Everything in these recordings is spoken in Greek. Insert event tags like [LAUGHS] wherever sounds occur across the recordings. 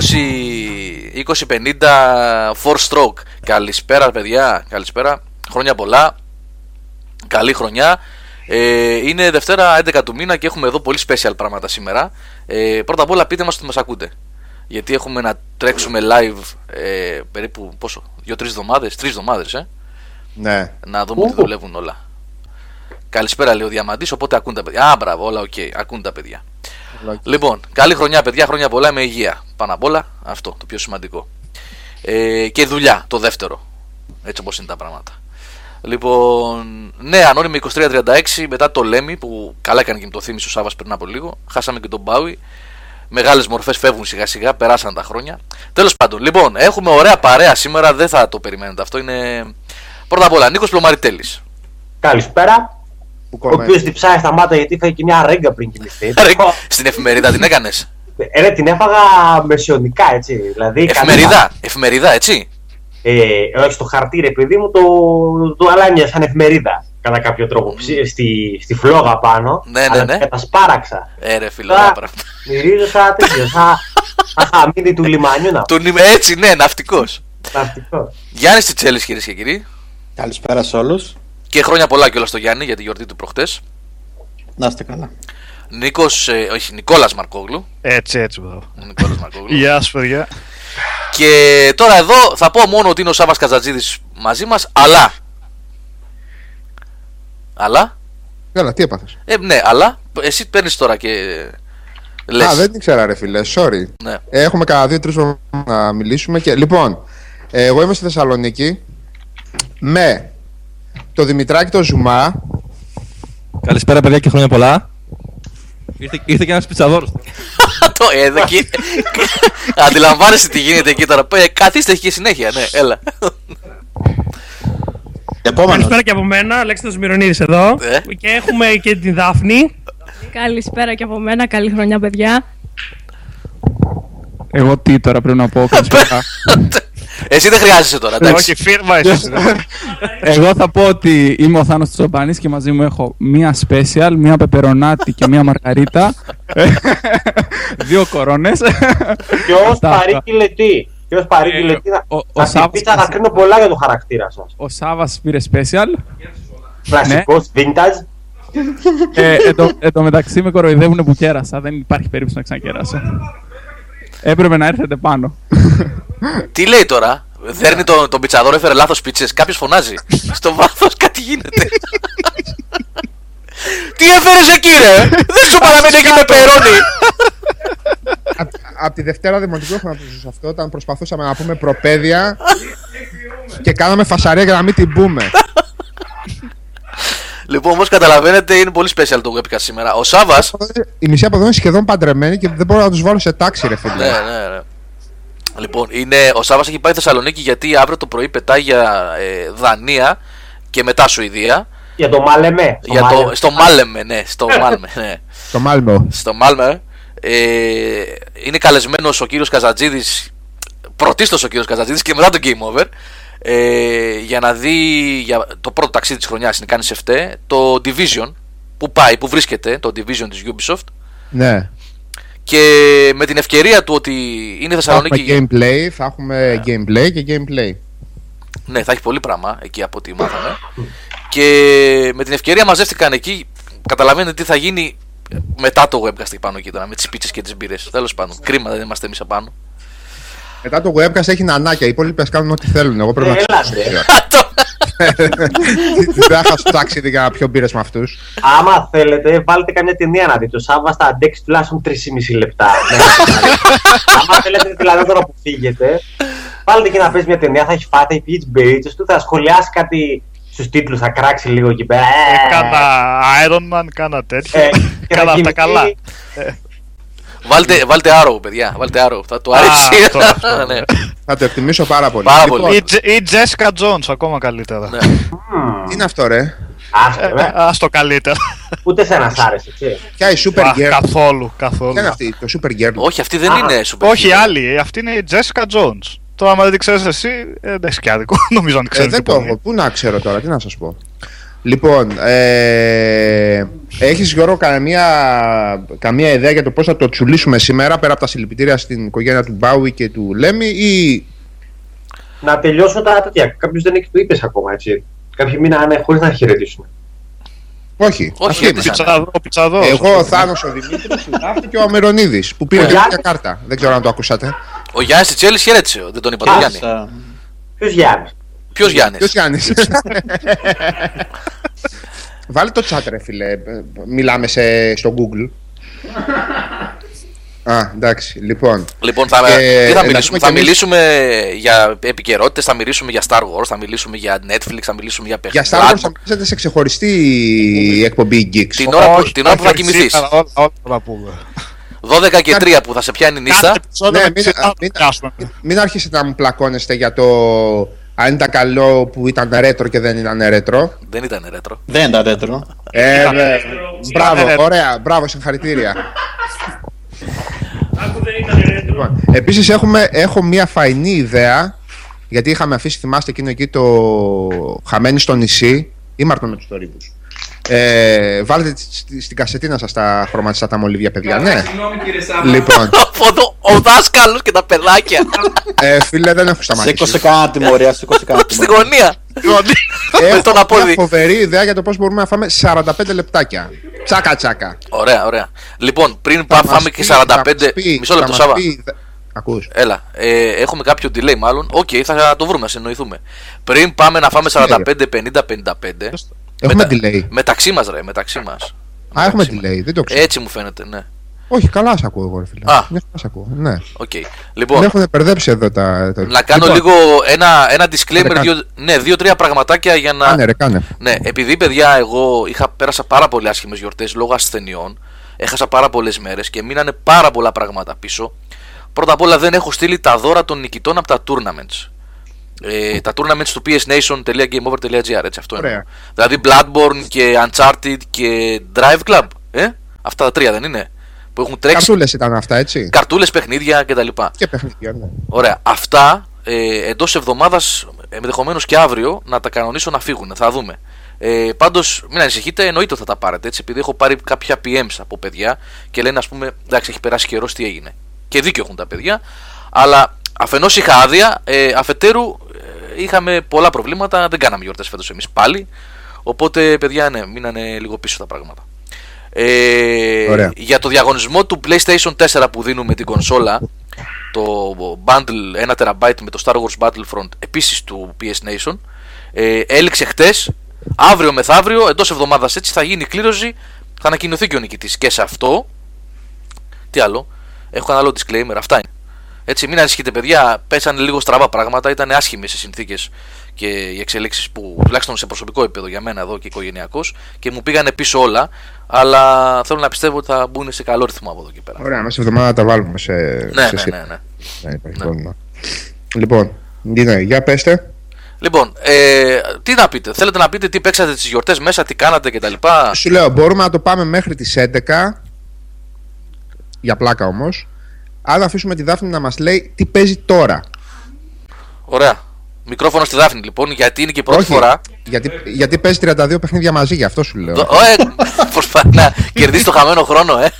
20-50 four stroke. Καλησπέρα, παιδιά. Καλησπέρα. Χρόνια πολλά. Καλή χρονιά. Ε, είναι Δευτέρα 11 του μήνα και έχουμε εδώ πολύ special πράγματα σήμερα. Ε, πρώτα απ' όλα πείτε μας ότι μας ακούτε. Γιατί έχουμε να τρέξουμε live ε, περίπου πόσο, 2-3 εβδομάδες, 3 εβδομάδες, ε; Ναι. Να δούμε ότι δουλεύουν όλα. Καλησπέρα, λέει ο Διαμαντής. Οπότε ακούν τα παιδιά. Α, μπράβο, όλα οκ. Ακούν τα παιδιά. Λοιπόν, καλή χρονιά, παιδιά. Χρόνια πολλά με υγεία. Πάνω απ' όλα, αυτό το πιο σημαντικό. Ε, και δουλειά, το δεύτερο. Έτσι όπως είναι τα πράγματα. Λοιπόν, ναι, ανώνυμη 2336 μετά το Λέμι που καλά έκανε και με το θύμισε ο Σάβα πριν από λίγο. Χάσαμε και τον Μπάουι. Μεγάλες μορφές φεύγουν σιγά σιγά, περάσαν τα χρόνια. Τέλος πάντων, λοιπόν, έχουμε ωραία παρέα σήμερα, δεν θα το περιμένετε αυτό. Είναι πρώτα απ' όλα Νίκος Πλωμαριτέλης. Καλησπέρα. Που Ο κομμένει. οποίος διψάει στα μάτα γιατί είχα και μια ρέγγα πριν κοιμηθεί. [LAUGHS] Στην εφημερίδα την έκανες; Ε, ρε, την έφαγα μεσαιωνικά έτσι. Δηλαδή, Εφημερίδα, εφημερίδα, έτσι. Ε, όχι στο χαρτί, ρε παιδί μου, το, το αλάνια σαν εφημερίδα. Κατά κάποιο τρόπο. Ψι- Στη, στη φλόγα πάνω. Ναι, ναι, αλλά ναι. και τα σπάραξα. Ε, ρε φίλε, Τώρα ωραία πράγματα. Μυρίζω σαν [LAUGHS] τέτοιο. Σαν σαν χαμίδι του λιμανιού να Του νη- Έτσι, ναι, ναυτικός. Ναυτικός. Γιάννης Τιτσέλη, κυρίες και κύριοι. Καλησπέρα σε όλους. Και χρόνια πολλά κιόλας στο Γιάννη για τη γιορτή του προχτές. Να είστε καλά. Νίκος, ε, όχι, Νικόλας Μαρκόγλου. Έτσι, έτσι, μπράβο. Νικόλας Μαρκόγλου. Γεια σου, παιδιά. Και τώρα εδώ θα πω μόνο ότι είναι ο Σάβα Καζατζίδης μαζί μας, αλλά. Αλλά. Καλά, τι έπαθες; Ε, ναι, αλλά. Εσύ παίρνεις τώρα και. Λες. Α, δεν ήξερα ρε φίλε, sorry. Ναι. Ε, Έχουμε κανένα δύο-τρει να μιλήσουμε και. Λοιπόν, ε, εγώ είμαι στη Θεσσαλονίκη με το Δημητράκη το Ζουμά. Καλησπέρα, παιδιά, και χρόνια πολλά. Ήρθε, ήρθε και ένας πιτσαδόρος. [LAUGHS] το ε, εδώ εκεί. [LAUGHS] Αντιλαμβάνεσαι τι γίνεται εκεί τώρα. Ε, Καθίστε και συνέχεια, ναι, έλα. Επόμενος. Καλησπέρα και από μένα, Αλέξανδρος Μυρονίδης εδώ. Ε. Και έχουμε και την Δάφνη. Καλησπέρα και από μένα. Καλή χρονιά, παιδιά. Εγώ τι τώρα πρέπει να πω, [LAUGHS] καλησπέρα. Εσύ δεν χρειάζεσαι τώρα, εντάξει. Όχι, φίρμα εσύ. Εγώ θα πω ότι είμαι ο Θάνος Τσομπανής και μαζί μου έχω μία special, μία πεπερονάτη και μία μαργαρίτα. Δύο κορώνες. Ποιο Αυτά, παρήγγειλε τι. Ποιο παρήγγειλε Ε, τι. θα- ο- ο Θα την Σάββας πίτσα να μας- κρίνω πολλά για το χαρακτήρα σας. Ο Σάβας πήρε special. Κλασικός, vintage. Ε, εν, τω, εν τω μεταξύ με κοροϊδεύουν που κέρασα. Δεν υπάρχει περίπτωση να ξανακέρασω. Έπρεπε να έρθετε πάνω. Τι λέει τώρα, Δέρνει τον, τον πιτσαδόρο, έφερε λάθος πίτσες. Κάποιος φωνάζει. Στο βάθος κάτι γίνεται. Τι έφερες εκεί, ρε! Δεν σου παραμένει εκεί με περώνει. Από τη Δευτέρα Δημοτικού έχω να το ζήσω αυτό όταν προσπαθούσαμε να πούμε προπαίδεια και κάναμε φασαρία για να μην την πούμε. Λοιπόν, όπως καταλαβαίνετε, είναι πολύ special το webcast σήμερα. Ο Σάβα. Η μισή από εδώ είναι σχεδόν παντρεμένη και δεν μπορώ να τους βάλω σε τάξη, ρε φίλε. Ναι, ναι, ναι. Λοιπόν, είναι, ο Σάβα έχει πάει Θεσσαλονίκη γιατί αύριο το πρωί πετάει για ε, Δανία και μετά Σουηδία. Για το Μάλεμε. στο Για το, Μάλεμε. στο Μάλεμε, ναι. Στο Μάλμε, ναι. Το Μάλμο. στο Μάλμε. Ε, είναι καλεσμένος ο κύριος Καζατζίδης πρωτίστως ο κύριος Καζατζίδης και μετά το Game Over ε, για να δει για το πρώτο ταξίδι της χρονιάς είναι κάνει σε φταί το Division που πάει, που βρίσκεται το Division της Ubisoft. Ναι. και με την ευκαιρία του ότι είναι Θα έχουμε Θεσσαλονίκη gameplay, θα έχουμε gameplay και gameplay. ναι θα έχει πολύ πράγμα εκεί από ό,τι μάθαμε. Και με την ευκαιρία μαζεύτηκαν εκεί. Καταλαβαίνετε τι θα γίνει μετά το webcast εκεί πάνω εκεί τώρα με τις πίτσες και τις μπύρες. Τέλος πάντων κρίμα δεν είμαστε εμείς απάνω Μετά το webcast έχει νανάκια. Οι υπόλοιπε κάνουν ό,τι θέλουν. Εγώ πρέπει να Έλατε. ξυπνήσω. [LAUGHS] [LAUGHS] Δεν θα χάσω ταξίδι για να πιω μπύρες με αυτούς. Άμα θέλετε, βάλτε καμιά ταινία να δείτε. Ο Σάββας θα αντέξει τουλάχιστον 3,5 λεπτά. [LAUGHS] Ναι, Άμα θέλετε δηλαδή τώρα που φύγετε, βάλτε και να παίζει μια ταινία. Θα έχει φάει, θα έχει πει τι μπερίτσε του, θα σχολιάσει κάτι στους τίτλους, θα κράξει λίγο εκεί πέρα. Ε, Κάνα Iron Man, κάνα τέτοιο. Ε, και θα Κάνα αυτά κοιμηθεί. καλά. Βάλτε, βάλτε Arrow, παιδιά. Βάλτε Arrow. Θα του Α, αρέσει. αυτό, [LAUGHS] αυτό, ναι. Θα το εκτιμήσω πάρα πολύ. Πάρα Λοιπόν, πολύ. Ή Τζε- Ή Jessica Jones, ακόμα καλύτερα. Ναι. Τι είναι αυτό, ρε; Άσε, Ε, βέβαια. Ας το καλύτερο. Ούτε σε ένα άρεσε, έτσι. Ποια η Super Α, Girl; Καθόλου, καθόλου. Ποια είναι αυτή, το Super Girl; Όχι, αυτή δεν Α, είναι super. Όχι, hero. άλλη. Αυτή είναι η Jessica Jones. Τώρα, άμα δεν την ξέρεις εσύ, ε, δεν έχει και άδικο. [LAUGHS] Νομίζω αν Ε, ξέρεις. δεν το έχω. Πού να ξέρω τώρα, τι να σας πω. Λοιπόν, ε, έχεις Γιώργο καμία, καμία ιδέα για το πώς θα το τσουλήσουμε σήμερα πέρα από τα συλληπιτήρια στην οικογένεια του Μπάουι και του Λέμι ή Να τελειώσω τα τέτοια. Κάποιος δεν έχει το είπες ακόμα, έτσι. Κάποιοι μείνανε χωρίς να χαιρετήσουν. όχι. Όχι, αυτή γιατί είναι. σαν- Ο πιτσαδός. Εγώ, ο Θάνος, ο Δημήτρης, ο Δάφνη και ο Αμερονίδης που πήρε Ο και Γιάννης. μια κάρτα. Δεν ξέρω αν το ακούσατε. Ο Γιάννης Τσέλης χαιρέτησε. Δεν τον είπα τον Γιάννη. Άσα. Ποιος Γιάννης; Ποιος Γιάννης; Ποιος Γιάννης; [LAUGHS] Βάλε το chat ρε φίλε. Μιλάμε σε, στο Google. Α, εντάξει. Λοιπόν, Λοιπόν, θα, Και τι θα να μιλήσουμε; πούμε Θα κι εμείς- μιλήσουμε για επικαιρότητες, θα μιλήσουμε για Star Wars, θα μιλήσουμε για Netflix, θα μιλήσουμε για για παιχνίδια. Star Wars θα μιλήσετε σε ξεχωριστή εκπομπή Geeks. Την ώρα, που, Όχι, την ώρα που θα όχι, κοιμηθείς. σήμερα Όλα όλα θα πούμε. 12 και 3 που θα σε πιάνει η νύχτα. Κάθε επεισόδιο Ναι, με μην- ξυπνάω, μην- πιάσουμε. Μην αρχίσετε να μου πλακώνεστε για το αν ήταν καλό που ήταν ρέτρο και δεν ήταν ρέτρο. Δεν ήταν ρέτρο. Δεν ήταν ρέτρο. Ε, Ήταν δε- ρέτρο. μπράβο, Ήταν ωραία, μπράβο, συγχαρητήρια. Άκου δεν ήταν ρέτρο. Λοιπόν, επίσης έχουμε, έχω μια φαεινή ιδέα, γιατί είχαμε αφήσει, θυμάστε εκείνο εκεί το χαμένοι στο νησί, ήμαρτον με τους θορύβους. Ε, βάλτε τη- στη- στην κασετίνα σας τα χρωματιστά τα μολύβια, παιδιά, ναι. Συγγνώμη κύριε Σάβα. λοιπόν, [LAUGHS] Από εδώ, ο δάσκαλος και τα παιδάκια. ε, φίλε, δεν έχω σταματήσει. Σήκωσε κανένα τιμωρία, σήκωσε κανένα Στη τιμωρία. γωνία. Με Έχω τον μια απόδι. φοβερή ιδέα για το πώς μπορούμε να φάμε 45 λεπτάκια. Τσάκα τσάκα. Ωραία, ωραία. Λοιπόν, πριν Θα πάμε μας φάμε πει- και θα 45. μας πει- Μισό θα λεπτό, μας Σάβα. πει- Ακούς. Έλα, ε, έχουμε κάποιο delay μάλλον. Οκ, θα το βρούμε, θα συνοηθούμε. Πριν πάμε να φάμε 45, 50, 55. Έχουμε μετα- delay. Μεταξύ μας, ρε, μεταξύ μας. Α, έχουμε delay, δεν το ξέρω. Έτσι μου φαίνεται, ναι. Όχι, καλά σ' ακούω εγώ, ρε φίλε. Α. Μια χαρά σ' ακούω, ναι. Οκ. Δεν Λοιπόν, έχουν μπερδέψει εδώ τα. τα- να κάνω Λοιπόν, λίγο ένα, ένα disclaimer, Κάνε, δύο, ναι, δύο-τρία πραγματάκια για να. Κάνε, ρε, κάνε. Ναι, επειδή παιδιά, εγώ είχα πέρασα πάρα πολύ άσχημες γιορτές λόγω ασθενειών. Έχασα πάρα πολλές μέρες και μείνανε πάρα πολλά πράγματα πίσω. Πρώτα απ' όλα δεν έχω στείλει τα δώρα των νικητών από τα tournaments. Ε, τα tournaments του psnation.gameover.gr έτσι αυτό Ωραία. είναι. Δηλαδή Bloodborne και Uncharted και Drive Club. Ε; Αυτά τα τρία δεν είναι; Που έχουν τρέξει Καρτούλες ήταν αυτά, έτσι. καρτούλες, παιχνίδια κτλ. Και παιχνίδια, ναι. Ωραία. Αυτά ε, εντός εβδομάδας, ενδεχομένως και αύριο, να τα κανονίσω να φύγουν. Θα δούμε. Ε, Πάντως, μην ανησυχείτε, εννοείται ότι θα τα πάρετε έτσι, επειδή έχω πάρει κάποια PMs από παιδιά και λένε, ας πούμε, εντάξει, έχει περάσει καιρός, τι έγινε. Και δίκιο έχουν τα παιδιά. Αλλά αφενός είχα άδεια, ε, αφετέρου ε, είχαμε πολλά προβλήματα, δεν κάναμε γιορτές φέτος εμείς πάλι. Οπότε, παιδιά, ναι, μείνανε λίγο πίσω τα πράγματα. Ε, Ωραία. για το διαγωνισμό του PlayStation 4 που δίνουμε την κονσόλα, το bundle 1 TB με το Star Wars Battlefront επίσης του PS Nation, ε, έληξε χτες, αύριο μεθαύριο, εντός εβδομάδας έτσι θα γίνει η κλήρωση, θα ανακοινωθεί και ο νικητής και σε αυτό. Τι άλλο, έχω ένα άλλο disclaimer, αυτά είναι. Έτσι, μην ανησυχείτε, παιδιά. Πέσανε λίγο στραβά πράγματα. Ήταν άσχημες οι συνθήκες και οι εξελίξεις που τουλάχιστον σε προσωπικό επίπεδο για μένα εδώ και οικογενειακό και μου πήγανε πίσω όλα. Αλλά θέλω να πιστεύω ότι θα μπουν σε καλό ρυθμό από εδώ και πέρα. Ωραία, μέσα εβδομάδα τα βάλουμε σε. Ναι, σε ναι, σχέδιο. ναι, ναι. Δεν υπάρχει Ναι. πρόβλημα. Λοιπόν, ναι, για πέστε. Λοιπόν, ε, τι να πείτε, θέλετε να πείτε τι παίξατε τι γιορτές μέσα, τι κάνατε κτλ. Σου λέω, μπορούμε να το πάμε μέχρι τις 11. Για πλάκα όμως. Αν αφήσουμε τη Δάφνη να μας λέει τι παίζει τώρα. Ωραία. Μικρόφωνο στη Δάφνη λοιπόν, γιατί είναι και η πρώτη Όχι, φορά. Γιατί, γιατί παίζει 32 παιχνίδια μαζί, γι' αυτό σου λέω. Το- ε, προσπαθεί να κερδίσεις το χαμένο χρόνο, ε. [LAUGHS]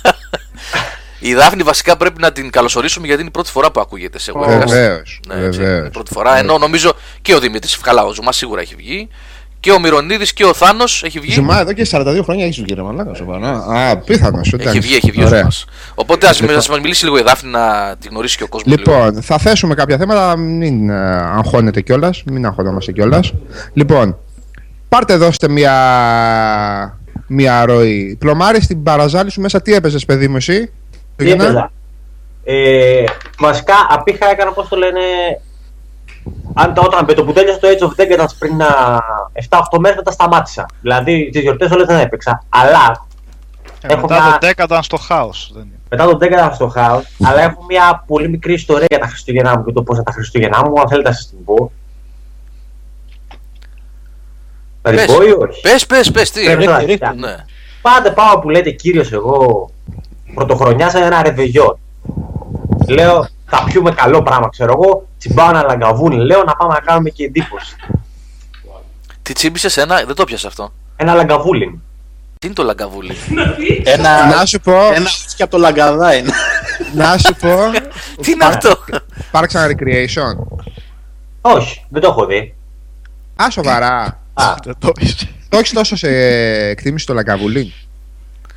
Η Δάφνη βασικά πρέπει να την καλωσορίσουμε γιατί είναι η πρώτη φορά που ακούγεται σε webcast. Βεβαίως, Ναι, έτσι, βεβαίως. είναι η πρώτη φορά. Ενώ νομίζω και ο Δημήτρης καλά, ο Ζουμάς σίγουρα έχει βγει. Και ο Μυρονίδης και ο Θάνος έχει βγει. Ζουμά εδώ και 42 χρόνια έχεις βγει ρε μαλάκα σοβαρά. Α, πιθανό. Έχει βγει, έχει βγει ο Ζουμάς. Οπότε ας μα μιλήσει λίγο η Δάφνη να τη γνωρίσει και ο κόσμος. Λοιπόν, θα θέσουμε κάποια θέματα, μην ε, αγχώνετε κιόλας, μην αγχωνόμαστε κιόλας. Λοιπόν, πάρτε δώστε μια, μια ροή. Πλωμάρι στην παραζάλη σου μέσα, τι έπαιζες, παιδί μου, εσύ; Τι Γιώνα; έπαιζα. Ε, βασικά, απήχα έκανα πώς το λένε. Αν το, όταν με το που τέλειωσε το Age of Decadence πριν να 7-8 μέρες μετά σταμάτησα. Δηλαδή τις γιορτές όλες δεν έπαιξα. Αλλά Ε, Έχω μετά μια- το Decadence στο χάος. Δεν είναι. μετά τον Decadence στο χάος, αλλά έχω μια πολύ μικρή ιστορία για τα Χριστούγεννά μου και το πώς τα Χριστούγεννά μου. Αν θέλετε να σας την πω. Θα την Πες. πω ή όχι. Πες, πες, πες, τι. Πρέπει να- ρίχτε. Ναι. Πάτε πάω που λέτε κύριος εγώ πρωτοχρονιά σε ένα ρεβεγιόν. Λέω θα πιούμε καλό πράγμα, ξέρω εγώ. Τσιμπάω ένα λαγκαβούνι. Λέω να πάμε να κάνουμε και εντύπωση. Τι τσίμπησες ένα, δεν το πιάσες αυτό. Ένα λαγκαβούλιν. Τι είναι το λαγκαβούλι. Ένα, Να σου πω, ένα ούσκι από το λαγκαδά είναι. να σου πω. [LAUGHS] Τι είναι αυτό; Πάρξαν recreation. Όχι, δεν το έχω δει. Α, σοβαρά. Α, Δεν το είσαι. Το έχεις τόσο σε εκτίμηση το λαγκαβουλί.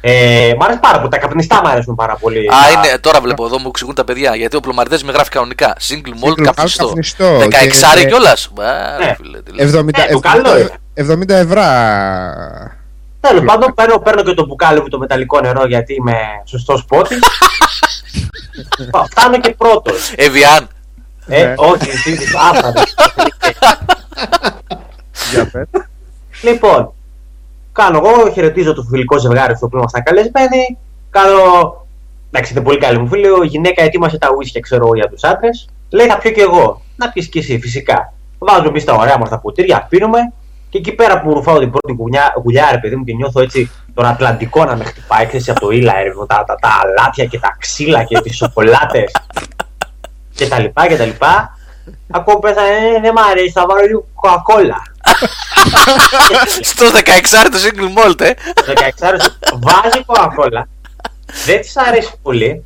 Ε, μ' αρέσει πάρα πολύ. Τα καπνιστά μου αρέσουν πάρα πολύ. Α, Τα- είναι, τώρα βλέπω εδώ μου εξηγούν τα παιδιά. Γιατί ο πλωμαριτέ με γράφει κανονικά. Single malt Single malt καπνιστό. καπνιστό. 16 Και- κιόλας. Ναι. 70, Ε, το καλό είναι. 70 ευρώ. Τέλος πάντων, παίρνω, παίρνω και το μπουκάλι μου το μεταλλικό νερό γιατί είμαι σωστός πότης. [LAUGHS] Φτάνω και πρώτος. Εβιάν. Ε, Ναι. όχι, εσύ, άστα. δε. [LAUGHS] Για πες. Λοιπόν, κάνω εγώ, χαιρετίζω το φιλικό ζευγάρι στο οποίο ήμασταν καλεσμένοι. Κάνω. Εντάξει, είναι πολύ καλή μου φίλη. Η γυναίκα ετοίμασε τα ουίσκια, ξέρω εγώ, για τους άντρες. Λέει, θα πιω κι εγώ. Να πιεις κι εσύ, φυσικά. Βάζουμε εμείς τα ωραία μας τα ποτήρια, πίνουμε. Και εκεί πέρα που ρουφάω την πρώτη γουλιά, γουλιά ρε παιδί μου, και νιώθω έτσι τον Ατλαντικό να με χτυπάει, ξέρεις, από το ήλα, ρε, τα, τα, τα αλάτια και τα ξύλα και τις σοκολάτες και τα λοιπά και τα λοιπά. Ακούω πέσα, ε, δεν μ' αρέσει, θα βάλω λίγο κοκακόλα. Στο 16 το single malt, ε. Το 16 βάζει κοκακόλα. Δεν της αρέσει πολύ.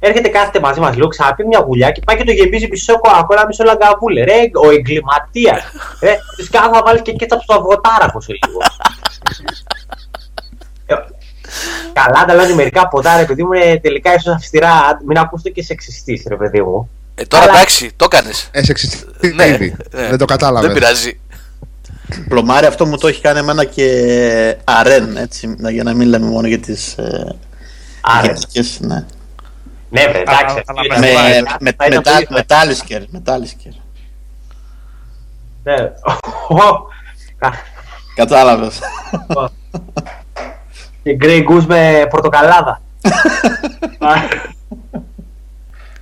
Έρχεται κάθεται μαζί μας λίγο, ξαναπεί μια γουλιά και πάει και το γεμίζει μισό κοκακόλα, μισό λαγκαβούλε. Ρε, ο εγκληματίας. Ρε, της κάνω να βάλει και κέτσαπ στο αυγοτάραχο σε λίγο. Ε, Καλά, ανταλλάζει μερικά ποτά, ρε παιδί μου, είναι τελικά ίσως αυστηρά. Μην ακούσετε και σεξιστής, ρε παιδί μου. Ε, τώρα Αλλά- εντάξει, το έκανες. Ε, σεξιστή Ναι, ήδη. ναι. Δεν το κατάλαβες. Δεν πειράζει. Πλωμάρι αυτό μου το έχει κάνει εμένα και αρέν, έτσι, για να μην λέμε μόνο για τις ε, Άρα, γυναίκες, ναι. ναι, βρε, εντάξει. Αλλά- αυτή αλλά είναι- Με, θα με, ήταν μετα, πολύ- μετάλισκερ, μετάλισκερ. Ναι. [LAUGHS] Κατάλαβες. Και Grey Goose με πορτοκαλάδα. [LAUGHS]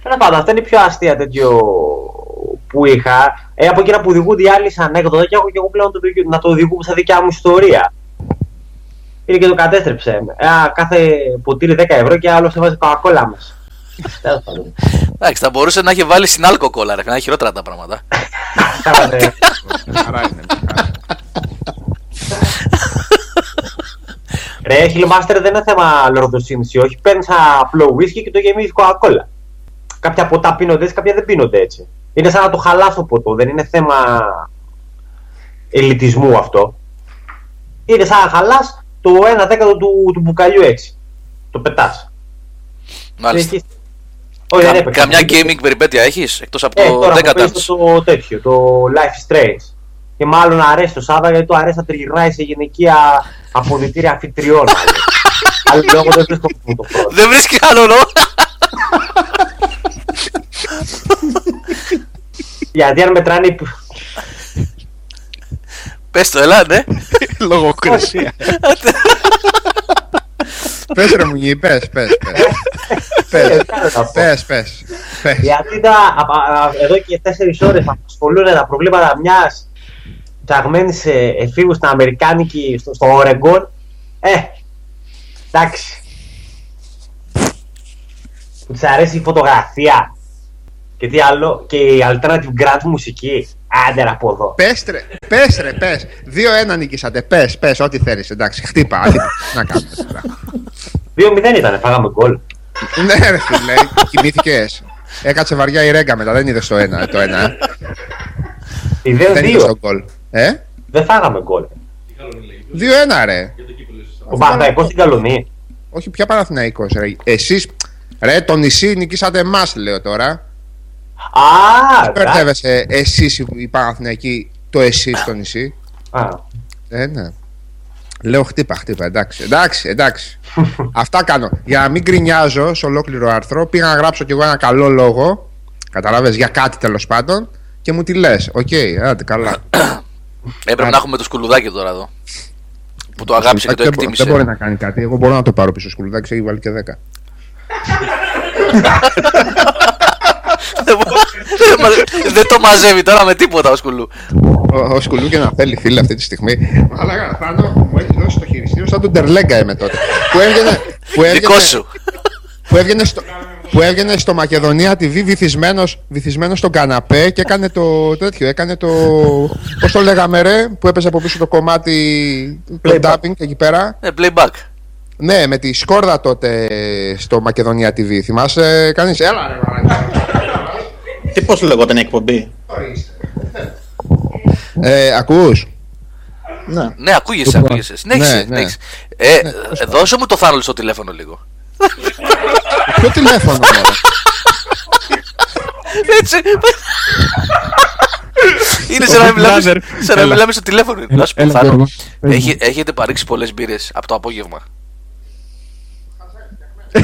Τέλος πάντων, αυτά είναι η πιο αστεία τέτοιο που είχα. Ε, από εκείνα που οδηγούνται οι άλλοι σαν ανέκδοτα και έχω και εγώ πλέον το, δικαι- να το οδηγούμε στα δικιά μου ιστορία. Είναι και το κατέστρεψε. Ε, α, κάθε ποτήρι 10 ευρώ και άλλος έβαζε κοκακόλα μας. [LAUGHS] Τέλος πάντων. Εντάξει, θα μπορούσε να έχει βάλει συνάλκο κόλλα, ρε. Να έχει χειρότερα τα πράγματα. [LAUGHS] Κάνατε- Χαρά είναι. Ρε, Hillmaster δεν είναι θέμα λορδοσύνης ή όχι. Παίρνεις ένα απλό whisky και το γεμίζεις κοκακόλα. Κάποια ποτά πίνονται έτσι, κάποια δεν πίνονται έτσι. Είναι σαν να το χαλάς το ποτό, δεν είναι θέμα ελιτισμού αυτό. Είναι σαν να χαλάς το 1 δέκατο του, του μπουκαλιού έτσι. Το πετάς. Μάλιστα. Έχεις- Όχι, δεν Κα- έπαιξα. Καμιά gaming περιπέτεια έχεις εκτός από Ε, το τώρα έχω παίξει Decadence. το τέτοιο, το Life is Strange. Και μάλλον αρέσει το Σάββα γιατί το αρέσει να τριγυρνάει σε γυναικεία αποδητήρια αφιτριών. Αλλά [LAUGHS] λόγω δεν βρίσκω που το πρώτο. Δεν βρίσκει άλλο λόγο. [LAUGHS] Γιατί αν μετράνε. οι- Πες το, έλα, ναι. [LAUGHS] Λογοκρισία. [LAUGHS] Πες ρε μου γη, πες, πες, πες. Ε, Πες, κάνω να πω. πες, πες. πες. Γιατί τα, α- α- εδώ και 4 ώρες απασχολούν τα προβλήματα μιας ψαγμένη εφήβου στην Αμερικάνικη στο, στο Ορεγκόν. Ε, εντάξει. Που της αρέσει η φωτογραφία. Και τι άλλο, και η alternative grunge μουσική. Άντε ρε από εδώ. Πες ρε, πες ρε, πες. Δύο-ένα νικήσατε, πες, πες, ό,τι θέλεις, εντάξει, χτύπα, χτύπα. να κάνουμε τώρα. 2-0 ήταν, φάγαμε γκολ. Ναι ρε φίλε, κοιμήθηκες. Έκατσε βαριά η ρέγκα μετά, δεν είδες το ένα, το ένα. ε. Η Δεν είδες 2-2. το γκολ. Ε, Δεν φάγαμε γκολ. δύο-ένα ρε. Ο Παναθαϊκός στην Καλονή. Όχι, πια Παναθηναϊκός ρε. Εσείς, ρε, το νησί νικήσατε εμάς, λέω τώρα. Α, εντάξει. Μπερδεύεσαι εσείς οι- οι Παναθηναϊκοί, το εσείς στο νησί; Α, Ε, ναι. Λέω χτύπα, χτύπα, εντάξει, εντάξει, εντάξει. [LAUGHS] Αυτά κάνω. Για να μην γκρινιάζω σε ολόκληρο άρθρο, πήγα να γράψω κι εγώ ένα καλό λόγο. Καταλάβες, για κάτι τέλος πάντων. Και μου τη λες. Οκ, άντε καλά. Έπρεπε να έχουμε το σκουλουδάκι τώρα εδώ. Που το αγάπησε και το δεν, μπο- εκτίμησε. δεν μπορεί να κάνει κάτι. Εγώ μπορώ να το πάρω πίσω σκουλουδάκι, έχει βάλει και 10. [LAUGHS] Δεν μπο- δεν μα- Δεν το μαζεύει τώρα με τίποτα ο σκουλού. Ο, ο σκουλού και να θέλει φίλε αυτή τη στιγμή. Αλλά Θάνο μου έχει δώσει το χειριστήριο σαν τον Τερλέγκα είμαι τότε. Που έβγαινε. Που έβγαινε, Δικό σου. που έβγαινε στο, που έβγαινε στο Μακεδονία TV βυθισμένος, βυθισμένος στον καναπέ και έκανε το τέτοιο, έκανε το, πώς το λέγαμε ρε, που έπαιζε από πίσω το κομμάτι, το Playback. dubbing εκεί πέρα. Ε, playback. Ναι, με τη σκόρδα τότε στο Μακεδονία TV, θυμάσαι κανείς, έλα ρε, Τι πώς λεγόταν η εκπομπή; ε, ακούς; Ναι. Ναι, ακούγεσαι, ακούγεσαι. Συνέχισε. Ναι, ναι. συνέχισε. Ε, ε, δώσε μου το Θάνο στο τηλέφωνο λίγο. Ποιο τηλέφωνο, μωρέ; Έτσι. Είναι σαν να μιλάμε, brother. σαν να Έλα. μιλάμε στο τηλέφωνο. Έλα, Να σου πω, έλα, Θάνο, Γιώργο. Πες έχει- μου. έχετε τραβήξει πολλές μπύρες από το απόγευμα. [LAUGHS]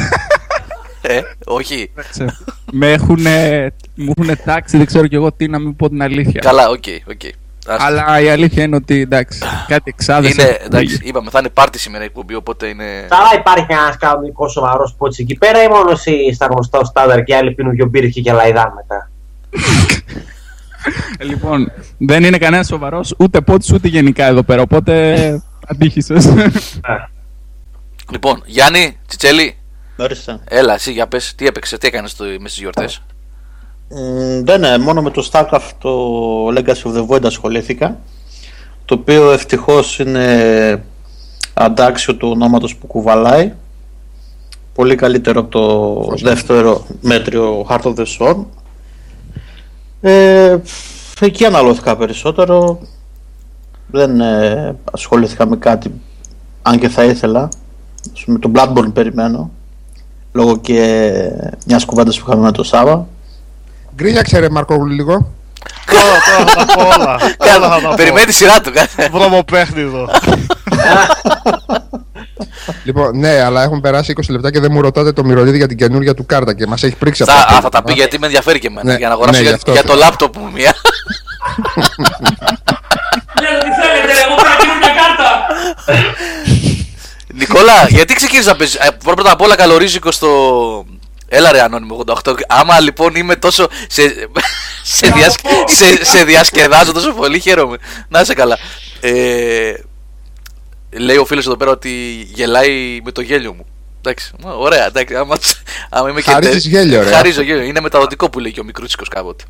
ε, όχι. Σε- Με έχουν, μου έχουν τάξει, δεν ξέρω κι εγώ τι να μην πω την αλήθεια. Καλά, οκ, οκ. Άστα. Αλλά η αλήθεια είναι ότι εντάξει, κάτι εξάδε. Είναι, εντάξει, είπαμε, θα είναι πάρτι σήμερα η εκπομπή, οπότε είναι. Αλλά υπάρχει ένας κανονικός σοβαρός πότσι εκεί πέρα ή μόνος εσύ στα γνωστά στάνταρ και οι άλλοι πίνουν δύο μπύρες και γελαϊδάν μετά. Λοιπόν, δεν είναι κανένας σοβαρός ούτε πότης ούτε γενικά εδώ πέρα. Οπότε [LAUGHS] αντίχησε. Λοιπόν, Γιάννη, Τσιτσέλη, Ορίστε. έλα, εσύ για πες, τι έπαιξε, τι έκανες μες στις γιορτές; Μ, Δεν είναι, μόνο με το StarCraft το Legacy of the Void ασχολήθηκα το οποίο ευτυχώς είναι αντάξιο του ονόματος που κουβαλάει. Πολύ καλύτερο από το δεύτερο μέτριο Heart of the Swarm ε, εκεί αναλώθηκα περισσότερο. Δεν ε, ασχολήθηκα με κάτι αν και θα ήθελα. Ας πούμε, το Bloodborne περιμένω λόγω και μιας κουβέντας που είχαμε με το Σάβα Γκρίνιαξε ρε Μαρκόγλου λίγο. Τώρα, τώρα θα τα πω όλα. Όλα θα τα πω. Περιμένει τη σειρά του, κάθε. Βρωμοπέχνιδο. Λοιπόν, ναι, αλλά έχουν περάσει 20 λεπτά και δεν μου ρωτάτε το μυρωδίδι για την καινούργια του κάρτα και μας έχει πρίξει Θα, αυτό. α, θα τα πει γιατί με ενδιαφέρει και εμένα. Ναι, για να αγοράσω ναι, για, γι' αυτό. για το λάπτοπ μου μία. Λέω τι θέλετε, εγώ πήρα καινούργια κάρτα. Νικόλα, γιατί ξεκίνησες να παίζεις. Ε, πρώτα απ' όλα καλορίζικο στο. Έλα ρε ανώνυμο 88. Άμα λοιπόν είμαι τόσο. Σε, σε, διασ... σε, σε διασκεδάζω τόσο πολύ, χαίρομαι. Να είσαι καλά. Ε, λέει ο φίλος εδώ πέρα ότι γελάει με το γέλιο μου. Εντάξει, μα, ωραία, εντάξει. Άμα, άμα είμαι και Χαρίζεις τε- γέλιο, ρε. Χαρίζω γέλιο. Είναι μεταδοτικό που λέει και ο μικρούτσικος κάποτε.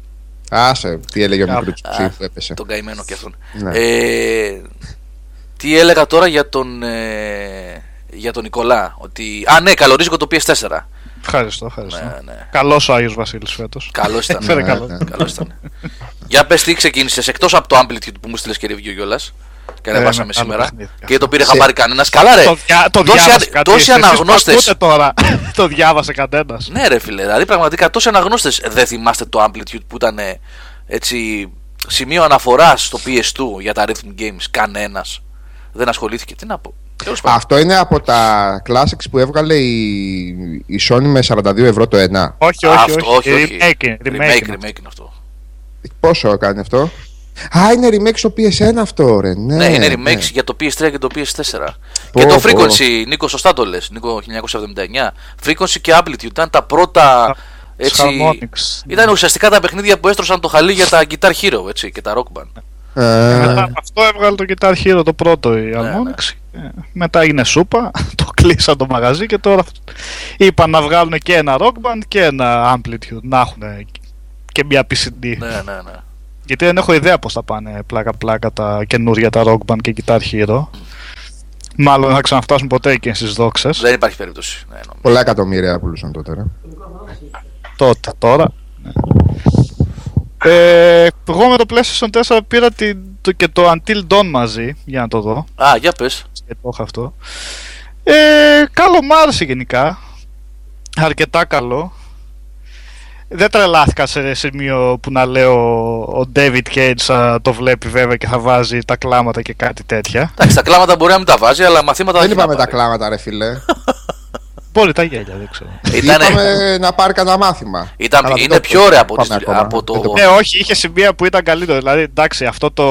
Άσε, τι έλεγε ο Α, μικρό Α, που έπεσε. Τον καημένο και αυτόν. Ναι. Ε, τι έλεγα τώρα για τον, ε, για τον Νικολά. Ότι... Α, ναι, καλορίζικο το PS4. Ευχαριστώ, ευχαριστώ. Ναι, ναι. Καλός ο Άγιος Βασίλης φέτος. Καλός ήταν. [LAUGHS] Έφερε ναι, καλό. ναι, καλός ήταν. για πες τι ξεκίνησες εκτός από το Amplitude που μου στείλες και review κιόλας. Και Ε, ανεβάσαμε με άλλο σήμερα. παιχνίδι. Και το πήρε Σε- χαμπάρι κανένας. Καλά, ρε. Το, διά, το Τόσοι διάβασε αν- κάτι. τόσοι Εσείς που αναγνώστες. ακούτε τώρα; [LAUGHS] το διάβασε κανένας. Ναι, ρε φίλε. Δηλαδή, πραγματικά τόσοι αναγνώστες δεν θυμάστε το Amplitude που ήταν ε, έτσι σημείο αναφοράς στο PS2 για τα Rhythm Games; Κανένας. Δεν ασχολήθηκε. Τι να πω. Τέλος πάντων. Αυτό είναι από τα classics που έβγαλε η, η Sony με 42 ευρώ το ένα. Όχι, όχι, Αυτό, όχι. όχι, όχι. Remake, είναι, remake, remake, είναι. remake είναι αυτό. Πόσο έκανε αυτό; Α, είναι remake στο PS1 αυτό, ρε. Ναι, Ναι, είναι remake ναι. για το PS3 και το PS4. Πω, και το πω. Frequency, Νίκο, σωστά το λες. Νίκο 1979. Frequency και Amplitude ήταν τα πρώτα. Έτσι, Harmonix. ήταν ουσιαστικά τα παιχνίδια που έστρωσαν το χαλί για τα Guitar Hero έτσι, και τα Rock Band. Ε, Μετά από αυτό έβγαλε το Guitar Hero το πρώτο η Ναι, Harmonix. Ε, Μετά έγινε σούπα, [LAUGHS] το κλείσαν το μαγαζί και τώρα είπαν να βγάλουν και ένα Rock Band και ένα Amplitude. Να έχουν και μια PCD. ναι, ναι, ναι. Γιατί δεν έχω ιδέα πώς θα πάνε πλάκα-πλάκα τα καινούργια τα Rock Band και Guitar Hero. Μάλλον δεν θα ξαναφτάσουν ποτέ εκεί στις δόξες. Δεν υπάρχει περίπτωση. Ναι, νομίζω. πολλά εκατομμύρια πουλούσαν τότε. Ρε. Τότε, τώρα. ναι. Ε, εγώ με το PlayStation 4 πήρα την, το, και το Until Dawn μαζί, για να το δω. Α, για πες. Και το έχω αυτό. Ε, καλό μ' άρεσε γενικά. Αρκετά καλό. Δεν τρελάθηκα σε σημείο που να λέω ο David Cage θα το βλέπει βέβαια και θα βάζει τα κλάματα και κάτι τέτοια. Εντάξει, τα κλάματα μπορεί να μην τα βάζει, αλλά μαθήματα Δεν έχει να είπαμε τα πάρει. κλάματα, ρε φίλε. [LAUGHS] Μπορεί τα γέλια, δεν ξέρω. Ήτανε- Είπαμε να πάρει κανένα μάθημα. Ήταν, Αλλά δεν είναι το- πιο ωραία από, πάμε τις, ακόμα. από το. Δεν το Ναι, όχι, είχε σημεία που ήταν καλύτερο. Δηλαδή, εντάξει, αυτό το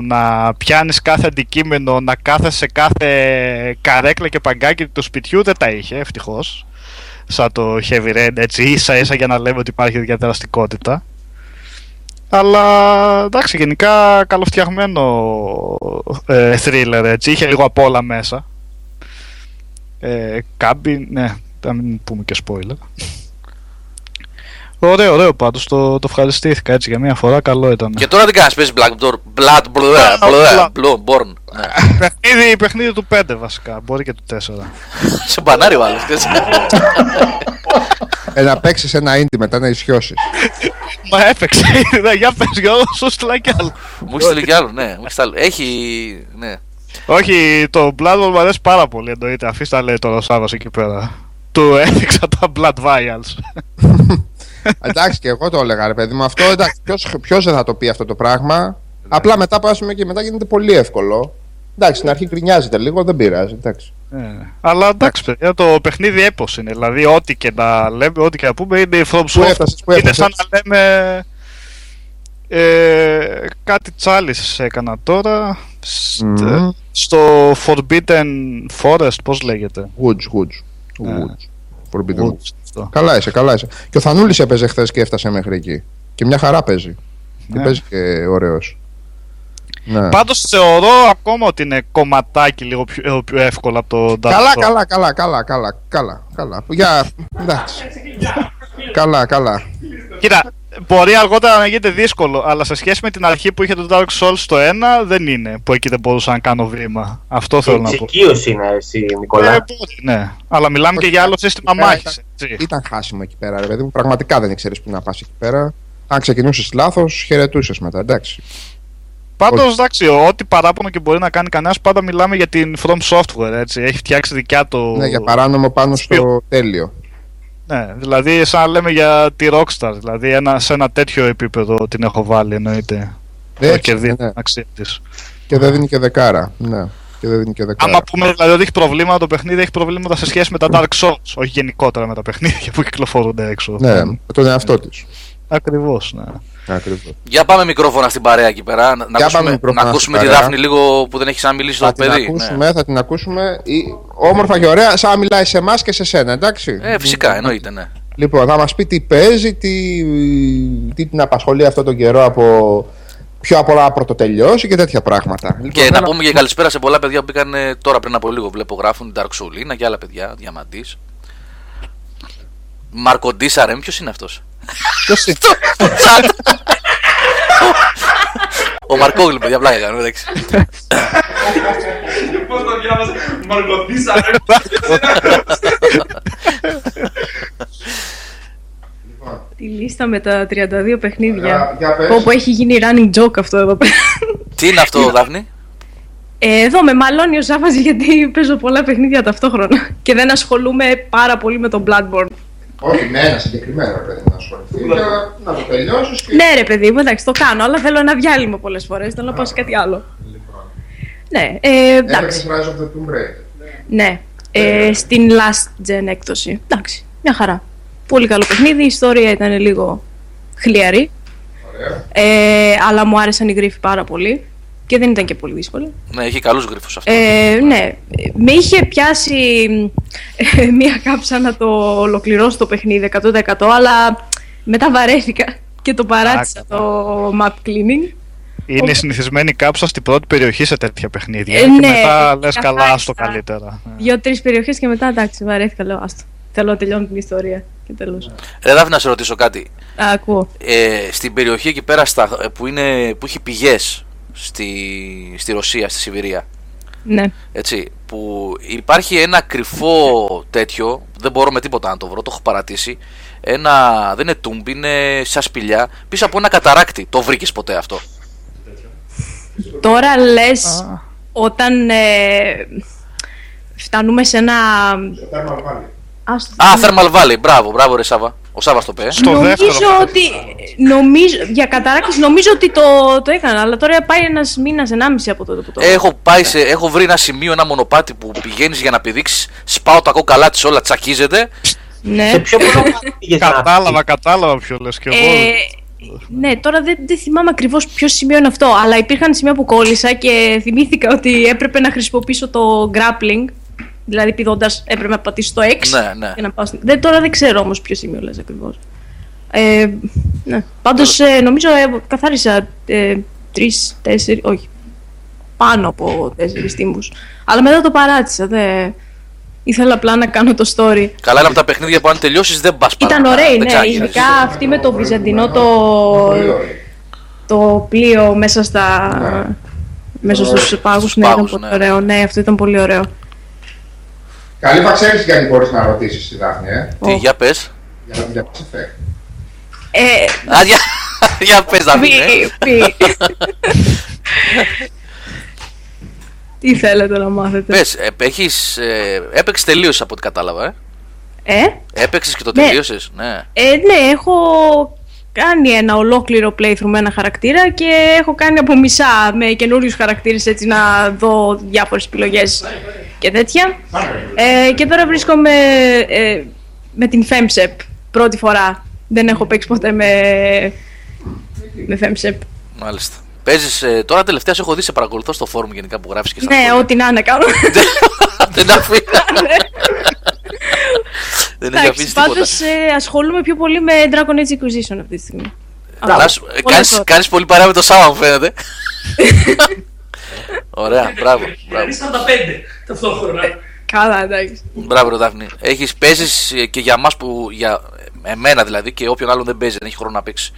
να πιάνεις κάθε αντικείμενο, να κάθεσαι σε κάθε καρέκλα και παγκάκι του σπιτιού δεν τα είχε, ευτυχώς. Σαν το Heavy Rain, έτσι, ίσα ίσα για να λέμε ότι υπάρχει διαδραστικότητα. Αλλά εντάξει, γενικά καλοφτιαγμένο ε, thriller, έτσι. Είχε λίγο απ' όλα μέσα. Ε, κάμπι, ναι, να μην πούμε και spoiler. Ωραίο, ωραίο πάντως. Το, το ευχαριστήθηκα έτσι για μία φορά. Καλό ήταν. Και τώρα τι κάνεις, παίζει Black Door, Blood, Blood, Blood, Blood, Born. Ναι. παιχνίδι, παιχνίδι του 5 βασικά. Μπορεί και του 4. Σε μπανάρι ο άλλο. Ε, να παίξεις ένα ίντι μετά να ισιώσεις. Μα έπαιξε. [LAUGHS] Ναι, για πες, για σου στείλα κι άλλο. Μου έχει στείλει κι άλλο, ναι. μου έχει στείλει. Έχει. Ναι. Όχι, το Bloodborne μου αρέσει πάρα πολύ εννοείται. Αφήστε τα λέει τώρα ο Σάββας εκεί πέρα. Του έδειξα τα Blood Vials. [LAUGHS] εντάξει, και εγώ το έλεγα, ρε παιδί μου. Αυτό εντάξει, ποιος δεν θα το πει αυτό το πράγμα. Απλά μετά πάσουμε και μετά γίνεται πολύ εύκολο. Εντάξει, στην αρχή γκρινιάζεται λίγο, δεν πειράζει. Εντάξει. Ε, αλλά εντάξει, παιδιά, το παιχνίδι έπω είναι. Δηλαδή, ό,τι και να λέμε, ό,τι και να πούμε είναι η From Πού έφτασες, πού Είναι έφτασες; σαν να λέμε. Ε, κάτι τσάλις έκανα τώρα. Σ- Μμμ. Στο Forbidden Forest, πώς λέγεται; Woods, Woods. Ε. Woods. Forbidden Woods, Woods. αυτό. Καλά είσαι, καλά είσαι. Και ο Θανούλης έπαιζε χθες και έφτασε μέχρι εκεί. Και μια χαρά παίζει. Και Ναι. παίζει και ωραίος. Ναι. Πάντως θεωρώ ακόμα ότι είναι κομματάκι λίγο πιο, ε, πιο εύκολο από το Dark Καλά, Souls. καλά, καλά, καλά, καλά, καλά, καλά. Για, εντάξει. Καλά, καλά. Κοίτα, μπορεί αργότερα να γίνεται δύσκολο, αλλά σε σχέση με την αρχή που είχε το Dark Souls στο 1, δεν είναι. Που εκεί δεν μπορούσα να κάνω βήμα. Αυτό θέλω να πω. Εξοικείωση είναι εσύ, Ε, Νικόλα. μπορεί, ναι. Αλλά μιλάμε και για άλλο σύστημα Εκεί πέρα μάχης. ήταν- Ήταν χάσιμο εκεί πέρα, ρε παιδί μου. Πραγματικά δεν ήξερες που να πας εκεί πέρα. Αν ξεκινούσες λάθος, χαιρετούσες μετά, εντάξει. Πάντως, εντάξει, ό,τι παράπονο και μπορεί να κάνει κανένας, πάντα μιλάμε για την From Software. Έτσι. Έχει φτιάξει δικιά του. Ναι, για παράνομο πάνω στο τέλειο. Ναι, δηλαδή, σαν να λέμε για τη Rockstar. Δηλαδή, ένα, σε ένα τέτοιο επίπεδο την έχω βάλει, εννοείται. Έτσι, και δίνει ναι. την αξία της. Και δεν δίνει και δεκάρα. Ναι, και δεν δίνει και δεκάρα. Άμα πούμε δηλαδή ότι έχει προβλήματα το παιχνίδι, έχει προβλήματα σε σχέση με τα Dark Souls. Όχι γενικότερα με τα παιχνίδια που κυκλοφορούνται έξω. Ναι, με τον εαυτό της. Ακριβώς, ναι. Ακριβώς. Για πάμε μικρόφωνα στην παρέα εκεί πέρα. Να, να Για πάμε ακούσουμε, μικρόφωνα να ακούσουμε στην τη παρέα. Δάφνη λίγο που δεν έχει ξαναμιλήσει το Θα την παιδί. ακούσουμε, θα την ακούσουμε. Ή- Όμορφα και ωραία, σαν να μιλάει σε εμάς και σε σένα, εντάξει. Ναι. Ε, φυσικά, εννοείται, ναι. Λοιπόν, θα μας πει τι παίζει, τι, τι την απασχολεί αυτόν τον καιρό από πιο απ' όλα πρωτοτελειώσει και τέτοια πράγματα. Και Λοιπόν, να ένα- πούμε και καλησπέρα σε πολλά παιδιά που μπήκαν ε, τώρα πριν από λίγο. Βλέπω γράφουν Dark Soulina και άλλα παιδιά. Διαμαντής. Μαρκοντίσα ρε, ποιος είναι αυτός; Ποιος είναι; Ο Μαρκόγλου, παιδιά, πλάκα κάνω, εντάξει. Πώς το διάβαζα, Μαρκοντίσα, ρε. Τη λίστα με τα 32 παιχνίδια. Για- για πες. Όπου έχει γίνει running joke αυτό εδώ πέρα. Τι είναι αυτό, Δάφνη; Ε, εδώ με μαλώνει ο Σάββας γιατί παίζω πολλά παιχνίδια ταυτόχρονα και δεν ασχολούμαι πάρα πολύ με τον Bloodborne. Όχι, με ένα συγκεκριμένο παιδί να ασχοληθεί. για Να το τελειώσεις και. Ναι, ρε παιδί μου, εντάξει, το κάνω, αλλά θέλω ένα διάλειμμα πολλές φορές. Θέλω να πάω σε κάτι άλλο. Ναι, ε, εντάξει. Έπαιξε Rise of the Tomb Raider. Ναι, ε, στην last gen έκδοση. Εντάξει, μια χαρά. Πολύ καλό παιχνίδι, η ιστορία ήταν λίγο χλιαρή. Ωραία. Ε, αλλά μου άρεσαν οι γρίφοι πάρα πολύ και δεν ήταν και πολύ δύσκολοι. Ναι, έχει καλούς γρήφου αυτό. Ε, ναι, με είχε πιάσει ε, μία κάψα να το ολοκληρώσω το παιχνίδι 100% αλλά μετά βαρέθηκα και το παράτησα το map cleaning. Είναι η συνηθισμένη κάψα στην πρώτη περιοχή σε τέτοια παιχνίδια. Ε, και ναι, μετά λες καλά, καθάρισα. άστο καλύτερα. Δύο-τρεις περιοχές και μετά εντάξει, βαρέθηκα. Λέω άστο. Θέλω να τελειώνω την ιστορία. Και τέλος. Ρε, Δάφνη, να σε ρωτήσω κάτι. Α, ακούω. Ε, στην περιοχή εκεί πέρα στα, ε, που, είναι, που έχει πηγές στη, στη Ρωσία, στη Σιβηρία. Ναι. Έτσι, που υπάρχει ένα κρυφό τέτοιο, δεν μπορώ με τίποτα να το βρω, το έχω παρατήσει. Ένα, δεν είναι τούμπ, είναι σαν σπηλιά, πίσω από ένα καταράκτη. Το βρήκες ποτέ αυτό; Τώρα λες όταν ε, φτάνουμε σε ένα... Άστο, Α, Thermal Valley, μπράβο, μπράβο, ρε Σάβα. Ο Σάβα το πει. ε. Στο νομίζω δεύτερο. ότι. Νομίζω, για καταράκτη νομίζω ότι το, το έκανα, αλλά τώρα πάει ένας μήνας, ενάμιση από τότε που το. Έχω, πάει σε, έχω βρει ένα σημείο, ένα μονοπάτι που πηγαίνεις για να πηδήξεις. Σπάω τα κόκαλά της, όλα τσακίζεται. Ναι. Σε ποιο [LAUGHS] μονοπάτι πήγες να Κατάλαβα, κατάλαβα ποιο λες και εγώ. Ε, ναι, τώρα δεν, δεν θυμάμαι ακριβώς ποιο σημείο είναι αυτό, αλλά υπήρχαν σημεία που κόλλησα και θυμήθηκα ότι έπρεπε να χρησιμοποιήσω το grappling. Δηλαδή, πηδώντας, έπρεπε να πατήσω το X. Ναι, ναι. Για να πάω στην... δεν, τώρα δεν ξέρω όμως ποιος σημείο λες ακριβώς. Ε, ναι. Πάντως, ε, νομίζω ε, καθάρισα ε, τρεις, τέσσερι, όχι. Πάνω από τέσσερις τύμβου. Αλλά μετά το παράτησα. Δε... Ήθελα απλά να κάνω το story. Καλά είναι από τα παιχνίδια που αν τελειώσεις δεν πας Ήταν ωραίοι, ναι. Ειδικά αυτή με το βυζαντινό το, το πλοίο μέσα στα. Μέσα στους πάγους, ναι, ήταν πάγους, πολύ ναι. ωραίο. Ναι, αυτό ήταν πολύ ωραίο. Καλή θα ξέρεις γιατί μπορείς να ρωτήσεις τη Δάφνη, ε; Τι, για πες. Για να μην Mass Effect. Ε, Α, για, [LAUGHS] για πες να πι, μην πι. Τι θέλετε να μάθετε; Πες, έχεις. Έπαιξες τελείωσε από ό,τι κατάλαβα, ε; Ε, Έπαιξες και το Ναι. τελείωσες. Ναι. ε, ναι, έχω κάνει ένα ολόκληρο playthrough με ένα χαρακτήρα και έχω κάνει από μισά με καινούριους χαρακτήρες έτσι να δω διάφορες επιλογές και τέτοια. Ε, και τώρα βρίσκομαι ε, με την FEMSEP πρώτη φορά. Δεν έχω παίξει ποτέ με, με FEMSEP. Μάλιστα. Παίζεις. Ε, τώρα τελευταίας σε έχω δει σε παρακολουθώ στο φόρουμ γενικά που γράφεις και στα Ναι, σχόλια. ό,τι να είναι κάνω. [LAUGHS] Δεν αφήνει. [LAUGHS] Δεν έχει Εντάξει, αφήσει τίποτα. πάντως ε, ασχολούμαι πιο πολύ με Dragon Age Inquisition αυτή τη στιγμή. Καλά σου- ε, Πολλά κάνεις, τώρα. κάνεις πολύ παρέα με το Σάμα μου φαίνεται. [LAUGHS] Ωραία, μπράβο. μπράβο. Δηλαδή 45 ταυτόχρονα. Καλά, εντάξει. Μπράβο, ρε Δάφνη. Έχεις παίζεις και για εμά που. Για εμένα δηλαδή και όποιον άλλον δεν παίζει, δεν έχει χρόνο να παίξει.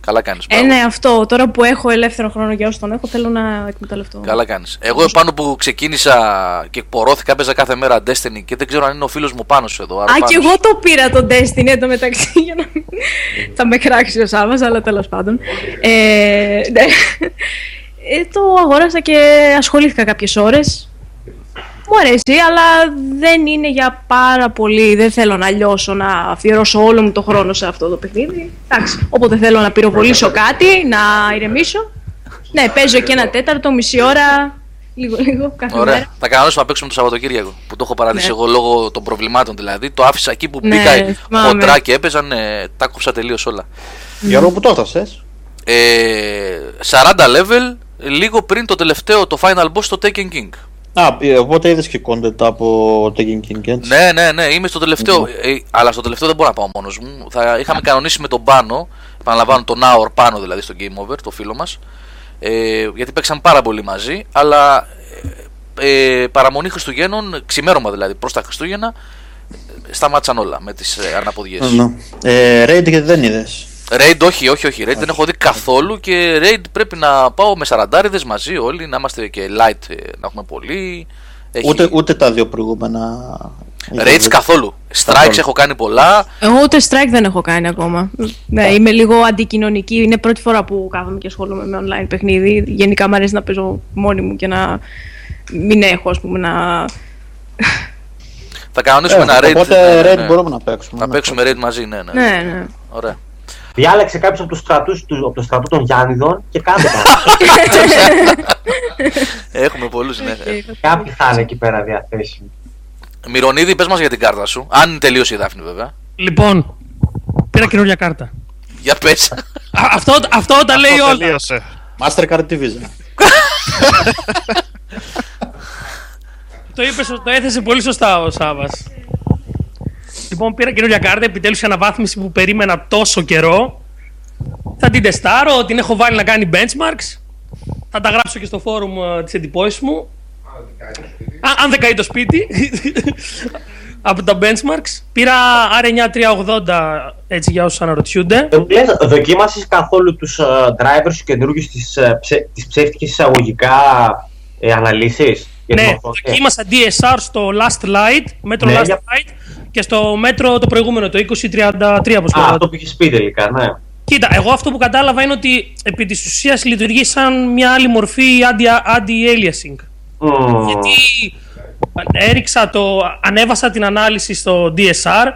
Καλά κάνεις. Ε, ναι, αυτό. Τώρα που έχω ελεύθερο χρόνο για όσο τον έχω, θέλω να εκμεταλλευτώ. Καλά κάνεις. Εγώ επάνω που ξεκίνησα και πορώθηκα, έπαιζα κάθε μέρα Destiny και δεν ξέρω αν είναι ο φίλος μου πάνω σου εδώ. άρα Α, πάνω και σου. εγώ το πήρα το Destiny εδώ μεταξύ για να μην... Θα με κράξει ο Σάββας, αλλά τέλος πάντων. Ε, ναι. Ε, το αγόρασα και ασχολήθηκα κάποιες ώρες. Μου αρέσει, αλλά δεν είναι για πάρα πολύ. Δεν θέλω να λιώσω, να αφιερώσω όλο μου το χρόνο σε αυτό το παιχνίδι. Εντάξει, όποτε θέλω να πυροβολήσω κάτι, να ηρεμήσω. Ναι, παίζω και ένα τέταρτο, μισή ώρα, λίγο-λίγο κάθε Ωραία. μέρα. Θα κανονίσουμε να παίξουμε το Σαββατοκύριακο. Που το έχω παρατήσει Ναι. εγώ λόγω των προβλημάτων δηλαδή. Το άφησα εκεί που Ναι, μπήκα θυμάμαι. χοντρά και έπαιζαν. Ε, τα κόψα τελείως όλα. Γιώργο που το έφτασες; Ε, 40 level λίγο πριν το τελευταίο, το final boss στο Taken King. Α, ε, οπότε είδες και content από Taking King, έτσι. Ναι, ναι, ναι, είμαι στο τελευταίο. Ε, αλλά στο τελευταίο δεν μπορώ να πάω μόνος μου. Θα είχαμε κανονίσει με τον πάνω, επαναλαμβάνω τον Hour πάνω δηλαδή στο Game Over, το φίλο μας. Ε, γιατί παίξαν πάρα πολύ μαζί, αλλά ε, ε, παραμονή Χριστουγέννων, ξημέρωμα δηλαδή προς τα Χριστούγεννα, ε, σταμάτησαν όλα με τις ε, αρναποδιέ. Ναι. Ε, Raid γιατί δεν είδες. Raid, όχι, όχι, όχι. Raid δεν έχω δει καθόλου και Raid πρέπει να πάω με σαραντάριδες μαζί όλοι, να είμαστε και light, ε, να έχουμε πολύ. Έχει... Ούτε, ούτε τα δύο προηγούμενα. Raids καθόλου. Strikes Καθόλου. έχω κάνει πολλά. Εγώ ούτε strike δεν έχω κάνει ακόμα. Ναι, είμαι λίγο αντικοινωνική. Είναι πρώτη φορά που κάθομαι και ασχολούμαι με online παιχνίδι. Γενικά μου αρέσει να παίζω μόνη μου και να μην έχω, ας πούμε, να. Θα κανονίσουμε Ε, ένα raid. οπότε ναι, raid ναι. μπορούμε να παίξουμε. Να ναι. παίξουμε raid μαζί, ναι, ναι. Ναι, ναι. Ωραία. Διάλεξε κάποιος από τους στρατούς από το στρατό των Γιάννηδων και κάντε τα. [LAUGHS] Έχουμε πολλούς, ναι. Κάποιοι θα είναι εκεί πέρα διαθέσιμοι. Μυρονίδη, πες μας για την κάρτα σου. Αν τελείωσε η Δάφνη, βέβαια. Λοιπόν, πήρα καινούργια κάρτα. Για πες. Α, αυτό, αυτό τα λέει όλα. Τελείωσε. Mastercard Division. [LAUGHS] Το είπες, το έθεσε πολύ σωστά ο Σάβα. Λοιπόν, πήρα καινούργια κάρτα, επιτέλους η αναβάθμιση που περίμενα τόσο καιρό. Θα την τεστάρω, την έχω βάλει να κάνει benchmarks. Θα τα γράψω και στο φόρουμ της εντυπώσει μου. Α, αν δεν καεί το σπίτι. [LAUGHS] από τα benchmarks. Πήρα R9 380 έτσι για όσους αναρωτιούνται. Δεν μου λες, δοκίμασες καθόλου τους ε, drivers του καινούργιους της, ε, ψε, της ψεύτικης εισαγωγικά ε, αναλύσεις; για την Ναι, οθόνη; δοκίμασα DSR στο Last Light, μέτρο Ναι, Last για- Light και στο μέτρο το προηγούμενο, το 2033 όπως Α, λέγεται. αυτό που είχες πει τελικά, ναι. Κοίτα, εγώ αυτό που κατάλαβα είναι ότι επί της ουσίας λειτουργεί σαν μια άλλη μορφή anti- anti-aliasing. Μμμ. Γιατί έριξα το, ανέβασα την ανάλυση στο DSR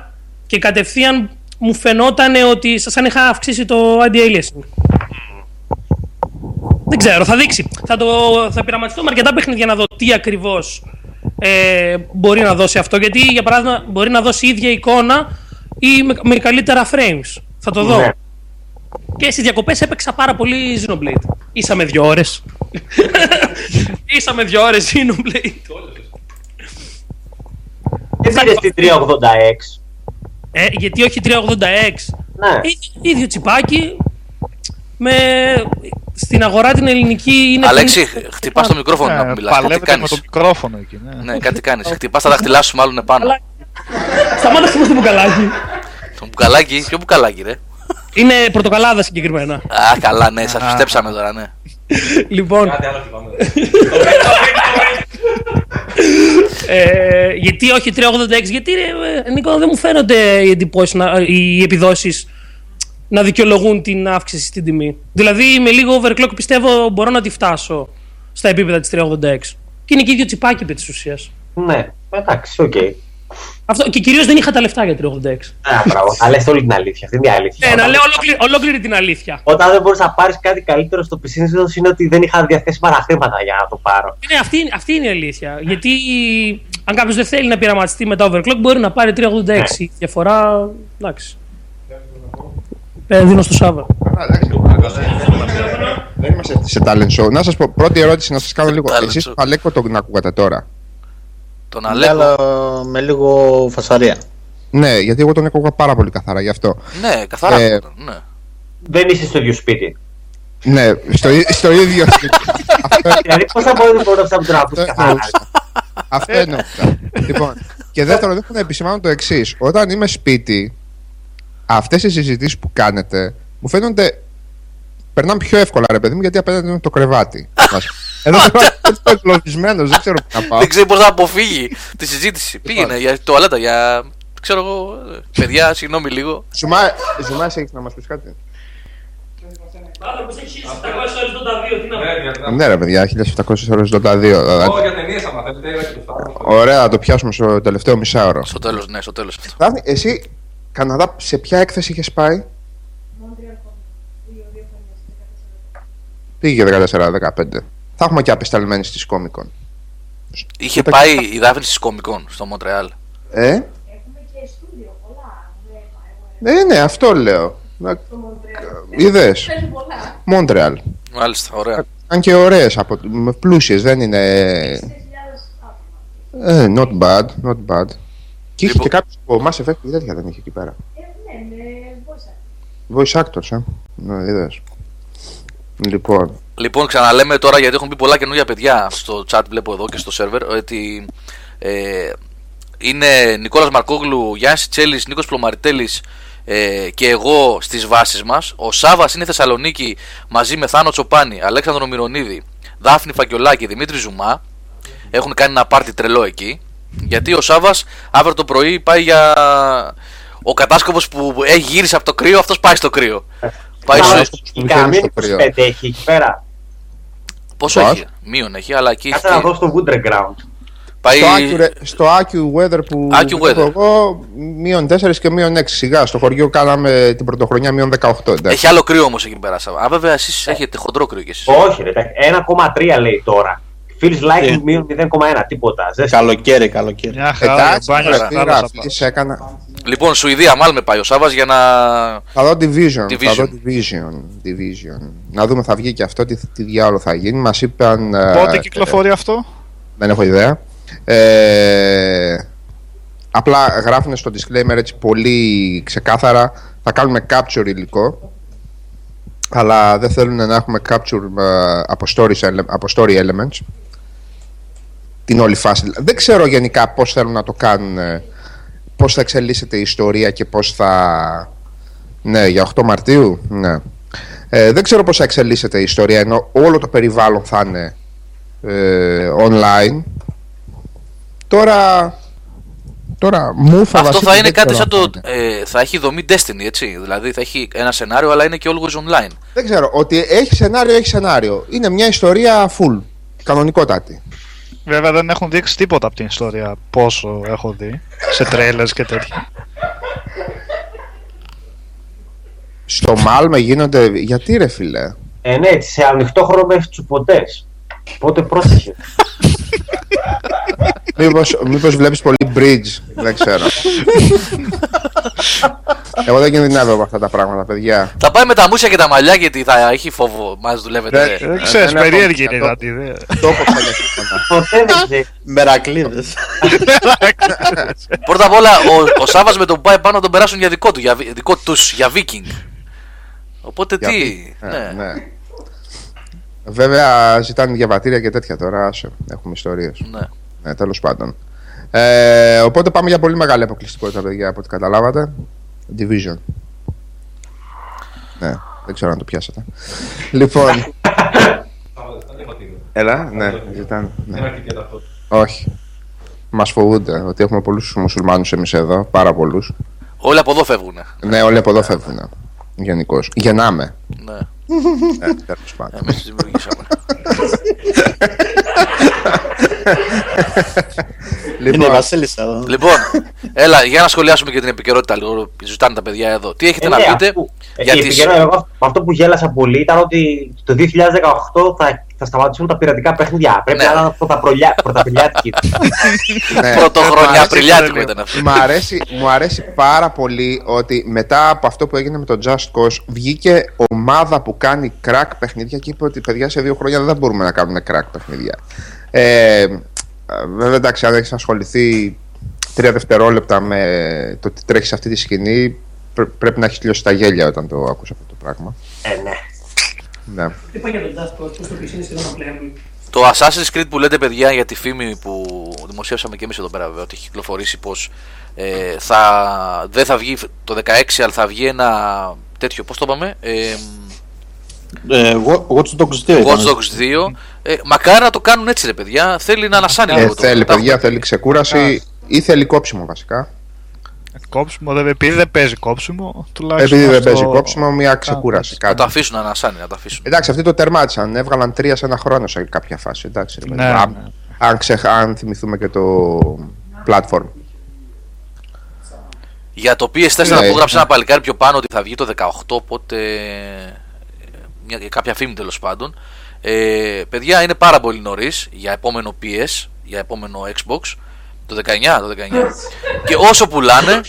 και κατευθείαν μου φαινόταν ότι σαν είχα αυξήσει το anti-aliasing. Δεν ξέρω, θα δείξει. Θα, το, θα πειραματιστώ με αρκετά παιχνίδια να δω τι ακριβώς ε, μπορεί να δώσει αυτό. Γιατί, για παράδειγμα, μπορεί να δώσει ίδια εικόνα ή με, με καλύτερα frames. Θα το δω. Ναι. Και στις διακοπές έπαιξα πάρα πολύ Xenoblade. Ίσα με δύο ώρες. [LAUGHS] Ίσα με δύο ώρες Xenoblade. Δεν πήρες την 380X. Ε, γιατί όχι 380X. Ναι. Ίδιο, ίδιο τσιπάκι. Με, στην αγορά την ελληνική είναι. Αλέξη, χτυπάς το μικρόφωνο να Ε, μιλάς. Κάτι Παλεύετε κάνεις. με το μικρόφωνο εκεί. Ναι. Ναι, κάτι κάνεις. [LAUGHS] Χτυπάς τα δάχτυλά σου, μάλλον επάνω. Αλλά- Σταμάτα χτυπάς το μπουκαλάκι. Το μπουκαλάκι, ποιο μπουκαλάκι, ρε. Είναι πορτοκαλάδα συγκεκριμένα. Α, καλά, ναι, σα πιστέψαμε τώρα, ναι. Λοιπόν, Κάτι άλλο χτυπάμε. ε, γιατί όχι 386, γιατί ε, Νίκο δεν μου φαίνονται οι εντυπώσεις, να, οι επιδόσεις να δικαιολογούν την αύξηση στην τιμή. Δηλαδή με λίγο overclock πιστεύω μπορώ να τη φτάσω στα επίπεδα της 386. Και είναι και ίδιο τσιπάκι επί της ουσίας. Ναι, εντάξει, οκ. Αυτό, και κυρίως δεν είχα τα λεφτά για 386. Α, μπράβο. Θα λες όλη την αλήθεια. Αυτή είναι η αλήθεια. Ε, να Όταν- λέω ολόκληρη, ολόκληρη την αλήθεια. Όταν δεν μπορείς να πάρεις κάτι καλύτερο στο PC, συνήθως είναι ότι δεν είχα διαθέσιμα τα χρήματα για να το πάρω. Ναι, αυτή, είναι- αυτή είναι η αλήθεια. Γιατί αν κάποιος δεν θέλει να πειραματιστεί με τα overclock, μπορεί να πάρει 386. Η διαφορά. εντάξει. Ε, δίνω στο Σάβα. Δεν είμαστε σε talent show. Να σας πω, πρώτη ερώτηση να σας κάνω λίγο. Talent Εσείς show. το Αλέκο τον ακούγατε τώρα; Τον Ναι, Αλέκο; αλλά με λίγο φασαρία. Ναι, γιατί εγώ τον ακούγα πάρα πολύ καθαρά γι' αυτό. Ναι, καθαρά. Ε, ναι. Δεν είσαι στο ίδιο σπίτι. Ναι, στο, ί- στο ίδιο. [LAUGHS] αυτό, δηλαδή, πώς θα μπορείς να μπορώ να τον ακούσει αυτό καθαρά; εννοούσα. Αυτό εννοούσα. λοιπόν, και δεύτερον, δεν να επισημάνω το εξής. Όταν είμαι σπίτι, αυτές οι συζητήσεις που κάνετε μου φαίνονται. Περνάνε πιο εύκολα, ρε παιδί μου, γιατί απέναντι είναι το κρεβάτι. [LAUGHS] Εδώ είμαι εγκλωβισμένο, δεν ξέρω πού να πάω. Δεν ξέρει πώς να αποφύγει τη συζήτηση. Πήγαινε για τουαλέτα, για. ξέρω εγώ. ε, Παιδιά, συγγνώμη λίγο. Ζουμά, Ζουμά έχεις να μας πεις κάτι; Άνθρωπο έχει 1700 ώρε το ταβείο, τι να Ναι, για την- Ναι, ρε παιδιά, 1700 ώρε δότα 2. Ω, για ταινίες άμα θέλετε, είναι και το αυτό. Ωραία, θα το πιάσουμε στο τελευταίο μισάωρο. Στο τέλος, ναι, στο τέλος αυτό. Δάφνη, εσύ Καναδά, σε ποια έκθεση είχες πάει, Πήγε 14-15. Θα έχουμε και απεσταλμένοι στις κόμικον. Είχε πάει η Δάφνη στις κομικών στο Μοντρεάλ. Ε; Ε, ναι, αυτό λέω. Είδες; Μόντρεαλ. Μάλιστα, ωραία. Αν και ωραίες, πλούσιες, δεν είναι. Ε, not bad, not bad. Και είχε Λοιπόν- και κάποιος από Mass Effect τέτοια δεν είχε εκεί πέρα. Voice actors, ε. Ναι, είδες. Λοιπόν, Λοιπόν, ξαναλέμε τώρα γιατί έχουν πει πολλά καινούργια παιδιά στο chat, βλέπω εδώ και στο σερβερ, ότι ε, είναι Νικόλας Μαρκόγλου, Γιάννης Τσέλης, Νίκος Πλωμαριτέλης ε, και εγώ στις βάσεις μας. Ο Σάβας είναι Θεσσαλονίκη μαζί με Θάνο Τσοπάνη, Αλέξανδρο Μυρονίδη, Δάφνη Φακιολάκη, Δημήτρη Ζουμά. Έχουν κάνει ένα πάρτι τρελό εκεί. Γιατί ο Σάβας αύριο το πρωί πάει για... Ο κατάσκοπος που έχει γύρισε από το κρύο, αυτός πάει στο κρύο. Πάει Καλά, στο... Η καμίνη 25 έχει εκεί πέρα. Πόσο Πώς; έχει, μείον έχει, αλλά εκεί Κάτσε να δω στο Wonderground. πάει. στο, Accu, στο AccuWeather που AccuWeather. βλέπω εγώ, μείον 4 και μείον 6 σιγά. Στο χωριό κάναμε την πρωτοχρονιά μείον 18. εντάξει. Έχει άλλο κρύο όμως εκεί πέρα. Σάβα. Α, βέβαια, εσείς έχετε χοντρό κρύο κι εσείς. Όχι, ρε, τα- 1,3 λέει τώρα. Feels like Ε. μείον 0,1, τίποτα. Ζέστη. Καλοκαίρι, καλοκαίρι. Μια χαρά, Εντάξει, μπάνια ρε, στα τι θάλασσα γράφεις, έκανα. Λοιπόν, Σουηδία, μάλλον πάει ο Σάβα για να. Θα δω Division, θα Division. δω Division, Division. Να δούμε θα βγει και αυτό, τι, τι διάλογο θα γίνει. Μας είπαν... ε, Πότε κυκλοφορεί αυτό; Δεν έχω ιδέα. Ε, απλά γράφουν στο disclaimer έτσι πολύ ξεκάθαρα. Θα κάνουμε capture υλικό. Αλλά δεν θέλουν να έχουμε capture ε, από, stories, ele- από story elements. Την όλη φάση. Δεν ξέρω γενικά πώς θέλουν να το κάνουν. ε, Πώς θα εξελίσσεται η ιστορία και πώς θα... Ναι, για 8 Μαρτίου. Ναι. Ε, δεν ξέρω πώς θα εξελίσσεται η ιστορία ενώ όλο το περιβάλλον θα είναι ε, online. Τώρα, τώρα μου θα Αυτό θα βασίσει, είναι δεν κάτι ξέρω σαν αν το. θα είναι. Ε, θα έχει δομή Destiny, έτσι. Δηλαδή θα έχει ένα σενάριο, αλλά είναι και always online. Δεν ξέρω, ότι έχει σενάριο, έχει σενάριο. Είναι μια ιστορία full, κανονικότατη. Βέβαια δεν έχουν δείξει τίποτα από την ιστορία πόσο έχω δει σε τρέιλερς και τέτοια. Στο Μάλμε γίνονται. Γιατί ρε φιλέ. Ε, ναι, έτσι, σε ανοιχτό χώρο με τσουποτές. Οπότε πρόσεχε. Μήπως, μήπως βλέπεις πολύ bridge, δεν ξέρω. Εγώ δεν κινδυνεύω από αυτά τα πράγματα, παιδιά. Θα πάει με τα μουσια και τα μαλλιά γιατί θα έχει φόβο. Μας δουλεύετε. Δεν- ρε. Δεν ξέρεις, δεν έχω- περίεργη είναι η αυτό- δάτη ιδέα. Το έκοψα για τίποτα. Ποτέ δεν ξέρεις. Μερακλείδες. Πρώτα απ' όλα, ο, ο Σάβα με τον που πάει πάνω να τον περάσουν για δικό του, για, βι- δικό τους, για Viking. Οπότε Για τι. πει- ναι. Ναι. Βέβαια ζητάνε διαβατήρια και τέτοια τώρα. Άσε, έχουμε ιστορίες. Ναι. Ναι, τέλος πάντων. Ε, οπότε πάμε για πολύ μεγάλη αποκλειστικότητα, παιδιά, από ό,τι καταλάβατε. Division. Ναι, δεν ξέρω αν το πιάσατε. λοιπόν. [LAUGHS] Έλα, ναι, ζητάνε. Ναι. Όχι. Μας φοβούνται ότι έχουμε πολλούς μουσουλμάνους εμείς εδώ, πάρα πολλούς. Όλοι από εδώ φεύγουν. Ναι, όλοι από εδώ φεύγουν. Γενικώς. Γεννάμε. Ναι. Ε, τέλο πάντων. Εμεί τι δημιουργήσαμε. [LAUGHS] Είναι η Βασίλισσα εδώ. λοιπόν, έλα, για να σχολιάσουμε και την επικαιρότητα λίγο. Ζητάνε τα παιδιά εδώ. Τι έχετε Ε, να ναι, πείτε αφού- για ε, η τις... επικαιρότητα, εγώ, αυτό που γέλασα πολύ ήταν ότι το 2018 θα, θα σταματήσουν τα πειρατικά παιχνίδια. Πρέπει Ναι. να είναι πρωταπρολιά- πρωταπηλιάτικη. [LAUGHS] Ναι. Πρωτοχρονιά Μ' αρέσει- Απριλιάτικο ήταν αυτό. Μ' αρέσει, μου αρέσει πάρα πολύ ότι μετά από αυτό που έγινε με το Just Cause βγήκε ομάδα που κάνει crack παιχνίδια και είπε ότι παιδιά σε δύο χρόνια δεν θα μπορούμε να κάνουμε crack παιχνίδια. Ε, βέβαια εντάξει, αν έχεις ασχοληθεί τρία δευτερόλεπτα με το τι τρέχει σε αυτή τη σκηνή, πρέ- πρέπει να έχεις τελειώσει τα γέλια όταν το άκουσα αυτό το πράγμα. ε, ναι. Ναι. Είπα για τον Just Cause, το οποίο είναι σχεδόν απλέον. Το Assassin's Creed που λέτε παιδιά για τη φήμη που δημοσίευσαμε και εμείς εδώ πέρα βέβαια ότι έχει κυκλοφορήσει πως ε, θα, δεν θα βγει το 16 αλλά θα βγει ένα τέτοιο πώς το είπαμε ε, Ε, Wa- Watch Dogs 2 ήταν. Watch Dogs 2 ε, μακάρι να το κάνουν έτσι ρε παιδιά θέλει να ανασάνει Ε, λίγο το θέλει τα παιδιά, θέλει ξεκούραση ή θέλει κόψιμο βασικά. Κόψιμο, δεν, επειδή δεν παίζει κόψιμο, τουλάχιστον. Επειδή δεν αυτό- παίζει κόψιμο, μια ξεκούραση. να το Κάτι. αφήσουν να ανασάνει να το αφήσουν Εντάξει, αυτοί το τερμάτισαν. Έβγαλαν τρία σε ένα χρόνο σε κάποια φάση. Εντάξει, ρε παιδί. Ναι, Αν- ναι. Αν, ξεχ... αν θυμηθούμε και το platform. Για το PS4 Ναι, να που γράψει ναι. ένα παλικάρι πιο πάνω ότι θα βγει το 18, οπότε. Ε, Μια, κάποια φήμη τέλος πάντων. Ε, παιδιά είναι πάρα πολύ νωρίς για επόμενο PS, για επόμενο Xbox. Το 19, το 19. [LAUGHS] και όσο πουλάνε,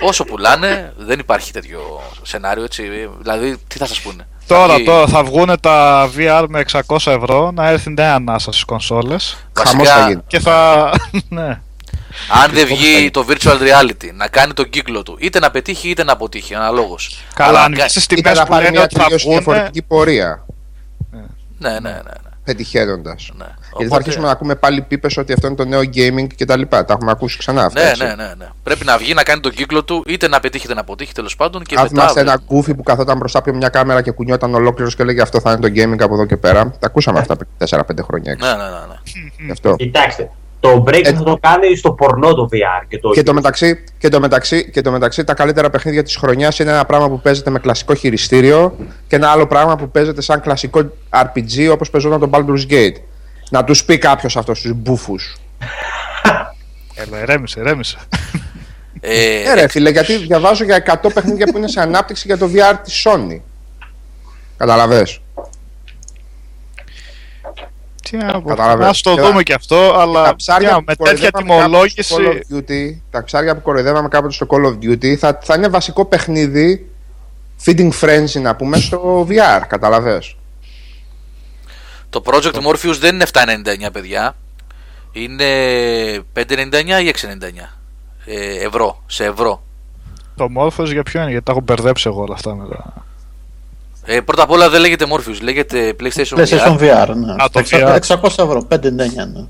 όσο πουλάνε, δεν υπάρχει τέτοιο σενάριο έτσι. Δηλαδή, τι θα σας πούνε; Τώρα, βγει- τώρα θα βγουν τα VR με 600 ευρώ να έρθει νέα ανάσα στις κονσόλες Χαμός Βασικά, θα γίνει. και θα. [LAUGHS] ναι. Αν δεν βγει το virtual reality να κάνει τον κύκλο του, είτε να πετύχει είτε να αποτύχει, αναλόγως. Καλά, αν βγει στις Ήταν τιμέ να που πάρει λένε μια ότι θα τελείως βγουν. διαφορετική πορεία. Ναι, ναι, ναι. ναι. Πετυχαίνοντας. ναι. Γιατί Οπότε- θα αρχίσουμε να ακούμε πάλι πίπες ότι αυτό είναι το νέο gaming κτλ. Τα έχουμε ακούσει ξανά αυτά. Ναι, έτσι. ναι, ναι, ναι. Πρέπει να βγει να κάνει τον κύκλο του, είτε να πετύχει είτε να αποτύχει τέλος πάντων. Και Αν μετά. θυμάστε ένα βλέπουμε. γκούφι που καθόταν μπροστά από μια κάμερα και κουνιόταν ολόκληρος και έλεγε Αυτό θα είναι το gaming από εδώ και πέρα. Τα ακούσαμε αυτά πριν 4-5 χρόνια έξω. Ναι, ναι, ναι. ναι. Γι' αυτό. Κοιτάξτε, το break Ε, θα το κάνει στο πορνό το VR και το Και το, μεταξύ, και, το μεταξύ, και το μεταξύ, τα καλύτερα παιχνίδια της χρονιάς είναι ένα πράγμα που παίζεται με κλασικό χειριστήριο και ένα άλλο πράγμα που παίζεται σαν κλασικό RPG όπως παίζονταν το Baldur's Gate. Να τους πει κάποιος αυτός τους μπούφους. Έλα, ηρέμησε, ηρέμησε. Ε, Ε, ρε φίλε, γιατί διαβάζω για 100 παιχνίδια που είναι σε ανάπτυξη για το VR της Sony. Καταλαβες; Τι να πω. Καταλαβαίνω. Ας το Και δούμε τα- και αυτό, αλλά τα ψάρια για, που με τέτοια κοροϊδεύαμε κάποτε στο τιμολόγηση. Call of Duty, τα ψάρια που κοροϊδεύαμε κάποτε στο Call of Duty θα, θα είναι βασικό παιχνίδι feeding frenzy να πούμε στο VR, καταλαβες. το Project Morpheus δεν είναι 7,99 παιδιά. Είναι 5,99 ή 6,99 ε, ευρώ. Σε ευρώ. Το Morphos για ποιο είναι, γιατί τα έχω μπερδέψει εγώ όλα αυτά μετά. Ε, πρώτα απ' όλα δεν λέγεται Morpheus, λέγεται PlayStation, PlayStation VR. VR, ναι. Α, το 600 VR. 600 ευρώ, 5,99 ναι.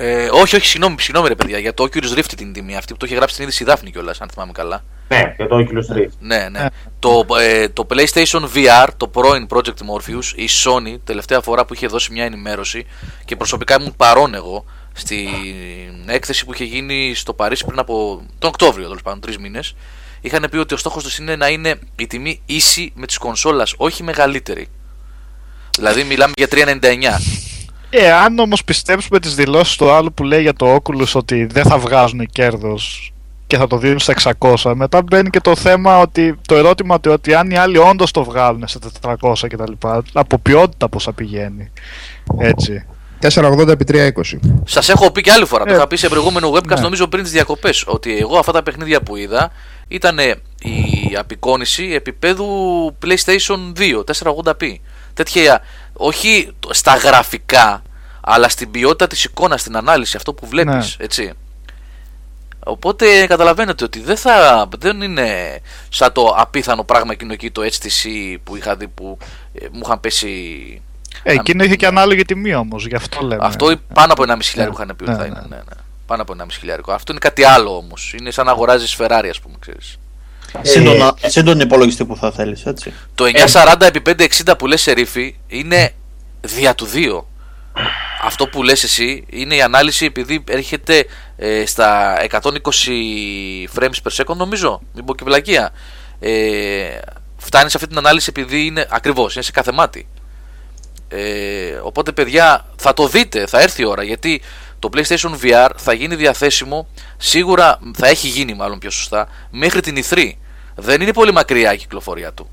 Ε, όχι, όχι, συγγνώμη, συγγνώμη ρε παιδιά. Για το Oculus Rift την τιμή αυτή που το είχε γράψει την είδηση η Δάφνη κιόλας, αν θυμάμαι καλά. Ναι, για το Oculus Rift. Ναι, ναι. Το, ε, το PlayStation VR, το πρώην Project Morpheus, η Sony, τελευταία φορά που είχε δώσει μια ενημέρωση και προσωπικά ήμουν παρόν εγώ στην έκθεση που είχε γίνει στο Παρίσι πριν από τον Οκτώβριο, τέλος πάντων, τρεις μήνες. Είχαν πει ότι ο στόχος τους είναι να είναι η τιμή ίση με τη κονσόλας, όχι μεγαλύτερη. Δηλαδή, μιλάμε για 3,99. Ε, αν όμως πιστέψουμε τις δηλώσεις του άλλου που λέει για το Oculus ότι δεν θα βγάζουν κέρδος και θα το δίνουν στα 600, μετά μπαίνει και το θέμα ότι το ερώτημα ότι, ότι αν οι άλλοι όντως το βγάλουν στα 400 κτλ. Από ποιότητα πώς θα πηγαίνει. Έτσι. 480 επί 320. Σας έχω πει και άλλη φορά, το Ε, είχα πει σε προηγούμενο webcast, ναι. νομίζω πριν τις διακοπές, ότι εγώ αυτά τα παιχνίδια που είδα ήταν η απεικόνηση επίπεδου PlayStation 2, 480p. Τέτοια, όχι στα γραφικά, αλλά στην ποιότητα της εικόνας, στην ανάλυση, αυτό που βλέπεις, έτσι. Οπότε καταλαβαίνετε ότι δεν, θα, δεν είναι σαν το απίθανο πράγμα εκείνο εκεί το HTC που είχα δει που ε, μου είχαν πέσει Ε, εκείνο είχε και ανάλογη τιμή όμως, γι' αυτό λέμε. Αυτό πάνω από 1,5 χιλιάρικο είχαν πει ότι Ναι, θα ναι. είναι. Ναι, ναι. Πάνω από 1,5 χιλιάρικο. Αυτό είναι κάτι άλλο όμως. Είναι σαν να αγοράζεις Ferrari, ας πούμε, ξέρεις. Σύντονα, σύντονο υπολογιστή που θα θέλεις, έτσι. Το 940 επί 560 που λες σε ρήφη είναι δια του 2. Αυτό που λες εσύ είναι η ανάλυση επειδή έρχεται ε, στα 120 frames per second νομίζω, μην πω και βλακεία. Ε, φτάνει σε αυτή την ανάλυση επειδή είναι ακριβώς, είναι σε κάθε μάτι. Ε, οπότε παιδιά θα το δείτε, θα έρθει η ώρα γιατί το PlayStation VR θα γίνει διαθέσιμο σίγουρα θα έχει γίνει μάλλον πιο σωστά μέχρι την E3 δεν είναι πολύ μακριά η κυκλοφορία του.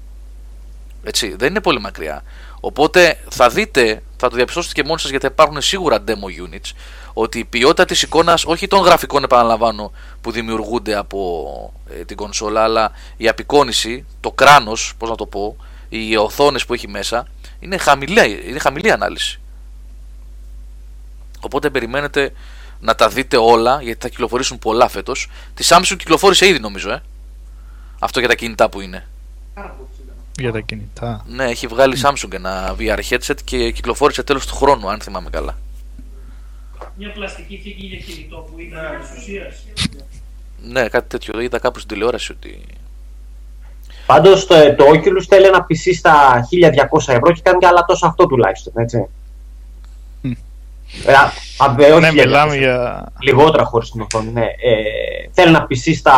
Έτσι, δεν είναι πολύ μακριά. Οπότε θα δείτε, θα το διαπιστώσετε και μόνοι σας γιατί θα υπάρχουν σίγουρα demo units ότι η ποιότητα της εικόνας, όχι των γραφικών επαναλαμβάνω που δημιουργούνται από ε, την κονσόλα αλλά η απεικόνηση, το κράνος, πώς να το πω οι οθόνες που έχει μέσα είναι χαμηλή, είναι χαμηλή ανάλυση Οπότε περιμένετε να τα δείτε όλα γιατί θα κυκλοφορήσουν πολλά φέτος. Τη Samsung κυκλοφόρησε ήδη νομίζω, ε. Αυτό για τα κινητά που είναι. Για τα κινητά. Ναι, έχει βγάλει η Samsung ένα VR headset και κυκλοφόρησε τέλος του χρόνου, αν θυμάμαι καλά. Μια πλαστική θήκη για κινητό που ήταν της ουσίας. Ναι, κάτι τέτοιο. Είδα κάπου στην τηλεόραση ότι. Πάντως το, το Oculus θέλει ένα PC στα 1200 ευρώ και κάνει και άλλα τόσο αυτό τουλάχιστον, έτσι. Ε, α, α, ε, όχι Ναι, 1200, μιλάμε για. Λιγότερα χωρίς την οθόνη, ναι. Ε, θέλει ένα PC στα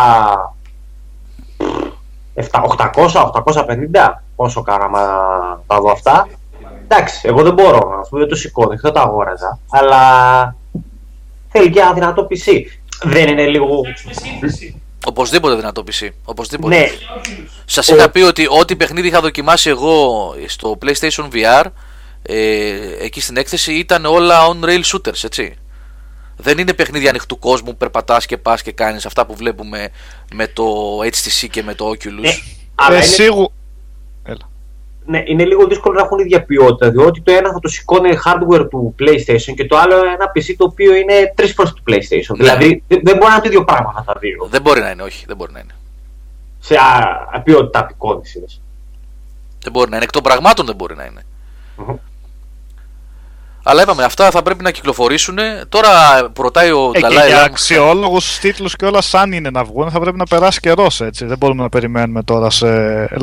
800, 850, πόσο κάραμα τα δω αυτά. Εντάξει, εγώ δεν μπορώ να πούμε, δεν το σηκώνω, δεν το αγόραζα. Αλλά θέλει και ένα δυνατό PC. Δεν είναι λίγο. Οπωσδήποτε δυνατό PC. Οπωσδήποτε. Ναι. Σας είχα πει ότι ό,τι παιχνίδι είχα δοκιμάσει εγώ στο PlayStation VR ε, εκεί στην έκθεση ήταν όλα on-rail shooters, έτσι. Δεν είναι παιχνίδια ανοιχτού κόσμου που περπατάς και πας και κάνεις αυτά που βλέπουμε με το HTC και με το Oculus. αλλά Ε, είναι- σίγου- Ναι, είναι λίγο δύσκολο να έχουν ίδια ποιότητα, διότι το ένα θα το σηκώνει hardware του PlayStation και το άλλο ένα PC το οποίο είναι τρεις φορές του PlayStation. Ναι. Δηλαδή δεν δεν μπορεί να είναι το ίδιο πράγμα τα δύο. Δεν μπορεί να είναι, όχι, δεν μπορεί να είναι. Σε α, α, ποιότητα απεικόνηση. Δεν μπορεί να είναι. Εκ των πραγμάτων δεν μπορεί να είναι. Αλλά είπαμε, αυτά θα πρέπει να κυκλοφορήσουν. Τώρα που ρωτάει ο Ε, και Νταλάι για Λάμα- αξιόλογους τίτλους και όλα, σαν είναι να βγουν, θα πρέπει να περάσει καιρός έτσι. Δεν μπορούμε να περιμένουμε τώρα σε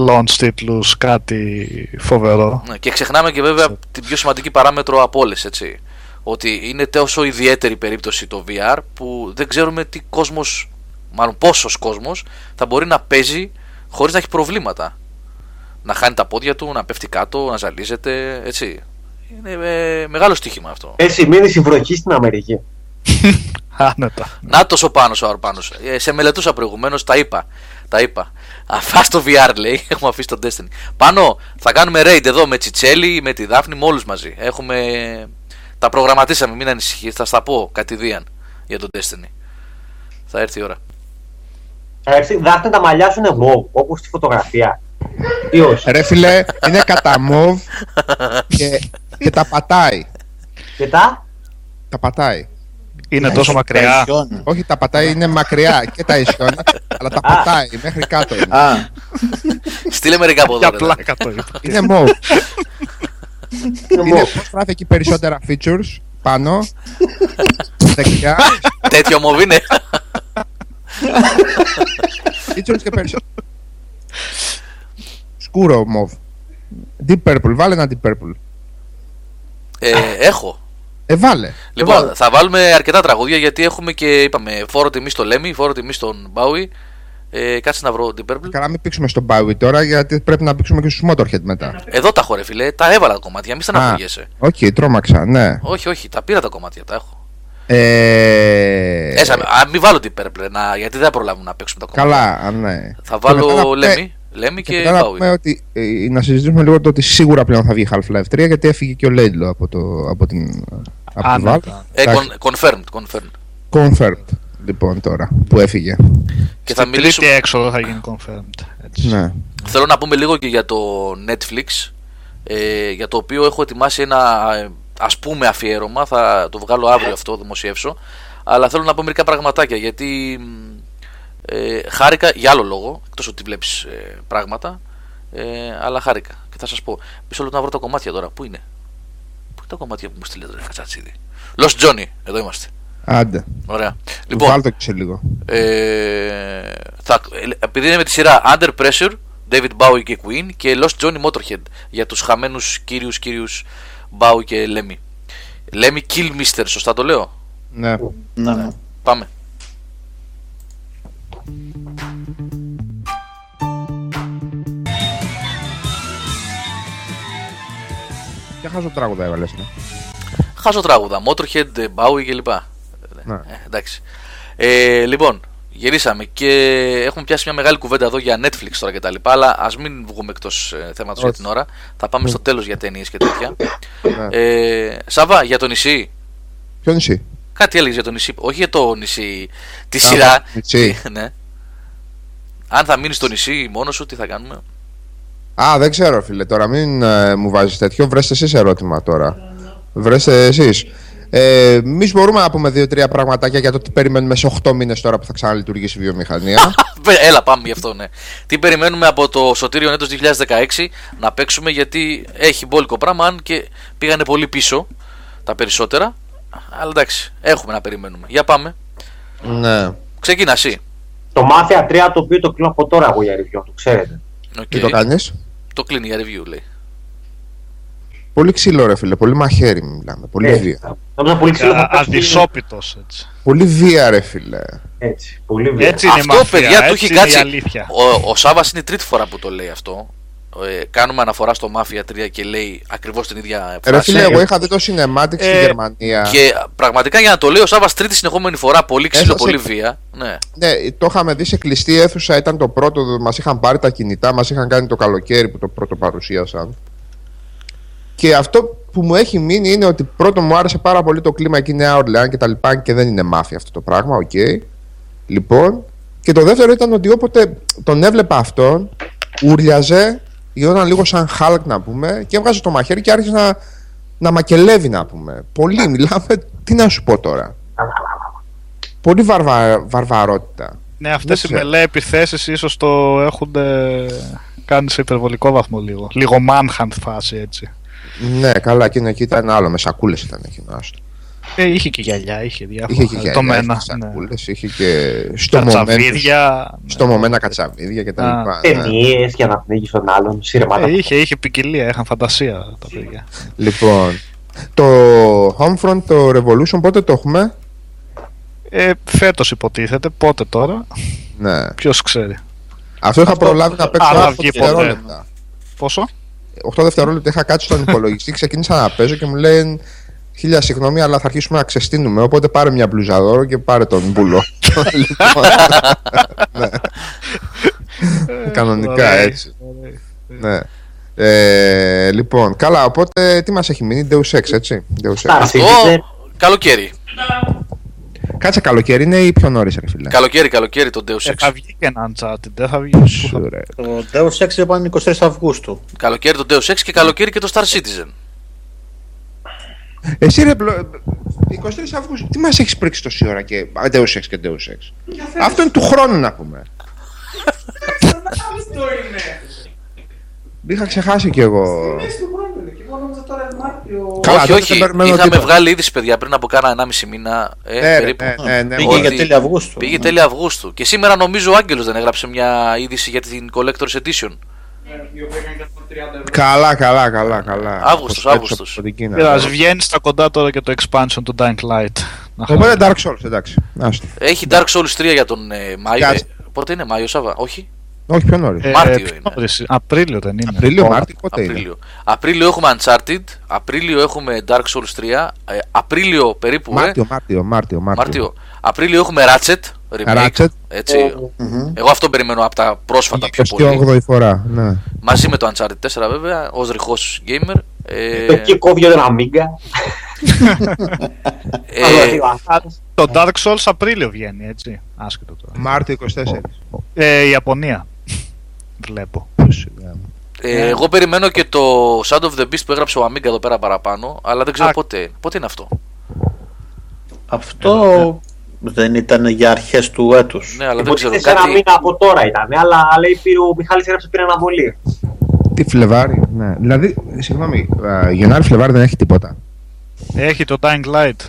launch τίτλους κάτι φοβερό. Ναι, και ξεχνάμε και βέβαια την πιο σημαντική παράμετρο από όλες, έτσι. Ότι είναι τόσο ιδιαίτερη περίπτωση το VR που δεν ξέρουμε τι κόσμος, μάλλον πόσος κόσμος θα μπορεί να παίζει χωρίς να έχει προβλήματα. Να χάνει τα πόδια του, να πέφτει κάτω, να ζαλίζεται, έτσι. Είναι ε, μεγάλο στοίχημα αυτό. Έχει μείνει η βροχή στην Αμερική. [LAUGHS] Άνετα. Να τόσο πάνω ο Αρπάνος. Ε, σε μελετούσα προηγουμένως, τα είπα. Τα είπα. Αφά στο VR λέει, [LAUGHS] έχουμε αφήσει τον Destiny. Πάνω θα κάνουμε raid εδώ με Τσιτσέλη, με τη Δάφνη, με όλους μαζί. Έχουμε. Τα προγραμματίσαμε, μην ανησυχείς. Θα στα πω κατηδίαν για τον Destiny. Θα έρθει η ώρα. Εντάξει, δάχτυλα τα μαλλιά σου είναι μοβ, όπως στη φωτογραφία. Ή όχι. Ρε φίλε, είναι κατά μοβ και, και τα πατάει. Και τα; Τα πατάει. Είναι τόσο μακριά. Όχι, τα πατάει είναι μακριά και τα ισιώνει, αλλά τα πατάει μέχρι κάτω. Είναι, Α, Στείλε μερικά από εδώ. Για ρε, πλάκα το είπα. είναι μοβ. Είναι Είναι mauve. πώς γράφει εκεί περισσότερα features πάνω, δεξιά, Τέτοιο μοβ είναι. features και περισσότερα. Σκούρο μοβ. Deep purple, βάλε ένα deep purple. Ε, έχω. Ε, βάλε. Λοιπόν, θα βάλουμε αρκετά τραγούδια γιατί έχουμε και είπαμε φόρο τιμή στο Λέμι, φόρο τιμή στον Μπάουι. Ε, κάτσε να βρω την Purple. Καλά, μην πήξουμε στον Bowie τώρα, γιατί πρέπει να πήξουμε και στους Motorhead μετά. Εδώ τα έχω ρε φίλε, τα έβαλα τα κομμάτια, μη στεναχωριέσαι. Οκ, τρόμαξα, ναι. Όχι, όχι, τα πήρα τα κομμάτια, τα έχω. Ε... Έσα, α, μην βάλω την Purple, να, γιατί δεν θα προλάβουμε να παίξουμε τα κομμάτια. Καλά, α, ναι. Θα Και μετά να βάλω πούμε- Λέμι, Λέμι Και και μετά να Bowie. πούμε ότι ε, να συζητήσουμε λίγο το ότι σίγουρα πλέον θα βγει Half-Life 3 γιατί έφυγε και ο Laidlaw από, το, από την. Από τη Άνετα. Valve. Ε, Εντάξει, con- confirmed, confirmed. Confirmed λοιπόν τώρα που έφυγε. Και θα Στην τρίτη μιλήσουμε, έξοδο θα γίνει confirmed. Έτσι. Ναι. θέλω να πούμε λίγο και για το Netflix, ε, για το οποίο έχω ετοιμάσει ένα ε, ας πούμε αφιέρωμα, θα το βγάλω αύριο αυτό, δημοσιεύσω, αλλά θέλω να πω μερικά πραγματάκια, γιατί μ, ε, χάρηκα για άλλο λόγο, εκτός ότι βλέπεις ε, πράγματα, ε, αλλά χάρηκα και θα σας πω. Μισό λεπτό να βρω τα κομμάτια τώρα, πού είναι; τα κομμάτια που μου στείλετε, ρε Κατσατσίδη; Lost Johnny, εδώ είμαστε. Άντε. Ωραία. Λοιπόν, Λοιπόν, Βάλτε και σε λίγο. ε, θα, ε, επειδή είναι με τη σειρά Under Pressure, David Bowie και Queen και Lost Johnny Motorhead για τους χαμένους κύριους κύριους Bowie και Lemmy. Lemmy Kill Mister, σωστά το λέω; Ναι. Ναι, ναι. Πάμε. Χάζω τραγουδά έβαλες, ναι. Χάσω τραγούδα, Motorhead, ε, Bowie κλπ. Ναι. Ε, εντάξει. Ε, λοιπόν, γυρίσαμε και έχουμε πιάσει μια μεγάλη κουβέντα εδώ για Netflix τώρα και τα λοιπά, αλλά ας μην βγούμε εκτός ε, θέματος για Όχι. την ώρα. Θα πάμε στο τέλος για ταινίες και τέτοια. Ναι. ε, Σάβα, για το νησί. Ποιο νησί; Κάτι έλεγες για το νησί. Όχι για το νησί. Τη Α, σειρά. το νησί. [LAUGHS] ναι. Αν θα μείνεις στο νησί μόνος σου, τι θα κάνουμε; Α, δεν ξέρω, φίλε. Τώρα μην ε, μου βάζεις τέτοιο. Βρέστε εσεί ερώτημα τώρα. Βρέστε εσείς. Ε, Εμείς μπορούμε να πούμε δύο-τρία πραγματάκια για το τι περιμένουμε σε 8 μήνες τώρα που θα ξαναλειτουργήσει η βιομηχανία. [LAUGHS] Πε- Έλα, πάμε γι' αυτό, ναι. Τι περιμένουμε από το σωτήριο έτος 2016 να παίξουμε γιατί έχει μπόλικο πράγμα, αν και πήγανε πολύ πίσω τα περισσότερα. Αλλά εντάξει, έχουμε να περιμένουμε. Για πάμε. ναι. Ξεκίνα εσύ. Το Mafia 3 το οποίο το κλείνω από τώρα εγώ για review, το ξέρετε. Οκ. Τι το κάνεις; Το κλείνει για review, λέει. Πολύ ξύλο, ρε φίλε. Πολύ μαχαίρι μιλάμε. Πολύ Ε, βία. Νόμιζα πολύ ξύλο θα παίξει- Αδυσόπιτος έτσι. Πολύ βία, ρε φίλε. Έτσι, πολύ βία. Έτσι είναι η αυτό, μαφία, παιδιά, του έτσι έχει είναι η κάτσει. αλήθεια. Ο, ο Σάβα είναι η τρίτη φορά που το λέει αυτό. Ε, κάνουμε αναφορά στο Mafia 3 και λέει ακριβώς την ίδια Ρε φράση. φίλε, εγώ είχα δει το Cinematic στη Ε, Γερμανία. Και πραγματικά για να το λέει ο Σάβα τρίτη συνεχόμενη φορά, πολύ ξύλο, Έσωσε- πολύ βία. Ναι. Ναι, το είχαμε δει σε κλειστή αίθουσα. Ήταν το πρώτο. Μας είχαν πάρει τα κινητά, μας είχαν κάνει το καλοκαίρι που το πρώτο παρουσίασαν. Και αυτό που μου έχει μείνει είναι ότι πρώτο μου άρεσε πάρα πολύ το κλίμα εκεί Νέα Ορλεάν και τα λοιπά και δεν είναι μάφια αυτό το πράγμα, οκ. Λοιπόν, και το δεύτερο ήταν ότι όποτε τον έβλεπα αυτόν, ούρλιαζε, γινόταν λίγο σαν Χάλκ να πούμε και έβγαζε το μαχαίρι και άρχισε να, να μακελεύει να πούμε. Πολύ, μιλάμε, τι να σου πω τώρα. Πολύ βαρβα, βαρβαρότητα. Ναι, αυτές οι ξέρω. μελέ επιθέσεις ίσως το έχουν ε, κάνει σε υπερβολικό βαθμό λίγο. Λίγο manhunt φάση έτσι. Ναι, καλά, εκείνο εκεί ήταν άλλο. Με σακούλες ήταν εκείνο. άστο. Ε, είχε και γυαλιά, είχε διάφορα. Είχε και το γυαλιά, μένα. είχε Ναι. σακούλες, είχε και στο moment, Κατσαβίδια. στο μομένα κατσαβίδια και τα Α. λοιπά. ναι. Ταινίες για να πνίγεις τον άλλον, σύρματα. Ε, είχε, είχε ποικιλία, είχαν φαντασία τα παιδιά. Λοιπόν, το Homefront, το Revolution, πότε το έχουμε; Ε, φέτος υποτίθεται, πότε τώρα, Ναι. ποιος ξέρει. Αυτό είχα προλάβει να παίξω Α, θα 8 βγει ποτέ. δευτερόλεπτα. Πόσο; 8 δευτερόλεπτα είχα κάτσει στον υπολογιστή, ξεκίνησα να παίζω και μου λένε Χίλια συγγνώμη, αλλά θα αρχίσουμε να ξεστίνουμε. Οπότε πάρε μια μπλουζα δώρο και πάρε τον μπουλό. λοιπόν, [LAUGHS] [LAUGHS] ναι. Κανονικά Ωραία, έτσι. ωραία. Ναι. Ε, λοιπόν, καλά, οπότε τι μας έχει μείνει, Deus Ex, έτσι. Deus Ex. Star Αυτό Citizen. καλοκαίρι. Κάτσε καλοκαίρι είναι ή πιο νωρίς, ρε φίλε; Καλοκαίρι, καλοκαίρι το Deus Ε, Ex. θα βγει και ένα Uncharted, δεν θα βγει. Πού θα- Σου, ρε. Το Deus Ex είπαν 23 Αυγούστου. Καλοκαίρι το Deus Ex και καλοκαίρι και το Star Citizen. Εσύ ρε, πλο- 23 Αυγούστου, τι μας έχεις πρίξει τόση ώρα και Α, Deus Ex και Deus Ex; Αυτό είναι του χρόνου να πούμε. Είχα ξεχάσει κι εγώ. Καλά, όχι, τότε όχι. δεν περιμένω Είχαμε τίποτα. βγάλει είδηση, παιδιά, πριν από κάνα 1,5 μήνα. Ε, Ναι, ρε, περίπου. ναι, ναι, ναι, Πήγε ότι- για τέλη Αυγούστου. Πήγε τέλη Αυγούστου. Και σήμερα νομίζω ο Άγγελος δεν έγραψε μια είδηση για την Collector's Edition. Καλά, καλά, καλά, καλά. Αύγουστος, Πως έτσι Αύγουστος. από την Κίνα. Κοίτας, ας βγαίνει στα κοντά τώρα και το expansion του Dying Light. Να Οπότε Dark Souls, εντάξει. Άστο. Έχει Dark Souls 3 για τον ε, Μάιο. Κάτσε. Ε, πότε είναι Μάιο, Σάβα, όχι; Όχι πιο νωρίς. Ε, Μάρτιο πιο είναι. νωρίς, Απρίλιο δεν είναι. Απρίλιο, Ω, Μάρτιο, πότε είναι; Απρίλιο. Απρίλιο έχουμε Uncharted. Απρίλιο έχουμε Dark Souls 3. Ε, Απρίλιο περίπου. ε, Μάρτιο, Μάρτιο, Μάρτιο, Μάρτιο. Μάρτιο. Απρίλιο έχουμε Ratchet. Remake. Ratchet. Έτσι. Εγώ αυτό περιμένω από τα πρόσφατα πιο πολύ. 28η φορά, ναι. Μαζί με το Uncharted 4 βέβαια, ως ρηχός gamer. Ε, Το εκεί κόβει τον Amiga. [LAUGHS] ε, Το Dark Souls Απρίλιο βγαίνει, έτσι. Άσχετο τώρα. Μάρτιο 24. Ε, η Ιαπωνία. Βλέπω. ε, εγώ περιμένω και το Shadow of the Beast που έγραψε ο Amiga εδώ πέρα παραπάνω, αλλά δεν ξέρω Α. πότε. Πότε είναι αυτό; Αυτό δεν ήταν για αρχές του έτους. Ναι, αλλά δεν ξέρω. Υποτίθεται σε ένα Κάτι... μήνα από τώρα ήταν, αλλά λέει πήρε ο Μιχάλης έγραψε πήρε αναβολή. Τι Φλεβάρι, ναι. Δηλαδή, συγγνώμη, α, Γενάρη Φλεβάρι δεν έχει τίποτα. Έχει το Dying Light.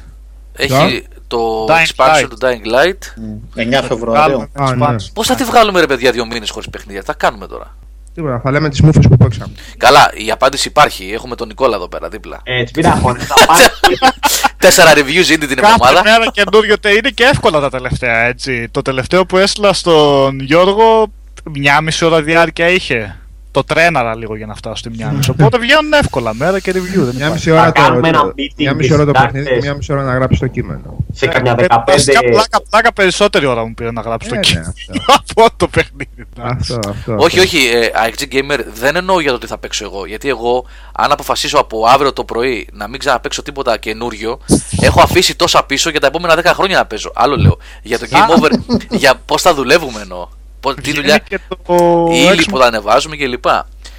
Έχει το Dying expansion Light. του Dying Light. 9 Φεβρουαρίου. Α, ναι. Πώς θα τη βγάλουμε, ρε παιδιά, δύο μήνες χωρίς παιχνίδια; Τι θα κάνουμε τώρα. Τίποτα, θα λέμε τις μούφες που παίξαμε. Καλά, η απάντηση υπάρχει. Έχουμε τον Νικόλα εδώ πέρα δίπλα. Έτσι, μην αγχώνεσαι. Θα πας [LAUGHS] Τέσσερα reviews ήδη την Κάθε εβδομάδα. μέρα καινούριο τε- είναι και εύκολα τα τελευταία, έτσι. Το τελευταίο που έστειλα στον Γιώργο, μια μισή ώρα διάρκεια είχε. Το τρέναρα λίγο για να φτάσω στη μια μισή. Οπότε βγαίνουν εύκολα μέρα και review. Δεν Μια υπάρχει. μισή ώρα το, κάνουμε ένα το- meeting μια και μισή ώρα το συντάκτες. παιχνίδι και μια μισή ώρα να γράψει το κείμενο. σε καμιά Ε, 15. βασικά, πλάκα, πλάκα περισσότερη ώρα μου πήρε να γράψω το Ε, ναι, κείμενο αυτό. [LAUGHS] από το παιχνίδι. Αυτό, αυτό. Όχι, αυτό. όχι, ε, AXG Gamer δεν εννοώ για το τι θα παίξω εγώ. Γιατί εγώ, αν αποφασίσω από αύριο το πρωί να μην ξαναπαίξω τίποτα καινούριο, έχω αφήσει τόσα πίσω για τα επόμενα 10 χρόνια να παίζω. Άλλο λέω. Για το Game Over, για πώς θα δουλεύουμε εννοώ. Πώς- τι Βγαίνει δουλειά, και το η ύλη Xbox που θα ανεβάζουμε κλπ.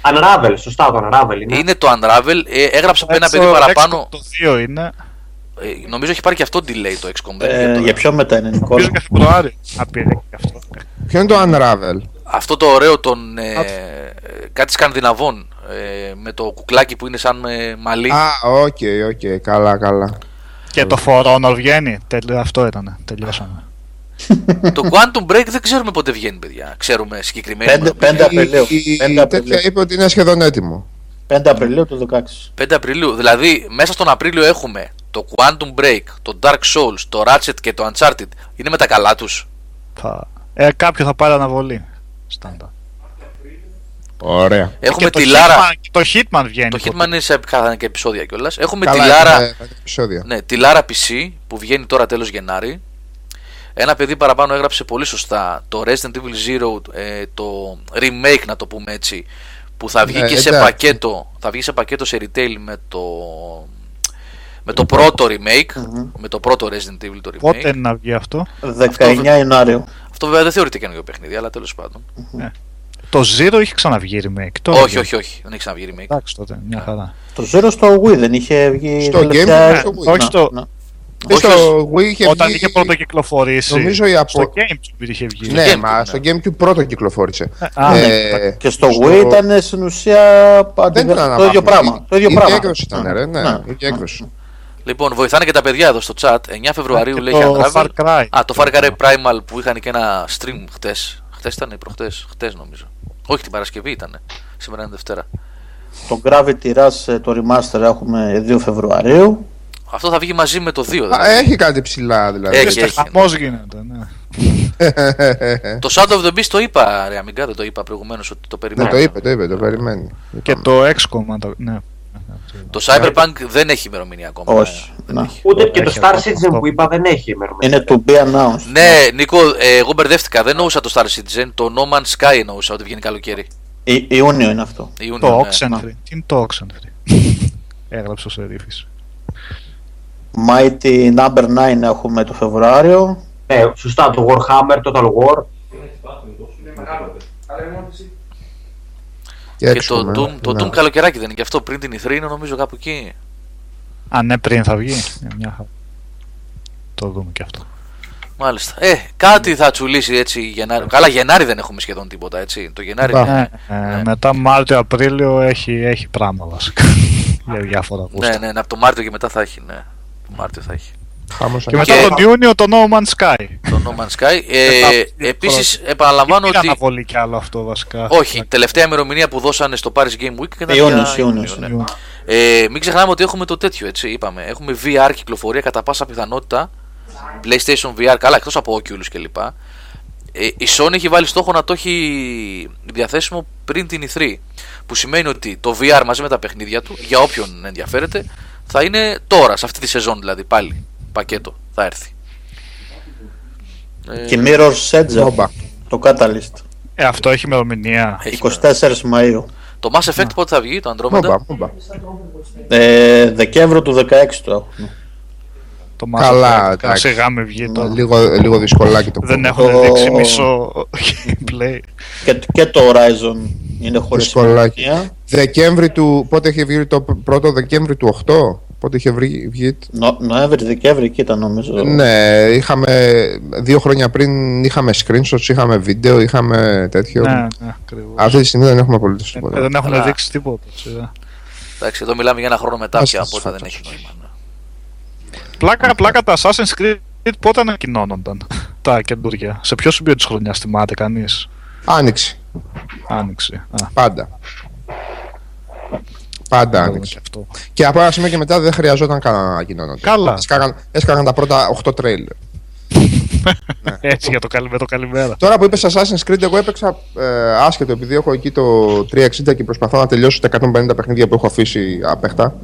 Unravel, σωστά το Unravel είναι. Είναι το Unravel, ε, έγραψε από ένα το παιδί παραπάνω. Xbox Το 2 είναι. Ε, νομίζω έχει πάρει και αυτό delay το XCOM. δεν είναι Ε, το- για ποιο μετά είναι, Νικόλα. Νομίζω και Φεβρουάριο. Να πήρε και αυτό. Ποιο είναι το Unravel; Αυτό το ωραίο των ε, ε, κάτι σκανδιναβών ε, με το κουκλάκι που είναι σαν ε, μαλλί. Α, οκ, οκ, καλά, καλά. Και το For Honor βγαίνει. Τελ- Αυτό ήταν. Τελειώσαμε. Το Quantum Break δεν ξέρουμε πότε βγαίνει, παιδιά. Ξέρουμε συγκεκριμένα. 5, 5 Απριλίου. Η, η, 5 η τέτοια Απριλίου. είπε ότι είναι σχεδόν έτοιμο. 5 Απριλίου του 16. 5 Απριλίου. Δηλαδή, μέσα στον Απρίλιο έχουμε το Quantum Break, το Dark Souls, το Ratchet και το Uncharted. Είναι με τα καλά τους; Θα... Ε, κάποιο θα πάρει αναβολή. Στάντα. Ωραία. Έχουμε και τη το Λάρα. Hitman, και το Hitman βγαίνει. Το ποτέ. Hitman είναι σε κάθε και επεισόδια κιόλας. Έχουμε Καλά, τη Λάρα. είναι επεισόδια. Ναι, τη Λάρα PC που βγαίνει τώρα τέλος Γενάρη. Ένα παιδί παραπάνω έγραψε πολύ σωστά το Resident Evil Zero, ε, το remake να το πούμε έτσι, που θα βγει Ναι, και σε εντάξει. πακέτο, θα βγει σε πακέτο σε retail με το, με το πρώτο remake, με το πρώτο Resident Evil το remake. Πότε είναι να βγει αυτό; 19 Ιανουάριου. Αυτό βέβαια δεν θεωρείται καινούργιο παιχνίδι, αλλά τέλος πάντων. Το Zero είχε ξαναβγεί remake. Το όχι, όχι, όχι, δεν έχει ξαναβγεί remake. Εντάξει τότε, μια χαρά. Το Zero στο Wii δεν είχε βγει. Στο τελευταία- Game, στο Wii. όχι Να, στο- να. Και στο Wii είχε Όταν βγει- είχε πρώτο κυκλοφορήσει. Νομίζω η απο- Στο GameCube είχε βγει. Ναι, Gamecube, μα ναι. στο GameCube πρώτο κυκλοφόρησε. Α, ναι. Ε, Και στο στο- Wii ήταν στην ουσία Δεν αντιβε- ήταν το ίδιο αναβάθμιση. πράγμα. Το ίδιο Η πράγμα. έκδοση ήταν, ρε, ναι, Ναι. η ίδια έκδοση. Λοιπόν, βοηθάνε και τα παιδιά εδώ στο chat. 9 Φεβρουαρίου Και λέει το Unravel. Far Cry. Α, το Far Cry Primal που είχαν και ένα stream χτες. Χτες ήταν ή προχτές. Χτες νομίζω. Όχι την Παρασκευή ήταν. Σήμερα είναι Δευτέρα. Το Gravity Rush ε, το remaster έχουμε 2 Φεβρουαρίου. Αυτό θα βγει μαζί με το 2. Α, Δηλαδή. έχει κάτι ψηλά δηλαδή. Έχει, έχεις. Χαμός γίνεται, ναι. [LAUGHS] το Shadow of the Beast το είπα, ρε Αμιγκά, δεν το είπα προηγουμένως ότι το Ναι, περιμένω. το είπε, το είπε, το περιμένει. Και το XCOM, αν το- ναι. Το Cyberpunk δεν έχει ημερομηνία ακόμα. Όχι. Δεν Να. έχει. Ούτε και το Έχει Star αυτό, Citizen αυτό. που είπα δεν έχει ημερομηνία. Είναι to be announced. Ναι, Νίκο, ε, εγώ μπερδεύτηκα. Δεν εννοούσα το Star Citizen. Το No Man's Sky εννοούσα ότι βγαίνει καλοκαίρι. Ι- Ιούνιο είναι αυτό. Ιούνιο, Το ναι. Oxenfree. Τι είναι το Oxenfree; [LAUGHS] Έγραψε ο Σερίφης. Mighty Number 9 έχουμε το Φεβρουάριο. Ναι, σωστά, το Warhammer, Total War. Και Και έξω, το ναι. Doom, το Ναι. Doom καλοκαιράκι δεν είναι και αυτό πριν την E3 είναι νομίζω κάπου εκεί. Α, ναι, πριν θα βγει. Ε, Μια χαρά. Το δούμε και αυτό. Μάλιστα. Ε, κάτι θα τσουλήσει έτσι Γενάρη. Καλά, Γενάρη δεν έχουμε σχεδόν τίποτα έτσι. Το Γενάρη. Μπα. είναι- Ε, ε, μετά Μάρτιο-Απρίλιο έχει, έχει πράγμα βασικά. [LAUGHS] Για διάφορα Ναι, γούστα. ναι, ναι, από το Μάρτιο και μετά θα έχει. Ναι. Το Μάρτιο θα έχει. Χάμος Και θα μετά Και- τον Ιούνιο το No Man's Sky. Το No Man's Sky. Ε, Ε, Επίσης, επαναλαμβάνω Δεν ότι. αναβολή κι άλλο αυτό βασικά. Όχι, τελευταία ημερομηνία που δώσανε στο Paris Game Week ήταν Ιούνιος, για Ιούνιος, Ιούνιο, ναι. Ιούνιο. Ε, μην ξεχνάμε ότι έχουμε το τέτοιο, έτσι, είπαμε. Έχουμε VR κυκλοφορία κατά πάσα πιθανότητα. PlayStation VR, καλά, εκτός από Oculus κλπ. Ε, η Sony έχει βάλει στόχο να το έχει διαθέσιμο πριν την E3. Που σημαίνει ότι το VR μαζί με τα παιχνίδια του, για όποιον ενδιαφέρεται, θα είναι τώρα, σε αυτή τη σεζόν δηλαδή, πάλι. Πακέτο, θα έρθει. Ε, Και Mirror's Edge Νόμπα. το Catalyst. Ε, αυτό έχει ημερομηνία. έχει 24 Μαΐου. Το Mass Effect πότε θα βγει, το Andromeda; Μόμπα, μόμπα. Ε, Δεκέμβριο του 16 το έχουμε. Το Mass Καλά, Effect. εντάξει. Σιγά με βγει τώρα. Λίγο, λίγο δυσκολάκι το Δεν κόμμα. έχουν Το- δείξει μισό [LAUGHS] gameplay. Και, και το Horizon είναι χωρίς Δυσκολάκι. ημερομηνία. Δεκέμβρη του. Πότε είχε βγει το πρώτο Δεκέμβρη του 8. Πότε είχε βγει. βγει Νο, Νοέμβρη, Δεκέμβρη εκεί ήταν νομίζω. ναι, είχαμε. Δύο χρόνια πριν είχαμε screenshots, είχαμε βίντεο, είχαμε τέτοιο. ναι, ναι, ακριβώς. Αυτή τη στιγμή δεν έχουμε απολύτως Ε, τίποτα. δεν έχουν Καλά. δείξει τίποτα. σιγά. Εντάξει, εδώ μιλάμε για ένα χρόνο μετά Ας πια, τις οπότε δεν φάτες. έχει νόημα. ναι. Πλάκα, πλάκα τα Assassin's Creed πότε ανακοινώνονταν; Τα καινούργια. Σε ποιο σημείο της χρονιάς θυμάται κανείς; Άνοιξη. Άνοιξη. Α, Πάντα. Πάντα δούμε άνοιξη. και αυτό. Και από ένα σημείο και μετά δεν χρειαζόταν καν να ανακοινώνονται. Καλά. Έσκαγαν, έσκαγαν τα πρώτα 8 τρέιλερ. [LAUGHS] Έτσι για το, καλη, με το καλημέρα. Τώρα που είπες Assassin's Creed, εγώ έπαιξα ε, άσχετο επειδή έχω εκεί το 360 και προσπαθώ να τελειώσω τα 150 παιχνίδια που έχω αφήσει απέχτα.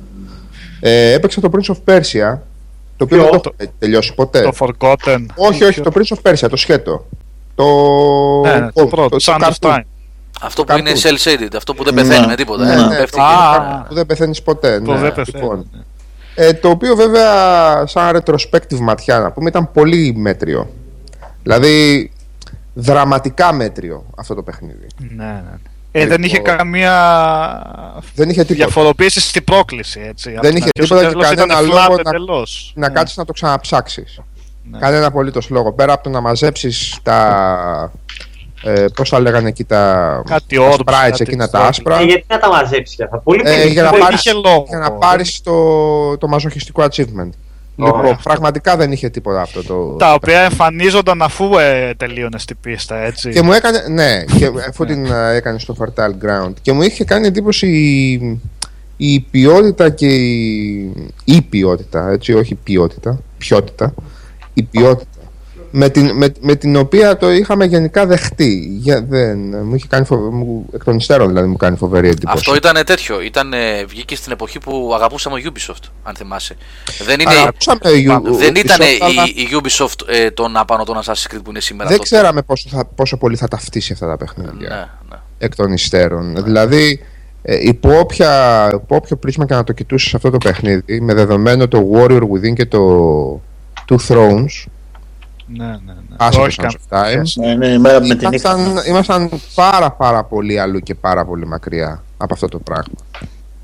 Ε, έπαιξα το Prince of Persia. Το οποίο Ποιο; δεν το έχω τελειώσει ποτέ. Το Forgotten. όχι, όχι, το Prince of Persia, το σκέτο. Το. Ναι, ναι, το πρώτο, Sand of cartoon. Time. Αυτό που είναι Cartoon. cell shaded, αυτό που δεν πεθαίνει Ναι. με τίποτα. Ναι, ε, ναι, πέφτει το- και- που δεν πεθαίνει ποτέ. Το ναι. δεν πεθαίνει. Λοιπόν, ε, το οποίο βέβαια σαν retrospective ματιά να πούμε ήταν πολύ μέτριο. Δηλαδή δραματικά μέτριο αυτό το παιχνίδι. Ναι, ναι. Ε, δεν είχε Λοιπόν. καμία Δεν είχε τίποτα. διαφοροποίηση στην πρόκληση. Έτσι. Από Δεν την είχε αρχή ως τίποτα το και τέλος κανένα ήταν λόγο flat να- εντελώς. Να Ναι. κάτσεις να το ξαναψάξεις. Ναι. Κανένα απολύτως λόγο. Πέρα από το να μαζέψεις τα. Ε, Πώς τα λέγανε εκεί τα. Κάτι τα orbs, sprites κάτι εκείνα τα τέτοια. άσπρα. Ε, γιατί να τα μαζέψεις και αυτά; Πολύ Ε, περίπου. για να Δεν πάρεις, είχε λόγο. για να πάρεις το, το μαζοχιστικό achievement. Λοιπόν, Ωραία. πραγματικά δεν είχε τίποτα αυτό το. Τα οποία εμφανίζονταν αφού ε, τελείωνε την πίστα, έτσι. Και μου έκανε. Ναι, και αφού την ε, έκανε στο Fertile Ground. Και μου είχε κάνει εντύπωση η, η ποιότητα και η, η ποιότητα, έτσι, όχι ποιότητα, ποιότητα. Η ποιότητα. Με την, με, με την οποία το είχαμε γενικά δεχτεί. Για, δεν, μου είχε κάνει φοβε, μου, εκ των υστέρων δηλαδή μου κάνει φοβερή εντύπωση. Αυτό ήταν τέτοιο. Ήταν, βγήκε στην εποχή που αγαπούσαμε Ubisoft, αν θυμάσαι. Δεν, είναι, Ακούσαμε Ubisoft, δεν ήταν αλλά η, η Ubisoft ε, τον απάνω των Assassin's Creed που είναι σήμερα. δεν τότε; ξέραμε πόσο, θα, πόσο πολύ θα ταυτίσει αυτά τα παιχνίδια. Ναι, ναι. εκ των υστέρων. Δηλαδή, ε, υπό, όποια, υπό όποιο πρίσμα και να το κοιτούσες αυτό το παιχνίδι, με δεδομένο το Warrior Within και το Two Thrones, Ναι, ναι, ναι. άσχετος Όχι Sands of Time, Ναι, είναι η μέρα με την νύχτα. ήμασταν, ήμασταν πάρα πάρα πολύ αλλού και πάρα πολύ μακριά από αυτό το πράγμα.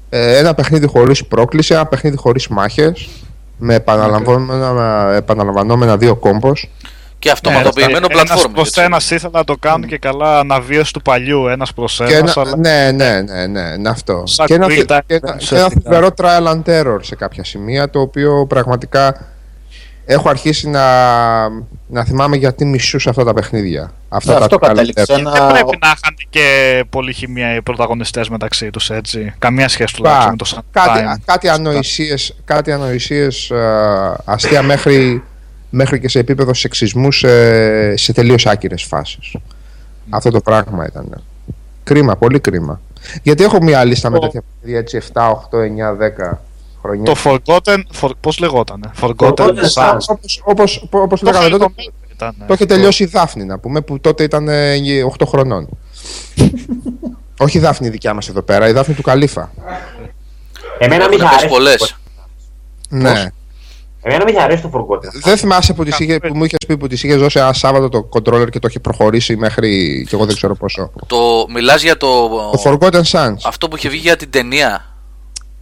Ε, ένα παιχνίδι χωρίς πρόκληση, ένα παιχνίδι χωρίς μάχες, με επαναλαμβανόμενα, επαναλαμβανόμενα δύο κόμπος. Και αυτοματοποιημένο Ένας platform. προς έτσι. ένας ήθελα να το κάνουν και καλά αναβίωση του παλιού, ένας προς Και ένας, ένα, αλλά ναι, ναι, ναι, ναι, είναι αυτό. Σαν Και ένα, quick time και ένα, events, και ένα ουσιαστικά. φοβερό trial and error σε κάποια σημεία, το οποίο πραγματικά έχω αρχίσει να, να θυμάμαι γιατί μισούσα αυτά τα παιχνίδια. Αυτά Ναι, τα αυτό trial and κατέληξε. error. Ένα... δεν πρέπει να είχαν και πολύ χημεία οι πρωταγωνιστές μεταξύ τους, έτσι. Καμία σχέση τουλάχιστον με το Sun κάτι, Time. κάτι ανοησίες, κάτι ανοησίες α, αστεία μέχρι, μέχρι και σε επίπεδο σεξισμού σε, σε τελείως άκυρες φάσεις. Αυτό το πράγμα ήταν. Κρίμα, πολύ κρίμα. Γιατί έχω μια λίστα με Το- τέτοια παιδιά έτσι 7, 8, 9, 10 χρόνια. Το Forgotten, for, πώς λεγότανε, Forgotten Forgotten Sands. Sands. Όπως, όπως, όπως Το λέγαμε τότε, χαριτωμένο ήταν, το είχε τελειώσει η Δάφνη να πούμε, που τότε ήταν ε, 8 χρονών. [LAUGHS] Όχι η Δάφνη δικιά μας εδώ πέρα, η Δάφνη του Καλύφα. Εμένα μη Έχουν είχε πέσει αρέσει. πολλές. Ναι. Εμένα μη είχε αρέσει το Forgotten. Δεν θυμάσαι που, τις είχε, που μου είχες πει που της είχε δώσει ένα Σάββατο το controller και το είχε προχωρήσει μέχρι και εγώ δεν ξέρω πόσο. Το, μιλάς για το, Το Forgotten Sands. αυτό που είχε βγει για την ταινία;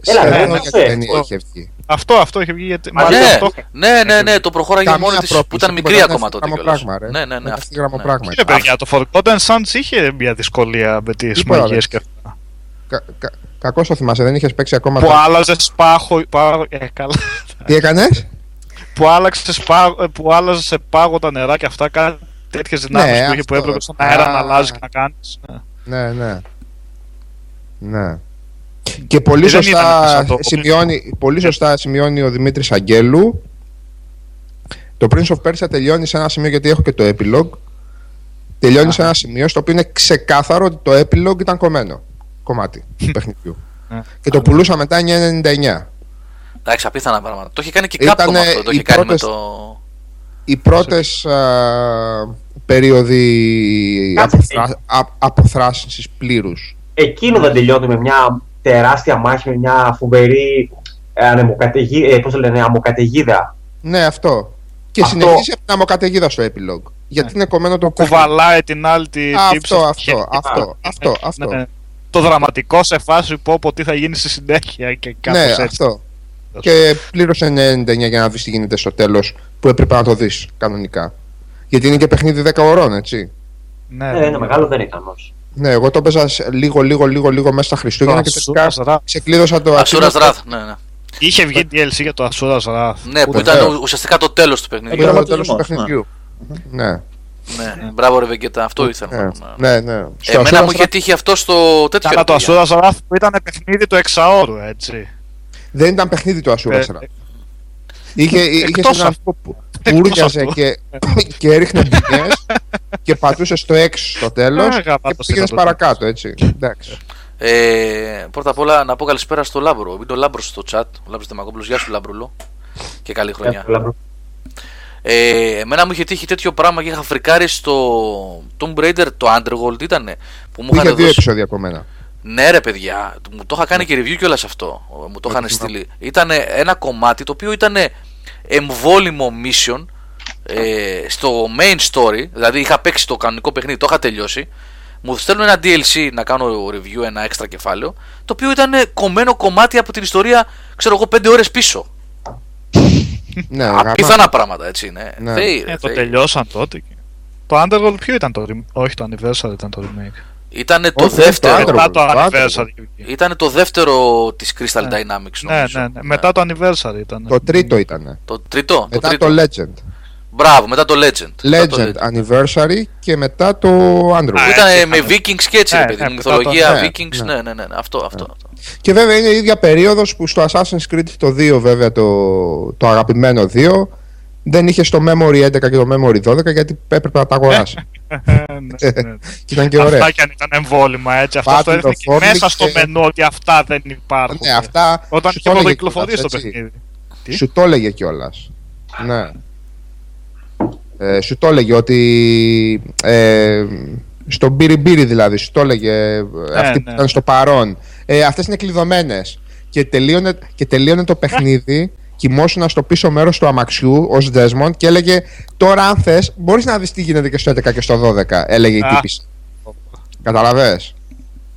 Έλα, Σε- ρε, ενώ ναι, για ναι. την ταινία είχε βγει. Αυτό, αυτό είχε βγει γιατί... Μα μάλιστα ναι, αυτό- ναι, ναι, ναι, το προχώραγε Καμία μόνη της που πρόκληση, ήταν μικρή τίποτα, ακόμα είναι τότε. γραμμό κιόλας. πράγμα, ρε. Ναι, ναι, ναι. Είναι αυτό, γραμμό ναι. πράγμα. Κύριε παιδιά, το Forgotten Sands είχε μια δυσκολία με τις Τίποτα, μαγείες ρε. και αυτά. Κα, κα, Κακό το θυμάσαι, δεν είχες παίξει ακόμα. Που το- άλλαζε σπάχο... πάγο- Ε, καλά. Τι έκανες; που άλλαξε σπά, που άλλαζε σε πάγο τα νερά και αυτά κάτι τέτοιες δυνάμεις Ναι, που είχε που αυτό. έπρεπε στον αέρα Α. να αλλάζεις και να κάνεις. Ναι, ναι. Ναι. Και πολύ Και δεν ήταν σωστά, σαν το- σημειώνει, πολύ σωστά σημειώνει ο Δημήτρης Αγγέλου το Prince of Persia τελειώνει σε ένα σημείο γιατί έχω και το epilogue τελειώνει σε ένα σημείο στο οποίο είναι ξεκάθαρο ότι το epilogue ήταν κομμένο κομμάτι του παιχνιδιού Ναι. και το πουλούσα μετά 9,99 Εντάξει, απίθανα πράγματα. Το είχε κάνει και Ήτανε κάποιο αυτό. Το οι είχε κάνει με πρώτες- το. οι πρώτες α, περίοδοι Κάτσε. αποθρά, α, αποθράσινσης πλήρους Εκείνο δεν τελειώνει με μια τεράστια μάχη, με μια φοβερή ε, ανεμοκαταιγίδα, ε, πώς το λένε, αμοκαταιγίδα. ναι αυτό και Αυτό- συνεχίζει από την αμοκαταιγίδα στο epilogue γιατί είναι κομμένο το παιχνίδι. Κουβαλάει την άλλη τη Αυτό, τύψη στα αυτό, χέρια. αυτό, αυτό, [LAUGHS] αυτό. Ναι. Το δραματικό σε φάση που πω πω τι θα γίνει στη συνέχεια και κάπως Ναι, έτσι. αυτό. Και πλήρωσε 99 για να δεις τι γίνεται στο τέλος που έπρεπε να το δεις κανονικά. Γιατί είναι και παιχνίδι 10 ωρών, έτσι. Ναι, Ε, είναι μεγάλο δεν ήταν όμως. Ναι, εγώ το έπαιζα σε λίγο, λίγο, λίγο, λίγο μέσα στα Χριστούγεννα και τελικά Ασούρας Ρα- ξεκλείδωσα το Ασούρα achievement Ραθ. Ναι, ναι. Είχε βγει DLC για το Asura's Wrath. Ναι, που Βεβαίως. ήταν ουσιαστικά το τέλος του παιχνιδιού. Ήταν το Τραυματισμός, τέλος του ναι. παιχνιδιού. Ναι, Ναι, μπράβο ρε Βεγγέτα, αυτό ήθελα. ναι, να- ναι. ναι. Στο Εμένα Asura's μου είχε Wrath τύχει αυτό στο τέτοιο. Καλά ρε το παιδιά. Asura's Wrath που ήταν παιχνίδι του εξαόρου, έτσι. Δεν ήταν παιχνίδι του Asura's Ε, Wrath. Είχε, είχε εκτός έναν αυτού. άνθρωπο που Εκτός ούρλιαζε αυτού. και, [LAUGHS] και έριχνε μπινιές και πατούσε στο 6 στο τέλος Ε, και γαμάτος πήγαινε ήταν το παρακάτω, έτσι. Εντάξει. Ε, πρώτα απ' όλα να πω καλησπέρα στο Λάμπρο. Είναι ο Λάμπρο στο chat. Ο Λάμπρος Δημακόπουλο. Γεια σου, Λάμπρουλο. Και καλή χρονιά. Ε, εμένα μου είχε τύχει τέτοιο πράγμα και είχα φρικάρει στο Tomb Raider το Underworld ήτανε. Που μου Είχε είχαν δύο δώσει. επεισόδια από μένα. Ναι, ρε παιδιά, μου το είχα κάνει και review κιόλας αυτό. Μου το είχαν στείλει. Ήταν ένα κομμάτι το οποίο ήταν εμβόλιμο mission ε, στο main story. Δηλαδή είχα παίξει το κανονικό παιχνίδι, το είχα τελειώσει. Μου στέλνουν ένα DLC να κάνω review, ένα έξτρα κεφάλαιο. Το οποίο ήταν κομμένο κομμάτι από την ιστορία, ξέρω εγώ, 5 ώρες πίσω. Ναι, Απίθανα γαμάτο. πράγματα, έτσι, ναι. Ναι. Θεοί, ρε, Ε, το θεοί. τελειώσαν τότε. και- Το Underworld ποιο ήταν το rem- Όχι, το Anniversary ήταν το remake. Ήτανε το Όχι, δεύτερο. το Μετά το Underworld, το Anniversary. Ήτανε το δεύτερο της Crystal Ναι. Dynamics, Ναι, νομίζω. ναι, ναι. Μετά το Anniversary ήταν. Το τρίτο ήταν. Το τρίτο. Μετά τρίτο. το Legend. Μπράβο, μετά το Legend. Μετά το Legend Anniversary και μετά το Underworld. Α, Ήταν έτσι με ήταν. Vikings και έτσι, Ναι, ρε παιδί ναι, μου. μετά το- Μυθολογία ναι, Vikings. ναι. Ναι, ναι, ναι. ναι, Αυτό, αυτό. αυτό. Και βέβαια είναι η ίδια περίοδος που στο Assassin's Creed το 2, βέβαια το, το αγαπημένο 2, δεν είχε στο Memory 11 και το Memory 12 γιατί έπρεπε να τα αγοράσει. Ε, [LAUGHS] ναι, ναι. και ήταν και ωραία. Αυτά κι αν ήταν εμβόλυμα έτσι. Αυτό Πάτε το έδειχνε το και φόρμι μέσα στο και- μενού ότι αυτά δεν υπάρχουν. Ναι, αυτά Όταν σου είχε το έλεγε πρωτοκυκλοφορήσει το κιόλας, έτσι. παιχνίδι. Τι; Σου το έλεγε κιόλας. Ναι. Ε, σου το έλεγε ότι ε, στον Μπίρι δηλαδή σου το έλεγε ε, αυτοί που ναι. ήταν στο παρόν ε, αυτές είναι κλειδωμένες και τελείωνε, και τελείωνε το [LAUGHS] παιχνίδι κοιμόσουν στο πίσω μέρος του αμαξιού ως Desmond και έλεγε τώρα αν θες μπορείς να δεις τι γίνεται και στο 11 και στο 12 έλεγε η Α. τύπη Καταλαβες;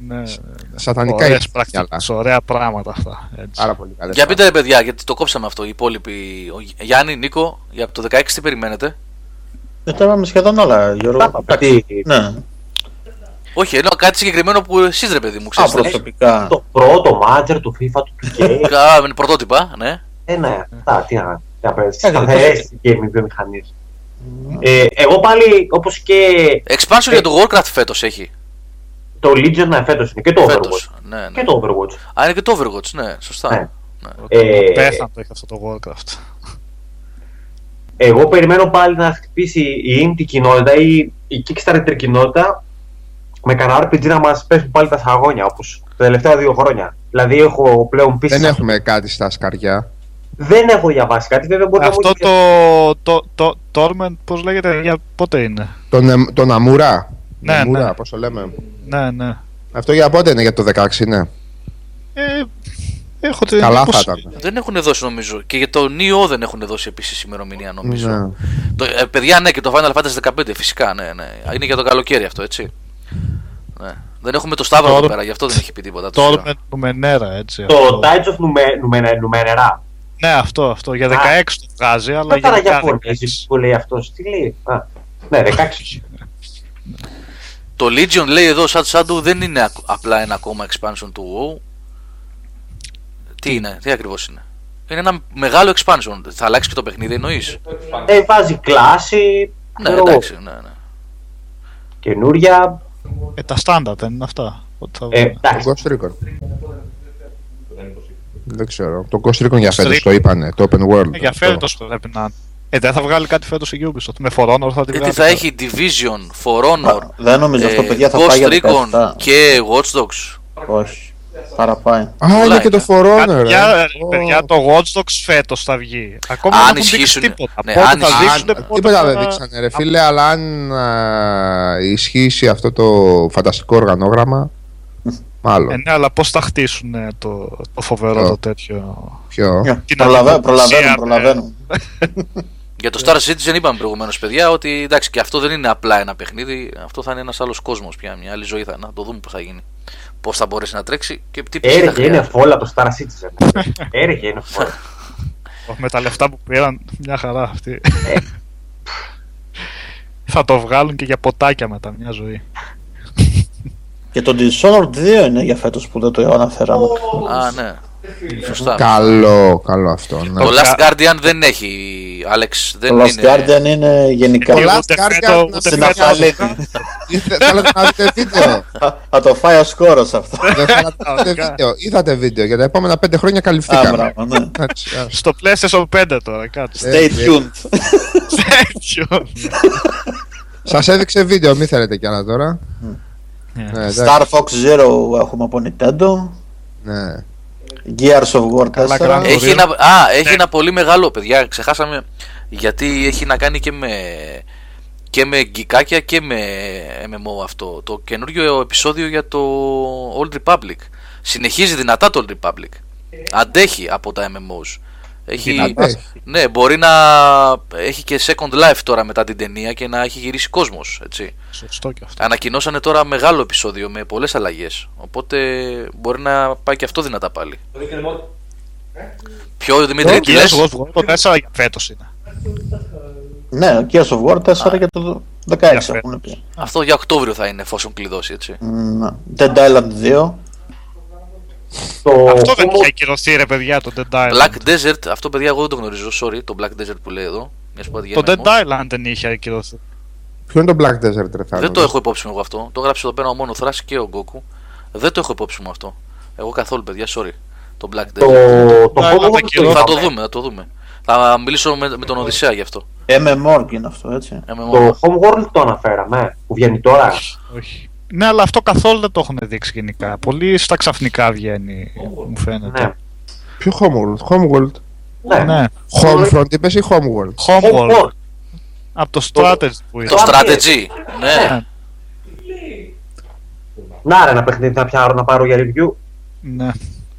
Ναι, ναι, ναι. Σατανικά Ωραίες είναι πρακτικές, ωραία πράγματα αυτά. Έτσι. Πάρα πολύ καλές Για πείτε ρε παιδιά, γιατί το κόψαμε αυτό. Οι υπόλοιποι. Ο Γιάννη, Νίκο, για το 16 τι περιμένετε; Δεν τα είπαμε σχεδόν όλα, Γιώργο. Τα είπαμε. Εντάξει. Ναι. Όχι, εννοώ κάτι συγκεκριμένο που εσείς ρε παιδί μου Α, ξέρετε. προσωπικά. Το Pro, το Manager, το FIFA, το 2K. Κα- με πρωτότυπα, ναι. Ε, ναι, αυτά, τι να τι να πες, Ε, σταθερές και μη βιομηχανίες. Ε, εγώ πάλι, όπως και Expansion για το Warcraft φέτος έχει. το Legion ναι, φέτος είναι και το Φέτος. Overwatch. Ναι, ναι. Και το Overwatch. Α, είναι και το Overwatch, ναι, σωστά. Ναι. Ε... Ε, Πέθαν το είχε αυτό το Warcraft. Εγώ περιμένω πάλι να χτυπήσει η indie κοινότητα ή η Kickstarter κοινότητα με κανένα RPG να μας πέσουν πάλι τα σαγόνια όπως τα τελευταία δύο χρόνια. Δηλαδή έχω πλέον πίστη. δεν έχουμε κάτι στα σκαριά Δεν έχω διαβάσει κάτι, βέβαια μπορεί Αυτό να μου το, το, το Torment, πώς λέγεται, για πότε είναι; τον, Εμ- τον Αμουρά Ναι, Αμουρά, ναι. πώς το λέμε Ναι, ναι. αυτό για πότε είναι για το 16 ναι Ε, έχω την Καλά θα εντύπωση- ήταν. Δεν έχουν δώσει νομίζω. Και για το Neo δεν έχουν δώσει επίσης ημερομηνία νομίζω. Ναι. Το, ε, παιδιά, ναι, και το Final Fantasy 15 φυσικά, ναι, ναι. Είναι για το καλοκαίρι αυτό, έτσι. Ναι. Δεν έχουμε το Σταύρο Το- εδώ πέρα, γι' αυτό δεν έχει πει τίποτα. το ξέρω. Torment του Μενέρα, έτσι. Το αυτό. Tides of Nume- Numenera. Numenera. Ναι, αυτό, αυτό. Για 16 το βγάζει, αλλά Δεν για ήταν 16. Ιαπωνέζι που λέει αυτός. Τι λέει. Α, ναι, 16. Το Legion λέει εδώ, σαν Shadow δεν είναι ακ- απλά ένα ακόμα expansion του WoW. Τι είναι, τι ακριβώς είναι. Είναι ένα μεγάλο expansion. Θα αλλάξει και το παιχνίδι, εννοείς; ε, βάζει κλάση. Ναι, ξέρω εγώ, εντάξει, ναι, ναι. Καινούρια. Ε, τα στάνταρ δεν είναι αυτά. Ότι θα Ε, βγουν. Το εντάξει. Ghost Recon. Δεν ξέρω. Το Ghost Recon για Ghost φέτος Recon. το είπανε. Το Open World. Ε, για αυτό. φέτος πρέπει να είναι. Ε, δεν θα βγάλει κάτι φέτος η Ubisoft. Με For Honor θα τη Γιατί βγάλει. θα έχει Division, For Honor, Δεν νομίζω αυτό, ε, παιδιά, θα πάει Ghost για Recon 17. και Watch Dogs. Όχι. Παραπάει. Α, είναι Πολλά και το είναι. For Honor. Παιδιά, ε. ε, παιδιά, το Watch Dogs φέτος θα βγει. Ακόμα Αν δεν έχουν δείξει ισχύσουν- τίποτα. ναι, Πότε αν θα ισχύσουν- δείξουν, Αν- πότε Τίποτα θα- δεν δείξανε ρε φίλε, αλλά αν α, ισχύσει αυτό το φανταστικό οργανόγραμμα, Ε, μάλλον. ναι, αλλά πώς θα χτίσουν ε, το, το φοβερό Ε. το τέτοιο; Ποιο; Την Προλαβα- αντιπροσία, Προλαβαίνουν, ε. προλαβαίνουν. [LAUGHS] Για το Star Citizen είπαμε προηγουμένως, παιδιά, ότι εντάξει και αυτό δεν είναι απλά ένα παιχνίδι. Αυτό θα είναι ένας άλλος κόσμος πια. Μια άλλη ζωή θα να το δούμε πώς θα γίνει. Πώς θα μπορέσει να τρέξει και τι πίστη θα Έρεχε, είναι χρειάζεται. φόλα το Star Citizen. [LAUGHS] Έρεχε, είναι φόλα. Με τα λεφτά που πήραν, μια χαρά αυτή. Ε. θα το βγάλουν και για ποτάκια μετά μια ζωή. Και το Dishonored 2 είναι για φέτος που δεν το αναφέραμε. Α, ναι. Σωστά. Καλό, καλό αυτό. Ναι. Το Last Guardian δεν έχει, Alex. Δεν Το Last είναι. Guardian είναι γενικά. Το Ούτε Last φέτο, Guardian ούτε να Στην σε Αφαλήνη. Ήθε- Θέλετε να δείτε βίντεο. Θα- Θα το φάει ο σκόρος αυτό. Δεν θέλατε να δείτε βίντεο. Είδατε βίντεο. Για τα επόμενα πέντε χρόνια Α, καλυφθήκαμε. μπράβο, ναι. Εντάξει, α. Στο PlayStation 5 τώρα, κάτσε. Ε, Stay tuned. Τέτοιο. Σας έδειξε βίντεο, μη θέλετε κι άλλα τώρα. Ναι, εντάξει, Star Fox Zero έχουμε από Nintendo. ναι. Gears of War 4. Καλά, Gran Έχει Turismo. ένα, α, έχει Ναι. ένα πολύ μεγάλο, παιδιά. Ξεχάσαμε γιατί έχει να κάνει και με, και με γκικάκια και με MMO αυτό. Το καινούριο επεισόδιο για το Old Republic. Συνεχίζει δυνατά το Old Republic. Αντέχει από τα MMOs. Έχει, Δυνατά. ναι, μπορεί να έχει και second life τώρα μετά την ταινία και να έχει γυρίσει κόσμος, έτσι. Σωστό και αυτό. Ανακοινώσανε τώρα μεγάλο επεισόδιο με πολλές αλλαγές. Οπότε μπορεί να πάει και αυτό δυνατά πάλι. Ποιο Δημήτρη, τι Gears λες; of War το 4 για φέτος είναι. Ναι, Gears of War 4 και το 16 έχουν πει. Αυτό για Οκτώβριο θα είναι εφόσον κλειδώσει έτσι. Ναι. Dead Island 2. Το Αυτό δεν Homo- είχε ακυρωθεί ρε παιδιά το Dead Island. Black Desert, αυτό παιδιά εγώ δεν το γνωρίζω, sorry, το Black Desert που λέει εδώ. Μιας που Το πηγαίνω Dead εγώ. Island δεν είχε ακυρωθεί. Ποιο είναι το Black Desert, ρε Θάνο; Δεν το έχω υπόψη μου εγώ αυτό. Το έγραψε εδώ πέρα ο μόνος Thrash και ο Goku. Δεν το έχω υπόψη μου αυτό. Εγώ καθόλου παιδιά, sorry. Το Black Το, Desert. το Ναι, Homeworld αλλά το Θα το είδαμε. δούμε, θα το δούμε. Θα μιλήσω με, με τον Οδυσσέα γι' αυτό. MMORG είναι αυτό, έτσι. MMO. Το Homeworld το αναφέραμε, που βγαίνει τώρα. Όχι. Ναι, αλλά αυτό καθόλου δεν το έχουν δείξει γενικά. Πολύ στα ξαφνικά βγαίνει, μου φαίνεται. Ναι. Ποιο Homeworld, Homeworld; Ναι. Ναι. Homefront είπες ή Homeworld; Homeworld. Homeworld. Από το Strategy που Το ήταν. strategy. Ναι. Να ρε, ένα παιχνίδι θα πιάρω να πάρω για review. Ναι.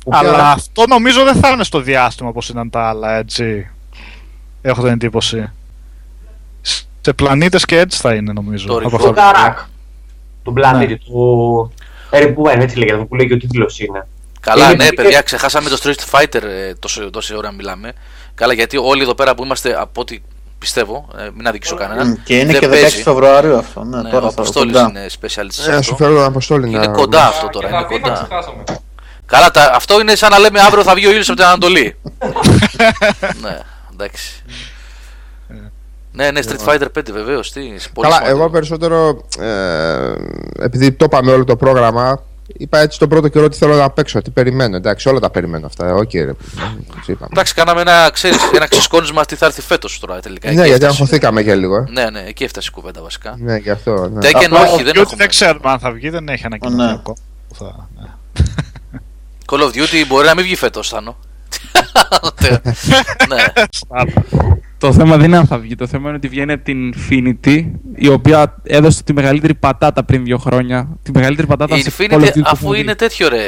Που Αλλά πια- αυτό νομίζω δεν θα είναι στο διάστημα όπως ήταν τα άλλα, έτσι. Έχω την εντύπωση. Σε πλανήτες και έτσι θα είναι νομίζω. Το από review. αυτά Το που- Καράκ. Τον πλανήτη Ναι. του. Ερυπουέν, έτσι λέγεται, που λέει και ο τίτλος είναι. Καλά, Είναι ναι, και- παιδιά, ξεχάσαμε το Street Fighter ε, τόσο, τόση ώρα μιλάμε. Καλά, γιατί όλοι εδώ πέρα που είμαστε, από ό,τι πιστεύω, ε, μην αδικήσω κανέναν. Μμ, Και είναι δεν και 16 παίζει. Φεβρουαρίου αυτό. Ναι, Ναι, τώρα ο θα Αποστόλης κοντά. είναι specialist σε Ε, σου αυτό. φέρω τον Αποστόλη Είναι να... κοντά αυτό τώρα, Και είναι τα FIFA κοντά. ξεχάσαμε. Καλά, τα, αυτό είναι σαν να λέμε αύριο θα βγει ο ήλιος από την Ανατολή. [LAUGHS] ναι, εντάξει. Ναι, ναι, Street Fighter 5 βεβαίως, τι, πολύ Καλά, σημαντικό. εγώ περισσότερο, ε, επειδή το είπαμε όλο το πρόγραμμα, είπα έτσι τον πρώτο καιρό τι θέλω να παίξω, τι περιμένω. Εντάξει, όλα τα περιμένω αυτά. Οκ, ρε. τους είπαμε. Εντάξει, κάναμε ένα, ξέρεις, ένα ξεσκόνισμα τι θα έρθει φέτος τώρα τελικά. Ναι, Εκεί γιατί έφτασε. αγχωθήκαμε και λίγο. ε. Ναι, ναι, εκεί έφτασε η κουβέντα βασικά. Ναι, γι' αυτό. Ναι. Tekken Απλά όχι, Call δεν of Duty έχουμε. δεν ξέρουμε αν θα βγει, δεν έχει ανακοινωθεί Ναι. ακόμα. που θα- ναι. [LAUGHS] Call of Duty μπορεί να μην βγει φέτος, Θάνο. [LAUGHS] ναι. Το θέμα δεν είναι αν θα βγει. Το θέμα είναι ότι βγαίνει από την Infinity, η οποία έδωσε τη μεγαλύτερη πατάτα πριν δύο χρόνια. Τη μεγαλύτερη πατάτα Η σε Call of Infinity, Duty που αφού έχουμε είναι δει. τέτοιο ρε.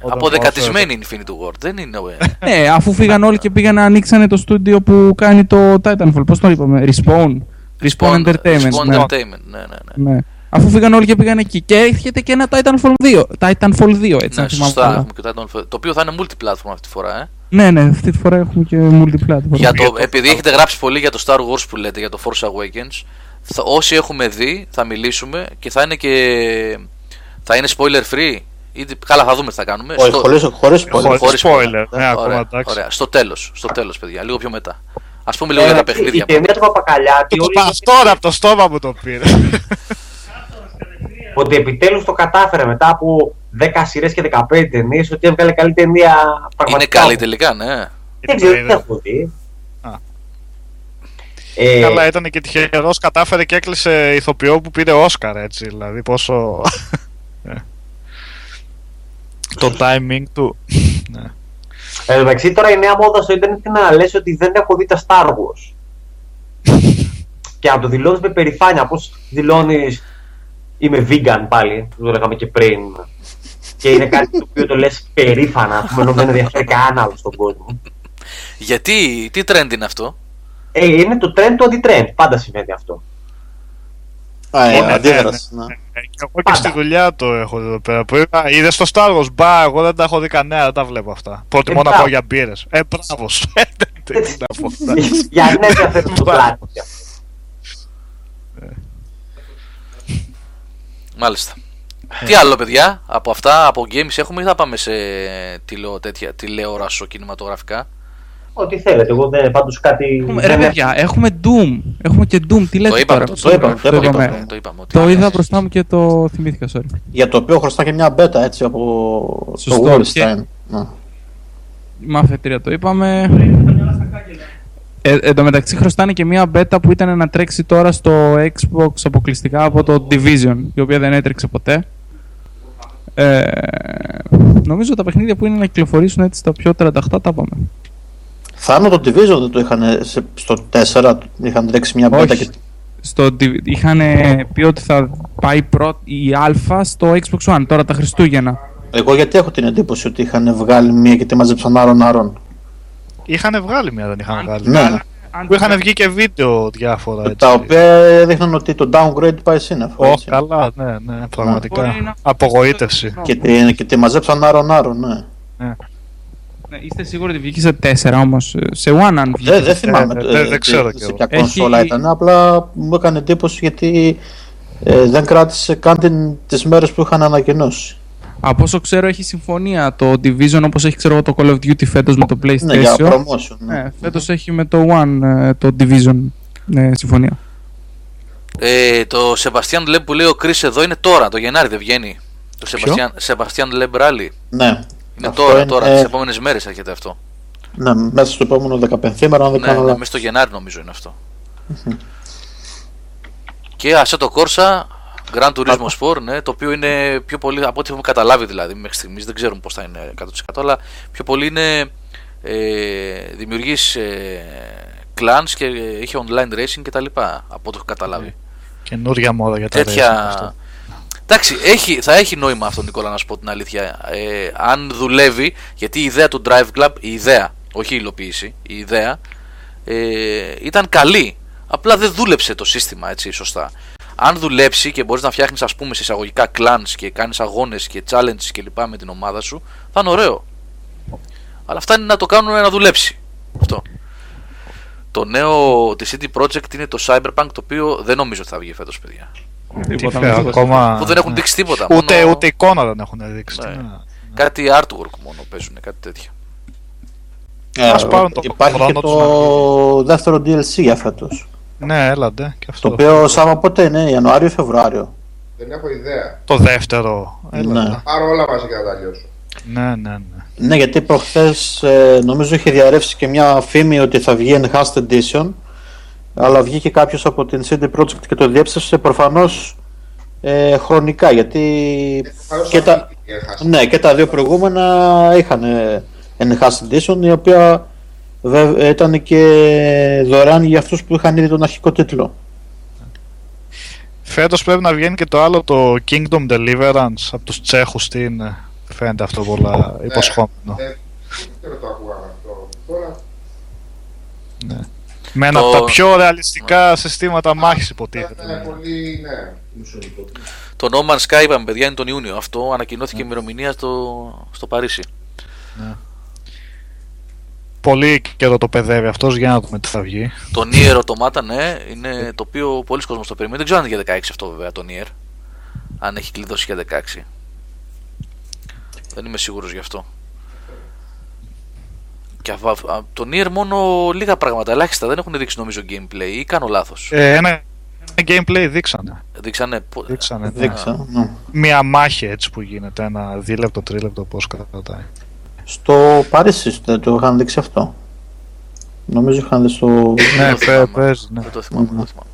Όταν Αποδεκατισμένη η Infinity Ward. Δεν είναι. ε. Ναι, αφού φύγαν όλοι και πήγαν να ανοίξανε το στούντιο που κάνει το Titanfall. Πώς το είπαμε, Respawn. Respawn Entertainment. Respawn ναι. Entertainment. Ναι, ναι, ναι. Ναι. Αφού φύγαν όλοι και πήγαν εκεί. Και έρχεται και ένα Titanfall 2. Titanfall 2, έτσι Ναι, να θυμάμαι σωστά. καλά. Έχουμε και το Titanfall. Το οποίο θα είναι multiplatform αυτή τη φορά. Ε. Ναι, ναι, αυτή τη φορά έχουμε και multiplatform. Για το, επειδή έχετε γράψει πολύ για το Star Wars που λέτε, για το Force Awakens, θα, όσοι έχουμε δει θα μιλήσουμε και θα είναι και. θα είναι spoiler free. Ή, καλά, θα δούμε τι θα κάνουμε. Όχι, χωρίς, χωρίς spoiler. Χωρίς χωρίς spoiler. Ναι, ακόμα ωραία, εντάξει. ωραία. Στο τέλος, στο τέλος, παιδιά, λίγο πιο μετά. Ας πούμε λίγο για τα Ε, παιχνίδια. Η ταινία του Παπακαλιάτη. Το όλοι- πας τώρα από το στόμα μου το πήρε. [LAUGHS] Ότι επιτέλους το κατάφερε μετά από 10 σειρές και 15 ταινίες ότι έβγαλε καλή ταινία Είναι πραγματικά. καλή τελικά, ναι. Δεν ξέρω, δεν έχω δει. Α. Ε, Καλά, ήταν και τυχερός, κατάφερε και έκλεισε ηθοποιό που πήρε Όσκαρ, έτσι. Δηλαδή, πόσο. Ε. [LAUGHS] το timing του. ναι. Εν τω μεταξύ τώρα η νέα μόδα στο Ιντερνετ είναι να λες ότι δεν έχω δει τα Star Wars. [LAUGHS] και να το δηλώνεις με περηφάνεια, πώς δηλώνεις είμαι vegan πάλι, που το λέγαμε και πριν. Και είναι κάτι το οποίο το λες περήφανα, που ενώ δεν ενδιαφέρει κανένα άλλο στον κόσμο. Γιατί, τι trend είναι αυτό; Ε, είναι το trend του αντι-trend, πάντα συμβαίνει αυτό. Α, ε, Ναι, ναι, αντίδραση. ναι. Ε, Και εγώ και στη δουλειά το έχω εδώ πέρα. Που είπα, είδες το Star Wars. Μπα, εγώ δεν τα έχω δει κανένα, δεν τα βλέπω αυτά. Προτιμώ Ε, να μπράβο. πάω για μπύρες. Ε, μπράβο σου. Ε, δεν τι να πω αυτά. Για να ενδιαφέρει το πλάτη. Μάλιστα. Τι άλλο, παιδιά, από αυτά, από games έχουμε ή θα πάμε σε τηλεο, τέτοια, τηλεόρασο κινηματογραφικά; Ό,τι θέλετε. Εγώ δεν πάντως κάτι. Έχουμε- Ρε δεν παιδιά, έχουμε Doom. Έχουμε και Doom. Τι λέτε είπαμε, τώρα; το είπαμε, το είπαμε, είπαμε. το είπαμε ότι Το είναι. είδα μπροστά μου και το θυμήθηκα, sorry. Για το οποίο χρωστά και μια μπέτα έτσι από Σωστό. το Και- Wolfenstein. Ναι. Με αφετηρία το είπαμε. Ε, εν τω μεταξύ χρωστάνε και μια beta που ήταν να τρέξει τώρα στο Xbox αποκλειστικά από το Division, η οποία δεν έτρεξε ποτέ. Ε, νομίζω τα παιχνίδια που είναι να κυκλοφορήσουν έτσι τα πιο 38 τα πάμε. Θάνο το Division δεν το είχαν σε- στο 4, είχαν τρέξει μια μπέτα Όχι. και Στο, Div- είχαν πει ότι θα πάει πρώτη η Α στο Xbox One τώρα τα Χριστούγεννα. Εγώ γιατί έχω την εντύπωση ότι είχαν βγάλει μία και τη μαζέψαν άρον άρον. Είχαν βγάλει μια, δεν είχαν βγάλει. Ναι. Που είχαν βγει και βίντεο διάφορα έτσι. Τα οποία έδειχναν ότι το downgrade πάει σύννεφο. Ω, έτσι. καλά, ναι, ναι, πραγματικά. Μπορεί να- Απογοήτευση. Και τη, και τη μαζέψαν άρον άρον, ναι. Ναι, είστε σίγουροι ότι βγήκε σε 4 όμως. Σε One αν βγήκε. Δεν, δεν θυμάμαι. δεν- ε, δεν τι- ξέρω κι σε εγώ. ποια Έχει- κονσόλα ήταν. Απλά μου έκανε εντύπωση γιατί ε, δεν κράτησε καν την, τις μέρες που είχαν ανακοινώσει. Από όσο ξέρω έχει συμφωνία το Division όπως έχει ξέρω εγώ, το Call of Duty φέτος με το PlayStation. Ναι, για promotion. Ναι. Ναι, φέτος έχει με το One ε, το Division ε, συμφωνία. Ε, το Sebastian Leb που λέει ο Chris εδώ είναι τώρα, το Γενάρη δεν βγαίνει. Το Sebastian, Sebastian Leb Rally. Ναι. Είναι Αυτό τώρα, είναι, τώρα, ε, τις επόμενες μέρες έρχεται αυτό. Ναι, μέσα στο επόμενο 15 μέρα, αν δεν Ναι, κάνω ναι, λάθος. μέσα στο Γενάρη νομίζω είναι αυτό. Και Assetto Corsa, Gran Turismo Sport, ναι, το οποίο είναι πιο πολύ, από ό,τι έχουμε καταλάβει δηλαδή μέχρι στιγμής, δεν ξέρουμε πώς θα είναι 100% αλλά πιο πολύ είναι ε, δημιουργείς ε, clans και έχει online racing και τα λοιπά, από ό,τι έχω καταλάβει. Καινούρια μόδα για τα racing Τέτοια... αυτό. Εντάξει, έχει, θα έχει νόημα αυτό Νικόλα να σου πω την αλήθεια. Ε, αν δουλεύει, γιατί η ιδέα του Drive Club, η ιδέα, όχι η υλοποίηση, η ιδέα ε, ήταν καλή. Απλά δεν δούλεψε το σύστημα έτσι σωστά. Αν δουλέψει και μπορείς να φτιάχνεις ας πούμε σε εισαγωγικά clans και κάνεις αγώνες και challenges και λοιπά με την ομάδα σου, θα είναι ωραίο. Αλλά αυτά είναι να το κάνουν να δουλέψει. Αυτό. Το νέο της CD Projekt είναι το Cyberpunk το οποίο δεν νομίζω ότι θα βγει φέτος παιδιά. Τι φέρα, ακόμα... Που δεν έχουν δείξει τίποτα. Ούτε, μόνο- ούτε εικόνα δεν έχουν δείξει. Ναι. Τι να- Κάτι artwork μόνο παίζουν, κάτι τέτοιο. Ε, Ας πάρουν το υπάρχει και χρόνο τους το δεύτερο DLC για φέτος. Ναι, έλατε. Και Το αυτό. οποίο Σάβα πότε είναι, Ιανουάριο ή Φεβρουάριο. Δεν έχω ιδέα. Το δεύτερο. Έλατε. Ναι. Θα πάρω όλα μαζί και να τα αλλιώσω. Ναι, ναι, ναι. Ναι, γιατί προχθές ε, νομίζω είχε διαρρεύσει και μια φήμη ότι θα βγει Enhanced Edition αλλά βγήκε κάποιος από την CD Projekt και το διέψευσε προφανώς ε, χρονικά γιατί και τα, ναι, και τα δύο προηγούμενα είχαν ε, Enhanced Edition η οποία βε- ήταν και δωρεάν για αυτούς που είχαν ήδη τον αρχικό τίτλο. Φέτος πρέπει να βγαίνει και το άλλο, το Kingdom Deliverance από τους Τσέχους. Τι είναι. Φαίνεται αυτό πολλά υποσχόμενο. Ε, δεν ξέρω το ακούγαμε αυτό. Τώρα Με ένα το- από τα πιο ρεαλιστικά συστήματα μάχης υποτίθεται. είναι πολύ, ναι, μισολικό. Το No Man's Sky είπαμε παιδιά είναι τον Ιούνιο. Αυτό ανακοινώθηκε ημερομηνία στο, στο Παρίσι. Πολύ καιρό το παιδεύει αυτός για να δούμε τι θα βγει. Το Nier Automata, ναι, είναι το οποίο πολλοί κόσμος το περιμένει. Δεν ξέρω αν είναι για 16 αυτό βέβαια το Nier. Αν έχει κλειδώσει για 16. Δεν είμαι σίγουρος γι' αυτό. Και αυ- αυ- α- το Nier μόνο λίγα πράγματα, ελάχιστα. Δεν έχουν δείξει νομίζω gameplay ή κάνω λάθος. Ε, ένα, ένα gameplay δείξανε. Δείξανε. πο- Δείξανε. ναι. Δείξα, ναι. Μια μάχη έτσι που γίνεται, ένα δίλεπτο, τρίλεπτο πώς κρατάει. Στο Παρίσι δεν το είχαν δείξει αυτό. Νομίζω είχαν δει στο... ναι, το παι- θυμάμαι. παίζει, ναι. Δεν το θυμάμαι. δεν το θυμάμαι.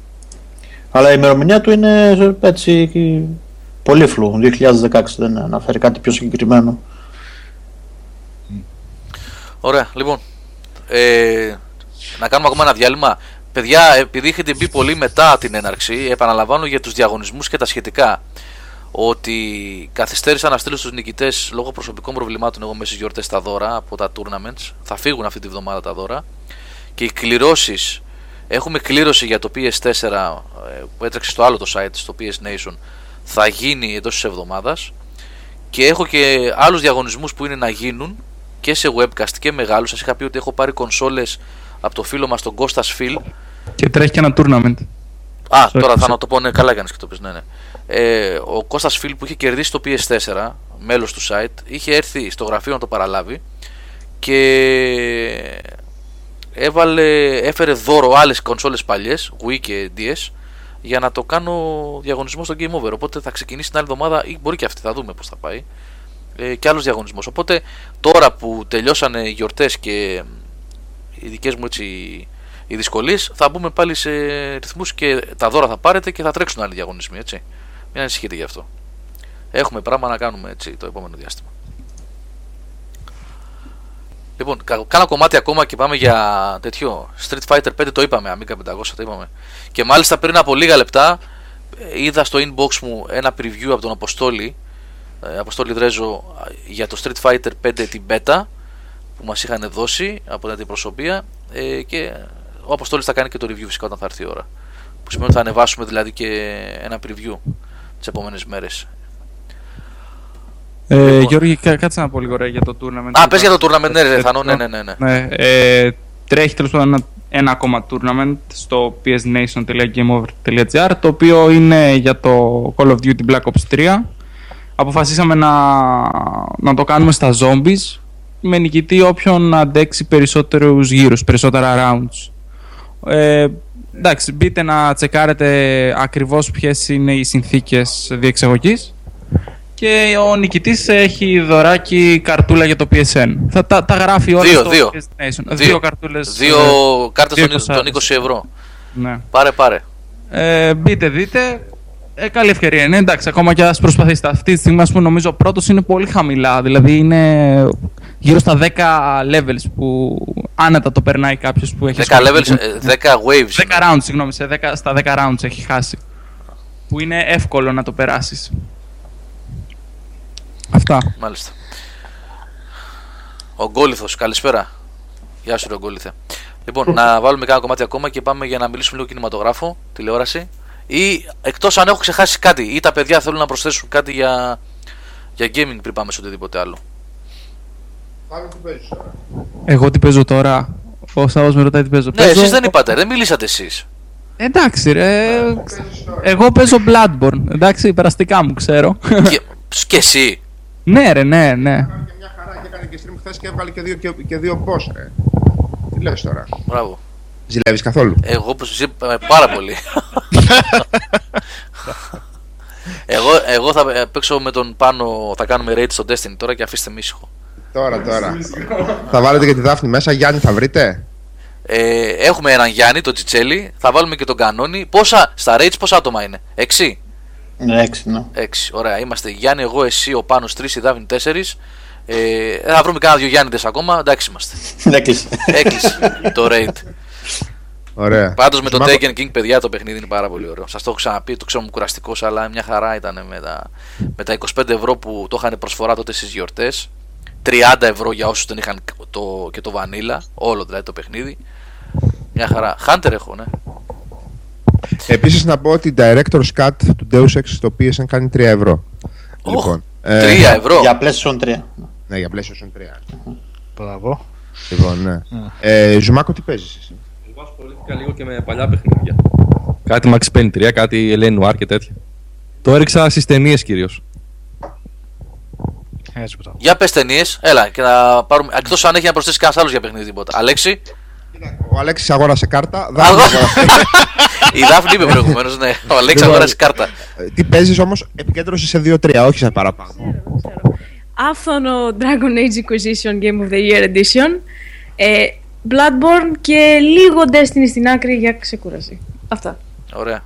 Αλλά η ημερομηνία του είναι έτσι πολύ φλού. 2016 δεν αναφέρει κάτι πιο συγκεκριμένο. Ωραία, λοιπόν. Ε, να κάνουμε ακόμα ένα διάλειμμα. Παιδιά, επειδή έχετε μπει πολύ μετά την έναρξη, επαναλαμβάνω για τους διαγωνισμούς και τα σχετικά. Ότι καθυστέρησα να στείλω στους νικητές λόγω προσωπικών προβλημάτων εγώ μέσα στις γιορτές τα δώρα από τα tournaments. Θα φύγουν αυτή τη βδομάδα τα δώρα. Και οι κληρώσεις, έχουμε κλήρωση για το PS4 ες, που έτρεξε στο άλλο το site, στο PS Nation, θα γίνει εντός της εβδομάδας. Και έχω και άλλους διαγωνισμούς που είναι να γίνουν και σε webcast και μεγάλους. Σας είχα πει ότι έχω πάρει κονσόλες από το φίλο μας τον Κώστας Φιλ Και τρέχει και ένα tournament. Α, Sorry, τώρα θα sorry. να το πω, ναι, καλά έκανες και το πεις, ναι, ναι. Ε, ο Κώστας Φιλ που είχε κερδίσει το PS4, μέλος του site, είχε έρθει στο γραφείο να το παραλάβει και έβαλε, έφερε δώρο άλλες κονσόλες παλιές, Wii και DS, για να το κάνω διαγωνισμό στο Game Over. Οπότε θα ξεκινήσει την άλλη εβδομάδα ή μπορεί και αυτή, θα δούμε πώς θα πάει. Ε, και άλλος διαγωνισμός. Οπότε τώρα που τελειώσανε οι γιορτές και οι δικές μου έτσι οι δυσκολίες θα μπούμε πάλι σε ρυθμούς και τα δώρα θα πάρετε και θα τρέξουν άλλοι διαγωνισμοί έτσι. Μην ανησυχείτε γι' αυτό. Έχουμε πράγμα να κάνουμε έτσι το επόμενο διάστημα. Λοιπόν, κα- κάνα κομμάτι ακόμα και πάμε για τέτοιο. Street Fighter 5 το είπαμε, Amiga 500 το είπαμε. Και μάλιστα πριν από λίγα λεπτά ε, είδα στο inbox μου ένα preview από τον Αποστόλη, ε, Αποστόλη Δρέζο, ε, για το Street Fighter 5 την beta που μας είχαν δώσει από την αντιπροσωπεία ε, και ο Αποστόλης θα κάνει και το review φυσικά όταν θα έρθει η ώρα. Που σημαίνει ότι θα ανεβάσουμε δηλαδή και ένα preview τις επόμενες μέρες. Ε, Γιώργη, κα- κάτσε να πω λίγο ρε, για το tournament. Α, πες για το tournament, ναι, ρε, Θανό, ναι, ναι, ναι, ναι. ναι ε, τρέχει τέλος πάντων ένα, ένα ακόμα tournament στο psnation.gameover.gr το οποίο είναι για το Call of Duty Black Ops 3. Αποφασίσαμε να, να το κάνουμε στα zombies με νικητή όποιον αντέξει περισσότερους γύρους, περισσότερα rounds. Ε, εντάξει, μπείτε να τσεκάρετε ακριβώς ποιες είναι οι συνθήκες διεξαγωγής και ο νικητής έχει δωράκι καρτούλα για το PSN. Θα τα, τα γράφει όλα Δύο, στο δύο. PS Nation. Δύο. Δύο καρτούλες. Δύο ε, κάρτες δύο των, των 20 ευρώ. Ναι. Πάρε, πάρε. Ε, μπείτε, δείτε. Ε, καλή ευκαιρία είναι. Εντάξει, ακόμα και α προσπαθήσετε. Αυτή τη στιγμή, ας πούμε, νομίζω ο πρώτος είναι πολύ χαμηλά. Δηλαδή είναι γύρω στα 10 levels που άνετα το περνάει κάποιος που έχει. 10 levels, ε, 10 waves. 10 rounds, συγγνώμη, σε 10, στα 10 rounds έχει χάσει. Που είναι εύκολο να το περάσεις. Αυτά. Μάλιστα. Ο Γκόλιθος, καλησπέρα. Γεια σου, ρε Γκόλιθε. Λοιπόν, να βάλουμε κάνα κομμάτι ακόμα και πάμε για να μιλήσουμε λίγο κινηματογράφο, τηλεόραση. Ή εκτός αν έχω ξεχάσει κάτι, ή τα παιδιά θέλουν να προσθέσουν κάτι για, για gaming πριν πάμε σε οτιδήποτε άλλο. Εγώ τι παίζω τώρα; Ο Σάββας με ρωτάει τι παίζω. Ναι, Παίζω- εσείς δεν είπατε, δεν μιλήσατε εσείς. Εντάξει, ρε. Εγώ παίζω Bloodborne. Εντάξει, περαστικά μου ξέρω. και, και εσύ. ναι, ρε, ναι, ναι. Έκανε και stream χθες και έβγαλε και δύο, και, και δύο boss, ρε. Τι λες τώρα; Μπράβο. Ζηλεύεις καθόλου; Εγώ που σου είπα πάρα πολύ. [LAUGHS] εγώ, εγώ θα ε, παίξω με τον πάνω, θα κάνουμε raid στο Destiny τώρα και αφήστε με ήσυχο. Τώρα, τώρα. θα βάλετε και τη Δάφνη μέσα. Γιάννη θα βρείτε. Ε, έχουμε έναν Γιάννη, τον Τσιτσέλη, θα βάλουμε και τον Κανόνι. Πόσα, στα raids πόσα άτομα είναι, 6. Ναι, έξι, ναι. 6, ωραία. Είμαστε Γιάννη, εγώ, εσύ, ο Πάνος 3, η Δάφνη 4. Ε, θα βρούμε κάνα δύο Γιάννηδες ακόμα, εντάξει είμαστε. [LAUGHS] Έκλεισε. Έκλεισε το raid. Ωραία. Πάντως με το Ζουμάκο- Taken King, παιδιά, το παιχνίδι είναι πάρα πολύ ωραίο. Σας το έχω ξαναπεί, το ξέρω είμαι κουραστικός, αλλά μια χαρά ήταν με τα, με τα 25 ευρώ που το είχαν προσφορά τότε στις γιορτές. 30 ευρώ για όσους δεν είχαν το, και το vanilla, όλο δηλαδή το παιχνίδι. Μια χαρά. Hunter έχω, ναι. Επίσης να πω ότι η Director's Cut του Deus Ex στο PSN κάνει 3 ευρώ. Λοιπόν, ε, 3 ευρώ. Για PlayStation 3. Ναι, για PlayStation 3. Μπράβο. Λοιπόν, ναι. Ε, Ζουμάκο, τι παίζεις εσύ; Εγώ ασχολήθηκα λίγο και με παλιά παιχνίδια. Κάτι Max Payne 3, κάτι L.A. Noire και τέτοια. Το έριξα στις ταινίες κυρίως. Έτσι μπράβο. Για πες ταινίες, έλα και να πάρουμε. Εκτός αν έχει να προσθέσει κανένας άλλος για παιχνίδι τίποτα. Αλέξη; Ο Αλέξης αγόρασε κάρτα. [LAUGHS] Δάφνη Αγώ- αγόρασε- [LAUGHS] Η Δάφνη είπε προηγουμένως, ναι. Ο Αλέξης Λοιπόν, αγόρασε κάρτα. Ε, Τι παίζεις όμως, επικέντρωση σε 2-3, όχι σε παραπάνω. Άφθονο Dragon Age Inquisition Game of the Year Edition. Ε, Bloodborne και λίγο Destiny στην άκρη για ξεκούραση. Αυτά. Ωραία.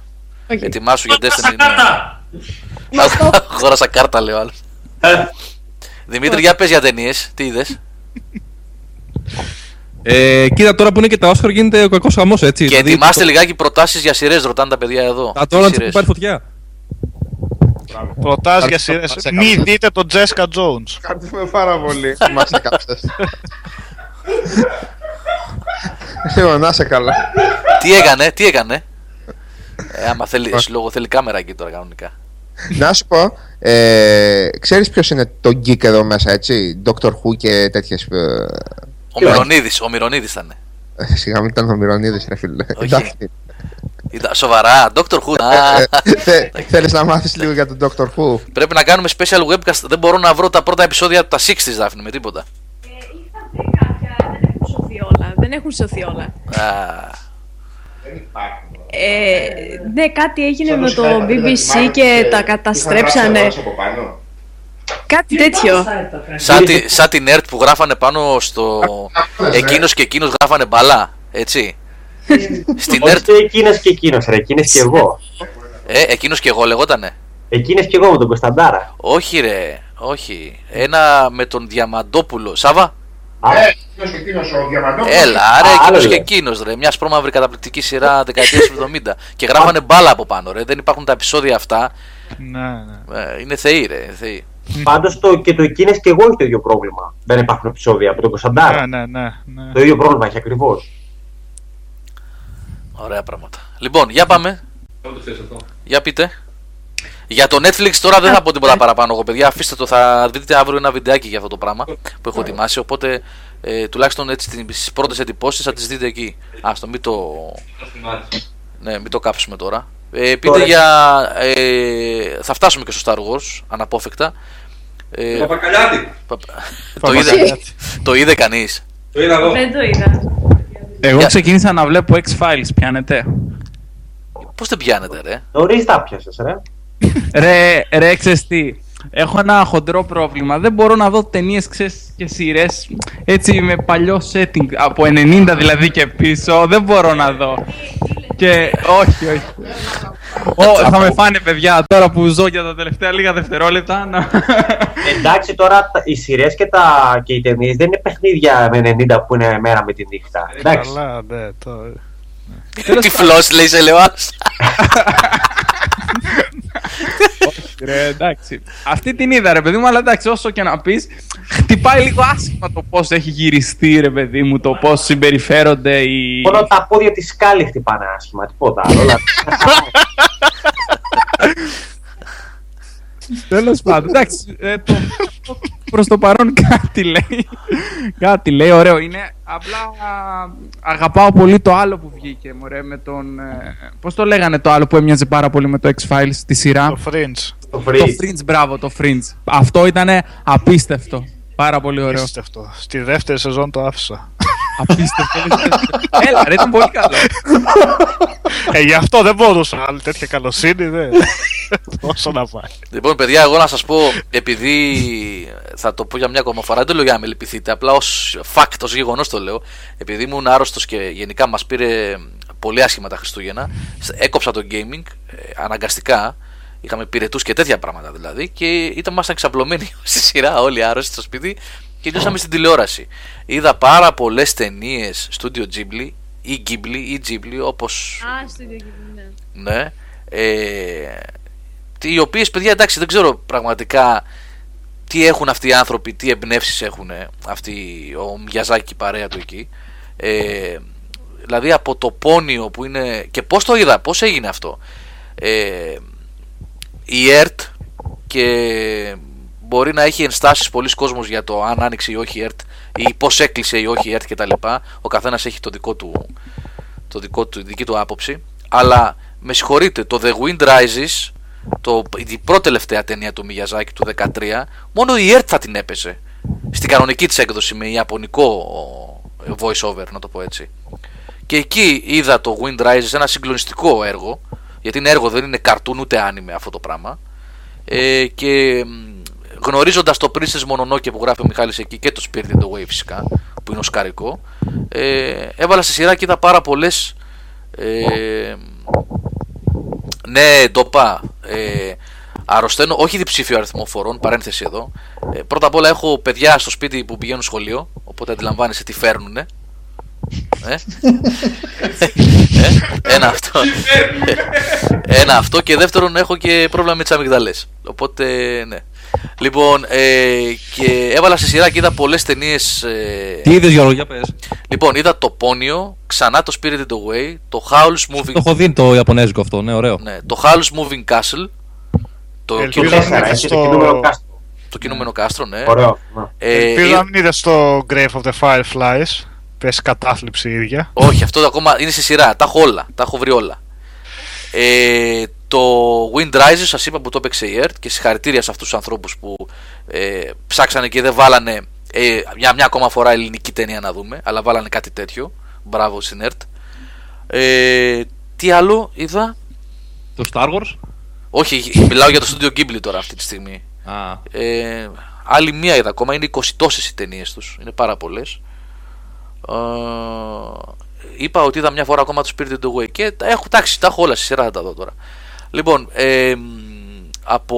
Οκ. Ετοιμάσου για Destiny. ναι. Αγόρασα κάρτα, λέει ο άλλος. Δημήτρη, για πες για ταινίες, τι είδες; Ε, κοίτα τώρα που είναι και τα Όσκαρ γίνεται ο κακός χαμός έτσι. Και δηλαδή, ετοιμάστε το- λιγάκι προτάσεις για σειρές, ρωτάνε τα παιδιά εδώ. Τα Τι τώρα τους σειρές; που πάρει φωτιά. Προτάσεις για Ευχαριστώ, σειρές. σε Μη καλά. δείτε τον Jessica Jones. Ευχαριστούμε πάρα πολύ. [LAUGHS] Μας έκαψες. Λοιπόν, να σε καλά. Τι έκανε, τι έκανε; Ε, άμα θέλει, λόγω θέλει κάμερα εκεί τώρα κανονικά. [LAUGHS] Να σου πω, ε, ξέρεις ποιος είναι το geek εδώ μέσα, έτσι, Doctor Who και τέτοιες... Ε, Ο Μυρονίδης, ο Μυρονίδης ήταν. σιγά μην ήταν ο Μυρονίδης, ρε φίλε. Όχι. Εντάξει. Ήταν σοβαρά, Doctor Who. Α, Ε, [LAUGHS] [LAUGHS] Θέλεις να μάθεις λίγο για τον Doctor Who; πρέπει να κάνουμε special webcast. Δεν μπορώ να βρω τα πρώτα επεισόδια από τα 60 Δάφνη με τίποτα. Είχα βρει κάποια, δεν έχουν σωθεί όλα. Δεν έχουν σωθεί όλα. Α, Ε, ναι, κάτι έγινε με το BBC και τα καταστρέψανε. Κάτι τέτοιο. σαν, τη, σαν την ΕΡΤ που γράφανε πάνω στο. Εκείνος και εκείνος γράφανε μπαλά. Έτσι. Στην ΕΡΤ. Όχι εκείνος και εκείνος, ρε. Εκείνε και εγώ. Ε, εκείνος και εγώ λεγότανε. Εκείνε και εγώ με τον Κωνσταντάρα. Όχι, ρε. Όχι. Ένα με τον Διαμαντόπουλο. Σάβα. Ε, εκείνος και εκείνος ο Διαμαντόπουλος. Έλα, Α, ρε, άλλο εκείνο και λέω. εκείνος, ρε. Μια σπρώμαυρη καταπληκτική σειρά δεκαετία του 70. Και γράφανε μπάλα από πάνω, ρε. Δεν υπάρχουν τα επεισόδια αυτά. Ναι, ναι. Ε, είναι θεοί, ρε. είναι Θεοί. Πάντως το, και το εκείνες και εγώ έχει το ίδιο πρόβλημα. Δεν υπάρχουν επεισόδια από τον Κωνσταντάρα. Ναι, ναι, ναι, ναι. Το ίδιο πρόβλημα έχει ακριβώς. Ωραία πράγματα. Λοιπόν, για πάμε. Δεν το ξέρεις αυτό. Για πείτε. Για το Netflix τώρα δεν θα πω τίποτα παραπάνω εγώ, παιδιά. Αφήστε το, θα δείτε αύριο ένα βιντεάκι για αυτό το πράγμα που έχω ετοιμάσει. Οπότε ε, τουλάχιστον έτσι τις πρώτες εντυπώσεις θα τις δείτε εκεί. Α το μην το. Θα θυμάσαι. Ναι, μην το κάψουμε τώρα. Ε, πείτε Τώρα. για. Ε, θα φτάσουμε και στο Star Wars, αναπόφευκτα. Ε, Παπακαλιάτη. πα- [LAUGHS] το, είδε, το είδε κανείς; Το είδα εγώ. Δεν το είδα. Εγώ Για- ξεκίνησα να βλέπω X-Files, πιάνετε; Πώς δεν πιάνετε, ρε; Νωρίς τα πιάσες, ρε. Ρε, ρε, ξέρεις τι. Έχω ένα χοντρό πρόβλημα. Δεν μπορώ να δω ταινίες και σειρές έτσι με παλιό setting. Από 90 δηλαδή και πίσω. Δεν μπορώ να δω. Και όχι, όχι. Ω, θα με φάνε παιδιά τώρα που ζω για τα τελευταία λίγα δευτερόλεπτα. Να... Εντάξει, τώρα τα- οι σειρές και, τα- και οι ταινίες δεν είναι παιχνίδια με 90 που είναι μέρα με τη νύχτα. Εντάξει. Καλά, ναι, το... Τυφλό λέει σε λέω. ρε, εντάξει. Αυτή την είδα, ρε παιδί μου, αλλά εντάξει, όσο και να πεις, χτυπάει λίγο άσχημα το πώς έχει γυριστεί, ρε παιδί μου, το πώς συμπεριφέρονται οι. Μόνο τα πόδια της σκάλη χτυπάνε άσχημα, τίποτα άλλο. όλα- Τέλος πάντων, εντάξει. Ε, το, Προς το παρόν κάτι λέει. κάτι λέει, ωραίο είναι. Απλά α, αγαπάω πολύ το άλλο που βγήκε, μωρέ, με τον. Ε, Πώς το λέγανε το άλλο που έμοιαζε πάρα πολύ με το X-Files στη σειρά; Το Fringe. Το Το Fringe. Fringe, μπράβο, το Fringe. Αυτό ήταν απίστευτο. Πάρα πολύ ωραίο. Απίστευτο. Στη δεύτερη σεζόν το άφησα. Απίστευτο. [LAUGHS] Έλα, ρε, ήταν πολύ καλό. ε, γι' αυτό δεν μπορούσα. Άλλη τέτοια καλοσύνη δεν. Όσο να πάει. Λοιπόν, παιδιά, εγώ να σας πω, επειδή θα το πω για μια ακόμα φορά, δεν το λέω για να με λυπηθείτε, απλά ως fact, ως γεγονός το λέω. Επειδή ήμουν άρρωστος και γενικά μας πήρε πολύ άσχημα τα Χριστούγεννα, έκοψα το gaming ε, αναγκαστικά. Είχαμε πυρετούς και τέτοια πράγματα δηλαδή και ήταν ήμασταν εξαπλωμένοι [LAUGHS] στη σειρά, όλοι άρρωστοι στο σπίτι και νιώσαμε στην τηλεόραση. Είδα πάρα πολλές ταινίες Studio Ghibli ή Ghibli ή Ghibli, όπω Α, στο ίδιο κύβι, ναι. ναι. Ε, οι οποίες, παιδιά, εντάξει, δεν ξέρω πραγματικά τι έχουν αυτοί οι άνθρωποι, τι εμπνεύσεις έχουν αυτοί, ο Μιαζάκη και η παρέα του εκεί. Ε, δηλαδή από το πόνιο που είναι. και πώς το είδα, πώς έγινε αυτό. Ε, η ΕΡΤ και μπορεί να έχει ενστάσεις πολλοί κόσμος για το αν άνοιξε ή όχι η ΕΡΤ ή πώς έκλεισε ή όχι η ΕΡΤ κτλ. Ο καθένας έχει το δικό του, το δικό του, δική του άποψη. Αλλά με συγχωρείτε, το The Wind Rises, το, η πρώτη τελευταία ταινία του Μιγιαζάκη του 2013, μόνο η ΕΡΤ θα την έπαιζε. Στην κανονική της έκδοση με ιαπωνικό voice over, να το πω έτσι. Και εκεί είδα το Wind Rises, ένα συγκλονιστικό έργο, γιατί είναι έργο, δεν είναι καρτούν ούτε άνιμε αυτό το πράγμα. Ε, και γνωρίζοντας το Princess Mononoke που γράφει ο Μιχάλης εκεί και το Spirit in the Way φυσικά, που είναι οσκαρικό, ε, έβαλα στη σειρά και είδα πάρα πολλές. Ε, ναι, ντόπα. Ε, αρρωσταίνω, όχι διψήφιο αριθμό φορών, παρένθεση εδώ. Ε, πρώτα απ' όλα έχω παιδιά στο σπίτι που πηγαίνουν σχολείο, οπότε αντιλαμβάνεσαι τι φέρνουνε. Ε; ε, ένα αυτό. ένα αυτό και δεύτερον έχω και πρόβλημα με τις αμυγδαλές. Οπότε ναι. Λοιπόν, ε, και έβαλα στη σειρά και είδα πολλές ταινίες. Ε, Τι είδες Γιώργο, για πες. λοιπόν, είδα το Πόνιο, ξανά το Spirit the Way, το Howl's Moving, Το έχω δει το Ιαπωνέζικο αυτό, ναι, ωραίο. ναι, το Howl's Moving Castle, το, Ελπίζω κοινο- να Τέσσερα, μην έχει το στο- κινούμενο κάστρο. το κινούμενο κάστρο, ναι. Ωραίο. ναι. Ε, Ελπίζω ε, να μην είδες το Grave of the Fireflies. Πες κατάθλιψη η ίδια. όχι, αυτό ακόμα είναι στη σειρά. Τα έχω όλα. Τα έχω βρει όλα. Ε, το Wind Rises σας είπα που το έπαιξε η ERT και συγχαρητήρια σε αυτούς τους ανθρώπους που ε, ψάξανε και δεν βάλανε ε, για μια ακόμα φορά ελληνική ταινία να δούμε αλλά βάλανε κάτι τέτοιο μπράβο στην ERT ε, τι άλλο είδα; Το Star Wars; όχι μιλάω για το Studio Ghibli τώρα αυτή τη στιγμή Α, ε, άλλη μία είδα ακόμα, είναι 20 τόσες οι ταινίες τους, είναι πάρα πολλές. Ε, είπα ότι είδα μια φορά ακόμα το Spirited Away και τα έχω, τάξει, τα έχω όλα στη σειρά θα τα δω τώρα. Λοιπόν, ε, μ, από,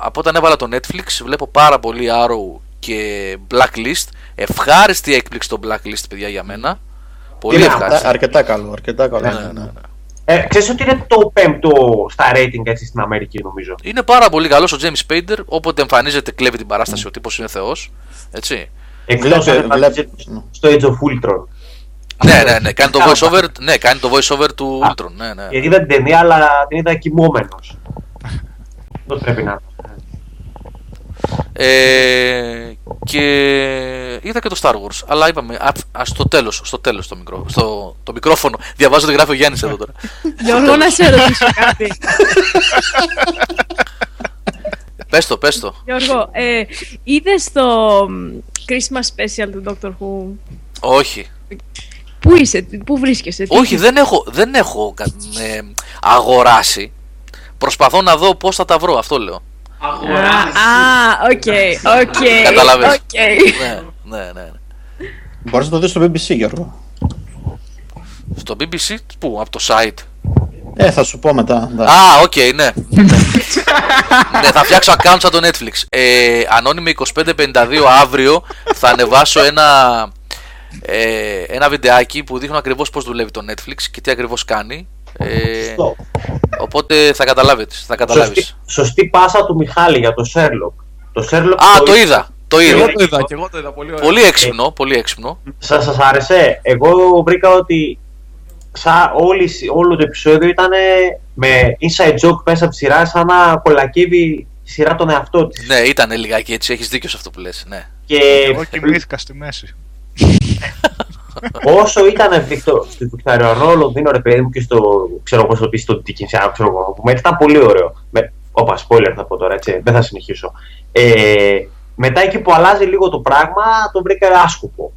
από όταν έβαλα το Netflix βλέπω πάρα πολύ Arrow και Blacklist. Ευχάριστη έκπληξη το Blacklist, παιδιά, για μένα. Πολύ Είναι ευχάριστη. αρκετά καλό, αρκετά καλό. Ναι, ναι, ναι, ναι. ναι. Ε, ξέρεις ότι είναι το πέμπτο στα rating έτσι στην Αμερική νομίζω. Είναι πάρα πολύ καλός ο James Spader. Όποτε εμφανίζεται, κλέβει την παράσταση. Ο τύπος είναι θεός. Έτσι. Εκτός Βλέπε- αν βλέπε- εμφανίζεται στο Age of Ultron. Ναι, ναι, ναι. Κάνει το voice over, ναι, κάνει το voice over του Α. Ultron. Ναι, ναι. Γιατί είδα την ταινία, αλλά την είδα κοιμόμενος. Αυτό πρέπει να Ε, και είδα και το Star Wars. Αλλά είπαμε, α, ας, στο τέλος, στο τέλος το, μικρό, στο, το μικρόφωνο. Διαβάζω τι γράφει ο Γιάννης εδώ τώρα. Γιώργο, να σε ρωτήσω κάτι. πες το, πες το. Γιώργο, ε, είδες το μ, Christmas special του Doctor Who; Όχι. Πού είσαι, τι- πού βρίσκεσαι, τι Όχι, έχεις- δεν έχω, δεν έχω κα- ε, αγοράσει. Προσπαθώ να δω πώς θα τα βρω, αυτό λέω. Α, Α, οκ, οκ. Κατάλαβες. οκ. ναι, ναι, ναι. ναι. Μπορείς να το δεις στο BBC, Γιώργο. Στο BBC, πού, από το site. Ε, θα σου πω μετά. ναι. Α, οκ, ναι. ναι, θα φτιάξω account σαν το Netflix. Ε, ανώνυμη 2552 αύριο θα ανεβάσω ένα, ε, ένα βιντεάκι που δείχνω ακριβώς πώς δουλεύει το Netflix και τι ακριβώς κάνει. Ε, Σωστό. οπότε θα καταλάβεις. Θα Σωστή, καταλάβεις. σωστή πάσα του Μιχάλη για το Sherlock. Το Sherlock Α, το είδα. Το και εγώ είδα. το είδα, και εγώ το είδα. Πολύ ωραία. Πολύ έξυπνο, πολύ έξυπνο. Σας, σας άρεσε; Εγώ βρήκα ότι σαν όλη, όλο το επεισόδιο ήταν με inside joke μέσα από τη σειρά σαν να κολακεύει η σειρά τον εαυτό της. Ναι, ήταν λιγάκι έτσι, έχεις δίκιο σε αυτό που λες. Ναι. Και Εγώ κοιμήθηκα στη μέση. Όσο ήταν Βικτο- στο Βικταριανό Λονδίνο, ρε παιδί μου, και στο ξέρω πώς το πει, στο Dickensian, ξέρω εγώ, που μετά ήταν πολύ ωραίο. Με, όπα, spoiler θα πω τώρα, έτσι, δεν θα συνεχίσω. Ε, μετά εκεί που αλλάζει λίγο το πράγμα, το βρήκα άσκοπο.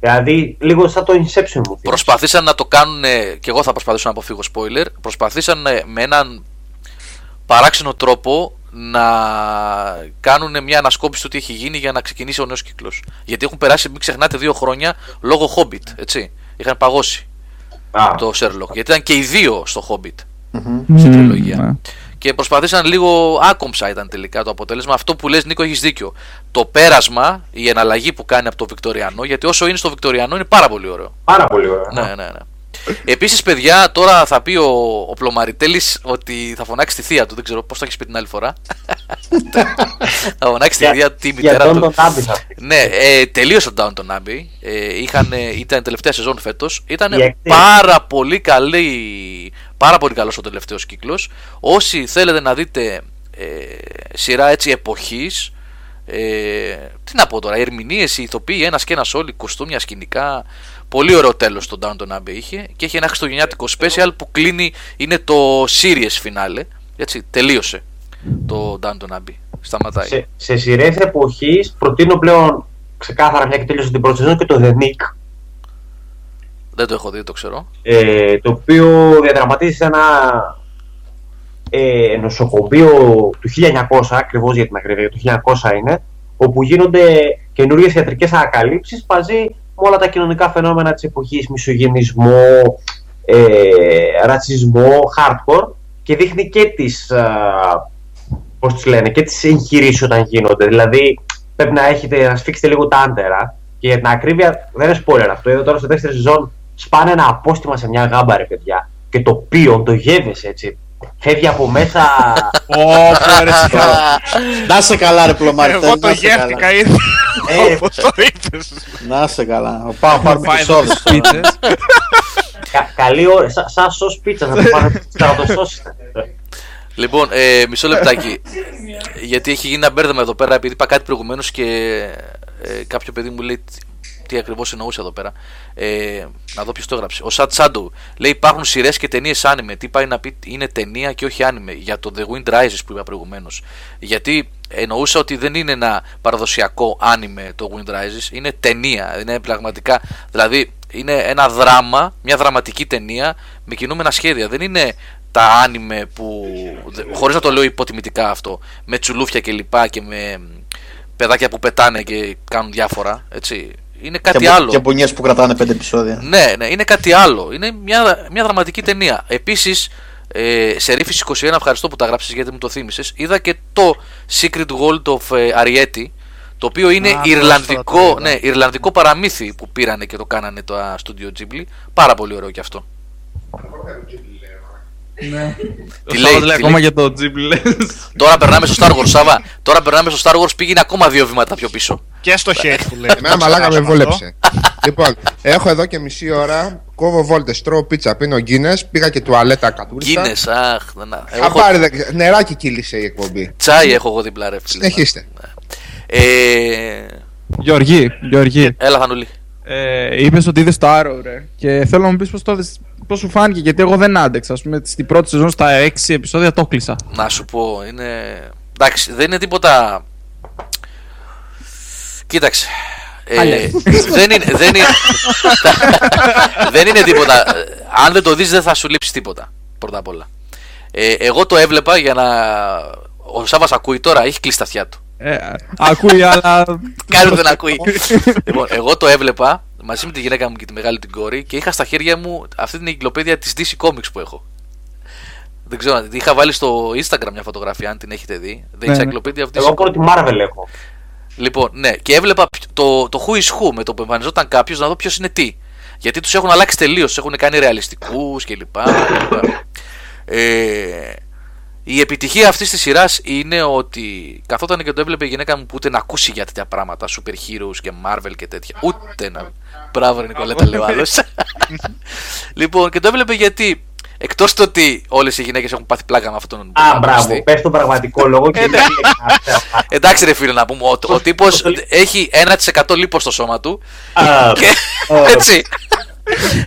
Δηλαδή, λίγο σαν το Inception μου. θύμισε. Προσπαθήσαν να το κάνουν, και εγώ θα προσπαθήσω να αποφύγω spoiler, προσπαθήσαν ε, με έναν παράξενο τρόπο να κάνουν μια ανασκόπηση του τι έχει γίνει για να ξεκινήσει ο νέος κύκλος. Γιατί έχουν περάσει, μην ξεχνάτε, δύο χρόνια λόγω Hobbit, έτσι. Είχαν παγώσει Α, το Sherlock. Γιατί ήταν και οι δύο στο Hobbit. Μμμ. στην Μμμ, τριλογία. ναι. Και προσπαθήσαν λίγο άκομψα ήταν τελικά το αποτέλεσμα. Αυτό που λες Νίκο έχεις δίκιο. Το πέρασμα, η εναλλαγή που κάνει από το Βικτοριανό, γιατί όσο είναι στο Βικτοριανό είναι πάρα πολύ ωραίο. πάρα πολύ ωραίο. Ναι, ναι, ναι. Επίσης, παιδιά, τώρα θα πει ο, ο Πλωμαριτέλης ότι θα φωνάξει τη θεία του. Δεν ξέρω πώς το έχεις πει την άλλη φορά. [LAUGHS] θα φωνάξει τη Για- θεία του, τη Για μητέρα τον του. τον Άμπη θα πει. Ναι, ε, τελείωσε το Downton Abbey. Ε, είχαν, ήταν τελευταία σεζόν φέτος. Ήταν Η έκτη. πάρα πολύ καλή. Πάρα πολύ καλός ο τελευταίος κύκλος. Όσοι θέλετε να δείτε ε, σειρά έτσι εποχής, ε, τι να πω τώρα, οι ερμηνείες, οι ηθοποιοί, ένας και ένας όλοι, κοστούμια, σκηνικά. Πολύ ωραίο τέλος το Downton Abbey είχε και έχει ένα χριστουγεννιάτικο special που κλείνει, είναι το series finale. Έτσι, τελείωσε το Downton Abbey. Σταματάει. Σε, σε σειρές εποχής προτείνω πλέον ξεκάθαρα μια και τελείωσε την πρώτη σεζόν και το The Nick. Δεν το έχω δει, το ξέρω. ε, το οποίο διαδραματίζει σε ένα ε, νοσοκομείο του 1900, ακριβώς για την ακρίβεια, το 1900 είναι, όπου γίνονται καινούριες ιατρικές ανακαλύψεις μαζί με όλα τα κοινωνικά φαινόμενα της εποχής, μισογενισμό, ε, ρατσισμό, hardcore και δείχνει και τις, α, πώς τις λένε, και τις εγχειρήσεις όταν γίνονται. Δηλαδή πρέπει να έχετε να σφίξετε λίγο τα άντερα και για την ακρίβεια δεν είναι spoiler αυτό. Είδα τώρα στο δεύτερο σεζόν σπάνε ένα απόστημα σε μια γάμπα ρε παιδιά και το πίον, το γεύεσαι έτσι. Φεύγει από μέσα. Ω, ρε, σιγά. Να σε καλά, ρε Πλωμαριτέλη. Εγώ το να σε γεύτηκα καλά. ήδη. Ε, Όπως το είπες. Να σε καλά. Πάω να πάρουμε Πάει τις εδώ όρδες τις τώρα. πίτσες. κα- καλή ώρα, σαν σας σως πίτσα να το πάρετε να το σώσετε. Λοιπόν, ε, μισό λεπτάκι. Γιατί έχει γίνει ένα μπέρδεμα εδώ πέρα, επειδή είπα κάτι προηγουμένως και ε, κάποιο παιδί μου λέει. Τι ακριβώς εννοούσε εδώ πέρα. Ε, να δω ποιος το έγραψε. Ο Σατ Σάντου λέει: Υπάρχουν σειρές και ταινίες άνιμε. Τι πάει να πει είναι ταινία και όχι άνιμε. Για το The Wind Rises που είπα προηγουμένως. Γιατί εννοούσα ότι δεν είναι ένα παραδοσιακό άνιμε το Wind Rises. Είναι ταινία. Είναι πραγματικά. Δηλαδή είναι ένα δράμα, μια δραματική ταινία με κινούμενα σχέδια. Δεν είναι τα άνιμε που. χωρίς να το λέω υποτιμητικά αυτό. Με τσουλούφια και λοιπά και με παιδάκια που πετάνε και κάνουν διάφορα. Έτσι. Είναι κάτι και, άλλο. Και μπονιέ που κρατάνε πέντε επεισόδια. Ναι, ναι, είναι κάτι άλλο. Είναι μια, μια δραματική ταινία. Επίσης, ε, σε Ρίφη 21, ευχαριστώ που τα γράψει γιατί μου το θύμισες. Είδα και το Secret World of ε, Ariety, το οποίο είναι Α, Ιρλανδικό, πρόσφατα το είδα. ναι, Ιρλανδικό παραμύθι που πήρανε και το κάνανε το α, Studio Ghibli. Πάρα πολύ ωραίο κι αυτό. Ναι. Τι Ο λέει, Σάββας λέει τι ακόμα λέει; για το Ghibli λες. Τώρα περνάμε στο Star Wars, Σάβα. Τώρα περνάμε στο Star Wars, πήγαινε ακόμα δύο βήματα πιο πίσω. Και στο χέρι που λέει. Εμένα μαλάκα με βόλεψε. λοιπόν, έχω εδώ και μισή ώρα. Κόβω βόλτες, τρώω πίτσα, πίνω γκίνε. Πήγα και τουαλέτα κατούριστα. Γκίνε, αχ. να- Εγώ έχω Χαμπάρι, δε- νεράκι κύλησε η εκπομπή. τσάι έχω εγώ δίπλα, ρε φίλε. Συνεχίστε. Ε, Γιώργη, Γιώργη, έλα, Θανούλη. ε, είπες ότι είδες το Arrow, ρε. Και θέλω να μου πεις πώς το είδες, πώς σου φάνηκε, γιατί εγώ δεν άντεξα. Α πούμε, στην πρώτη σεζόν στα 6 επεισόδια το κλείσα. Να σου πω, είναι. Εντάξει, δεν είναι τίποτα. Κοίταξε. Ε, Χάλια. δεν, είναι, δεν, είναι, δεν είναι τίποτα. Ε, Αν δεν το δεις δεν θα σου λείψει τίποτα. Πρώτα απ' όλα. Ε, εγώ το έβλεπα για να. Ο Σάββας ακούει τώρα, έχει κλείσει τα αυτιά του. Ε, ακούει, αλλά. Κάνει δεν ακούει. λοιπόν, εγώ το έβλεπα μαζί με τη γυναίκα μου και τη μεγάλη την κόρη και είχα στα χέρια μου αυτή την εγκυκλοπαίδεια της DC Comics που έχω. Δεν ξέρω, αν- είχα βάλει στο Instagram μια φωτογραφία, αν την έχετε δει. The Ναι, ναι. Encyclopedia of DC Εγώ πρώτη Marvel έχω. Λοιπόν, ναι, και έβλεπα π- το, το who is who με το που εμφανιζόταν κάποιος να δω ποιος είναι τι. Γιατί τους έχουν αλλάξει τελείως, του έχουν κάνει ρεαλιστικούς κλπ. ε, η επιτυχία αυτής της σειράς είναι ότι καθόταν και το έβλεπε η γυναίκα μου που ούτε να ακούσει για τέτοια πράγματα, super heroes και Marvel και τέτοια. Ούτε να. Μπράβο, ρε Νικολέτα, λέει ο άλλος. [LAUGHS] λοιπόν, και το έβλεπε γιατί εκτός το ότι όλες οι γυναίκες έχουν πάθει πλάκα με αυτόν τον Α, πρωταγωνιστή, μπράβο. Πες τον πραγματικό λόγο και Ε, ναι. δεν λέει Εντάξει, ρε φίλε, να πούμε. Ο, ο τύπος έχει 1% λίπος στο σώμα του. Α, Και, έτσι.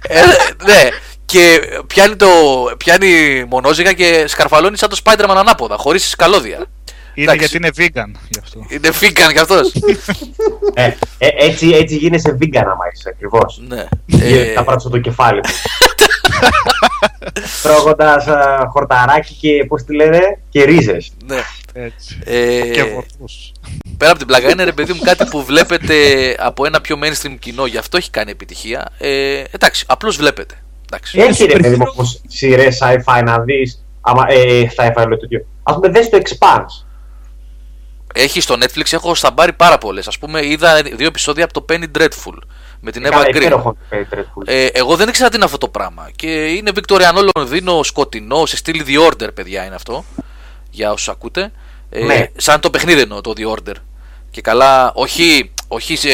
Ε, ναι. Και πιάνει, το, πιάνει μονόζυγα και σκαρφαλώνει σαν το Spider-Man ανάποδα, χωρίς καλώδια. Είναι Εντάξει. γιατί είναι vegan γι' αυτό. Είναι φίγκαν κι αυτός. ε, ε, έτσι, έτσι γίνεσαι vegan άμα είσαι ακριβώς. ναι. Ε, Ε, τα πράττω το κεφάλι μου. [LAUGHS] Τρώγοντας χορταράκι και πώς τη λένε, και ρίζες. ναι. Έτσι. Ε, Και βοηθούς. πέρα από την πλάκα είναι ρε παιδί μου κάτι που βλέπετε από ένα πιο mainstream κοινό, γι' αυτό έχει κάνει επιτυχία. Ε, εντάξει, απλώς βλέπετε. Εντάξει. Έχει ρε παιδί μου όμω σειρές sci-fi να δεις. Ε, sci-fi λέω τέτοιο. Α πούμε, δες το Expanse. Έχει στο Netflix, έχω στα μπάρει πάρα πολλές. Α πούμε, είδα δύο επεισόδια από το Penny Dreadful με την Eva Καλά, Green. υπέροχο το Penny Dreadful. Ε, εγώ δεν ήξερα τι είναι αυτό το πράγμα. Και είναι Βικτοριανό Λονδίνο, σκοτεινό, σε στυλ The Order, παιδιά είναι αυτό. Για όσους ακούτε. Ε, Ναι. Σαν το παιχνίδι εννοώ, το The Order. Και καλά, όχι, όχι σε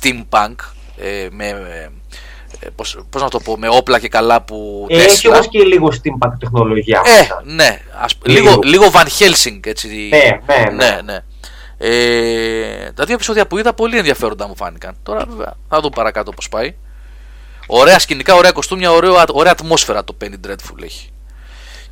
steampunk, ε, με, ε, πώς, πώς να το πω, με όπλα και καλά που Ε, έχει Tesla. όμω και λίγο steampunk τεχνολογία. Ε, μέσα. ναι, ας, Λίγο. λίγο, λίγο Van Helsing, έτσι. Ναι, ναι, ναι. ναι, ναι. Ε, τα δύο επεισόδια που είδα πολύ ενδιαφέροντα μου φάνηκαν. Τώρα βέβαια θα δω παρακάτω πώς πάει. Ωραία σκηνικά, ωραία κοστούμια, ωραία, ωραία ατμόσφαιρα το Penny Dreadful έχει.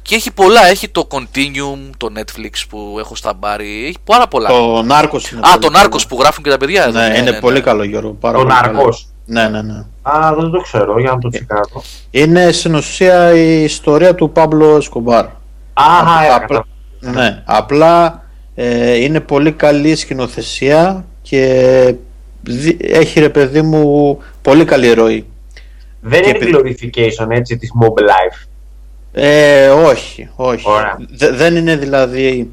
Και έχει πολλά, έχει το Continuum, το Netflix που έχω στα μπάρι, έχει πάρα πολλά. Το Νάρκος είναι Α, πολύ το καλό. Νάρκος που γράφουν και τα παιδιά εδώ. Ναι, είναι πολύ καλό Γιώργο. Πάρα Το πολύ καλό. Ναρκός. Ναι, ναι, ναι. Α, δεν το ξέρω, για να το τσεκάρω. Είναι στην ουσία η ιστορία του Παύλο Εσκομπάρ. Αχα, ε, απλά, ναι, απλά ε, είναι πολύ καλή σκηνοθεσία και δι- έχει ρε παιδί μου πολύ καλή ροή. Δεν Και είναι επει- glorification έτσι της Mob Life. Ε, όχι, όχι. Ωραία. Δε- δεν είναι δηλαδή.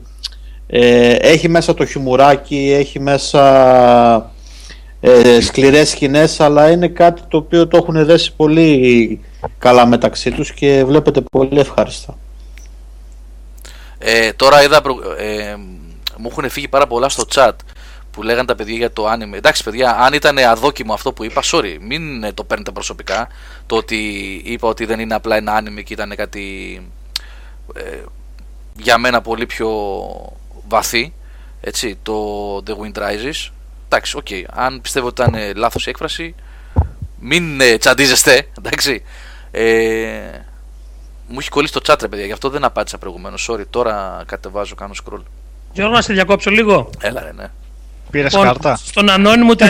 Ε, έχει μέσα το χιουμουράκι, έχει μέσα ε, σκληρές σκηνές, αλλά είναι κάτι το οποίο το έχουν δέσει πολύ καλά μεταξύ τους και βλέπετε πολύ ευχάριστα. Ε, τώρα είδα, προ- ε, μου έχουν φύγει πάρα πολλά στο chat που λέγανε τα παιδιά για το anime. Εντάξει, παιδιά, αν ήταν αδόκιμο αυτό που είπα, sorry, μην ε, το παίρνετε προσωπικά. Το ότι είπα ότι δεν είναι απλά ένα anime και ήταν κάτι ε, για μένα πολύ πιο βαθύ. Έτσι, το The Wind Rises. εντάξει, οκ. Αν πιστεύω ότι ήταν λάθος η έκφραση, μην ε, τσαντίζεστε, εντάξει. Ε, μου έχει κολλήσει το chat, ρε παιδιά, γι' αυτό δεν απάντησα προηγουμένως. Sorry, τώρα κατεβάζω, κάνω scroll. Γιώργο, να σε διακόψω λίγο. Έλα, ρε, ναι. Πήρες Λοιπόν, κάρτα. Στον ανώνυμο 3742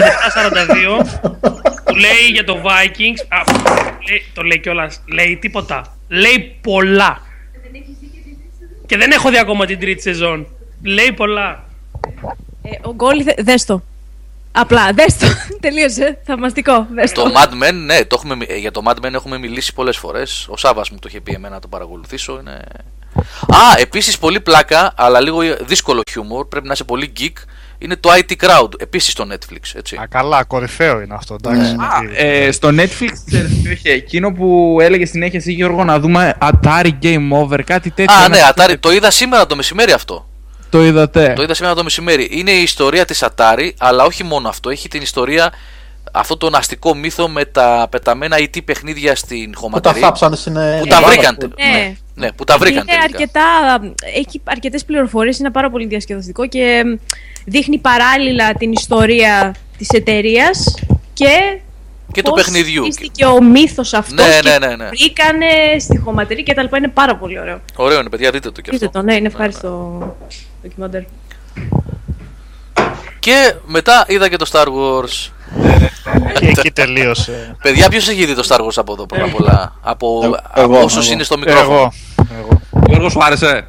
που λέει για το Vikings. Α, λέει, το λέει κιόλας. Λέει τίποτα. Λέει πολλά. Και δεν έχω δει ακόμα την τρίτη σεζόν. Λέει πολλά. Ε, ο Γκόλι, δε- δες το. Απλά, δες το. [LAUGHS] Τελείωσε. Θαυμαστικό. Δες το. Το Mad Men, ναι, το έχουμε, μι- ε, για το Mad Men έχουμε μιλήσει πολλές φορές. Ο Σάβα μου το είχε πει εμένα να το παρακολουθήσω. Είναι... Α, επίσης πολύ πλάκα, αλλά λίγο δύσκολο χιούμορ. Πρέπει να είσαι πολύ geek. Είναι το IT Crowd, επίσης στο Netflix. Έτσι. Α, καλά, κορυφαίο είναι αυτό. Εντάξει. Α, ε, στο Netflix ξέρεις τι είχε, εκείνο που έλεγε συνέχεια εσύ Γιώργο να δούμε Atari Game Over, κάτι τέτοιο. Α, ένα- ναι, Atari, το είδα σήμερα το μεσημέρι αυτό. Το είδατε. Το είδα σήμερα το μεσημέρι. Είναι η ιστορία της Atari, αλλά όχι μόνο αυτό. Έχει την ιστορία, αυτό τον αστικό μύθο με τα πεταμένα IT παιχνίδια στην Που τα χωματερή. θάψανε στην. ε, Που τα Ελλάδα. βρήκαν. Ναι. Ναι, ναι, που τα βρήκαν είναι τελικά. αρκετά, έχει αρκετές πληροφορίες, είναι πάρα πολύ διασκεδαστικό και μ, δείχνει παράλληλα την ιστορία της εταιρείας και, Και του πώς παιχνιδιού. χτίστηκε ο μύθος αυτός Ναι, και ναι, ναι, ναι. βρήκανε στη χωματερή και τα λοιπά. Είναι πάρα πολύ ωραίο. Ωραίο είναι, παιδιά, δείτε το κι Δείτε αυτό. το, ναι, είναι ευχάριστο ντοκιμαντέρ. Και μετά είδα και το Star Wars. Και εκεί τελείωσε. Παιδιά, ποιος έχει δει το Star Wars από εδώ πρώτα απ' όλα; Από, Εγώ, από εγώ, όσους εγώ. είναι στο μικρόφωνο; Εγώ. εγώ. Γιώργος, σου άρεσε;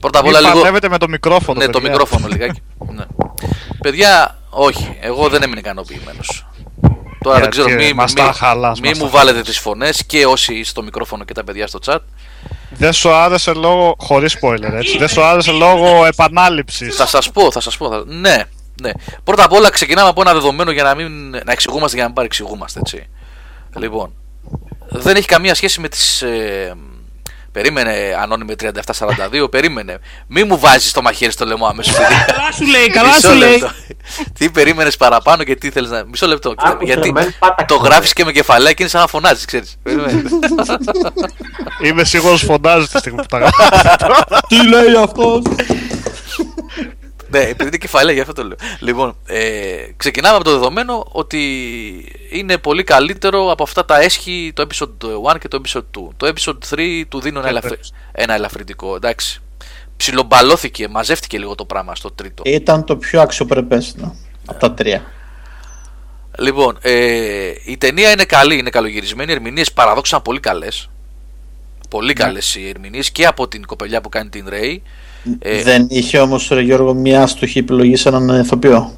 Πρώτα απ' Μην όλα λίγο. παλεύετε με το μικρόφωνο. Ναι, το παιδιά. μικρόφωνο λιγάκι. ναι. Παιδιά, όχι. Εγώ δεν έμεινε ικανοποιημένος. Τώρα δεν Γιατί, ξέρω, μη, μας μη- τα χαλάς, μη μας μου τα βάλετε τις φωνές και όσοι είστε στο μικρόφωνο και τα παιδιά στο chat. Δεν σου άρεσε λόγω. Χωρίς spoiler, έτσι. Δεν σου άρεσε λόγω επανάληψης. Θα σας πω, θα σας πω. Θα... Ναι, ναι. Πρώτα απ' όλα ξεκινάμε από ένα δεδομένο για να μην να εξηγούμαστε για να μην παρεξηγούμαστε, έτσι. Λοιπόν, δεν έχει καμία σχέση με τις... Ε, περίμενε, ανώνυμη 3742, περίμενε. Μη μου βάζεις το μαχαίρι στο λαιμό αμέσως. Καλά σου λέει, καλά Μισό σου λέει. λεπτό. τι περίμενες παραπάνω και τι θέλεις να. Μισό λεπτό. κοίτα, Άκουσε, γιατί ρε, μεν, πάτα το ξέρω. γράφεις και με κεφαλαία και είναι σαν να φωνάζεις, ξέρεις. Είμαι σίγουρος φωνάζεις τη στιγμή που τα γράφω. Τι λέει αυτός; Ναι, επειδή είναι κεφαλαία, γι' αυτό το λέω. Λοιπόν, ε, ξεκινάμε από το δεδομένο ότι είναι πολύ καλύτερο από αυτά τα έσχη το episode 1 και το episode 2. Το episode 3 του δίνω ένα, ελαφρυ... ένα ελαφρυντικό, εντάξει. Ψιλομπαλώθηκε, μαζεύτηκε λίγο το πράγμα στο τρίτο. Ήταν το πιο αξιοπρεπές ναι, από τα τρία. Λοιπόν, ε, η ταινία είναι καλή, είναι καλογυρισμένη. Οι ερμηνείες παραδόξα είναι πολύ καλές. Πολύ καλές οι ερμηνείες και από την κοπελιά που κάνει την Ρέι. Ε, Δεν είχε όμως ρε Γιώργο μια άστοχη επιλογή σε έναν ηθοποιό.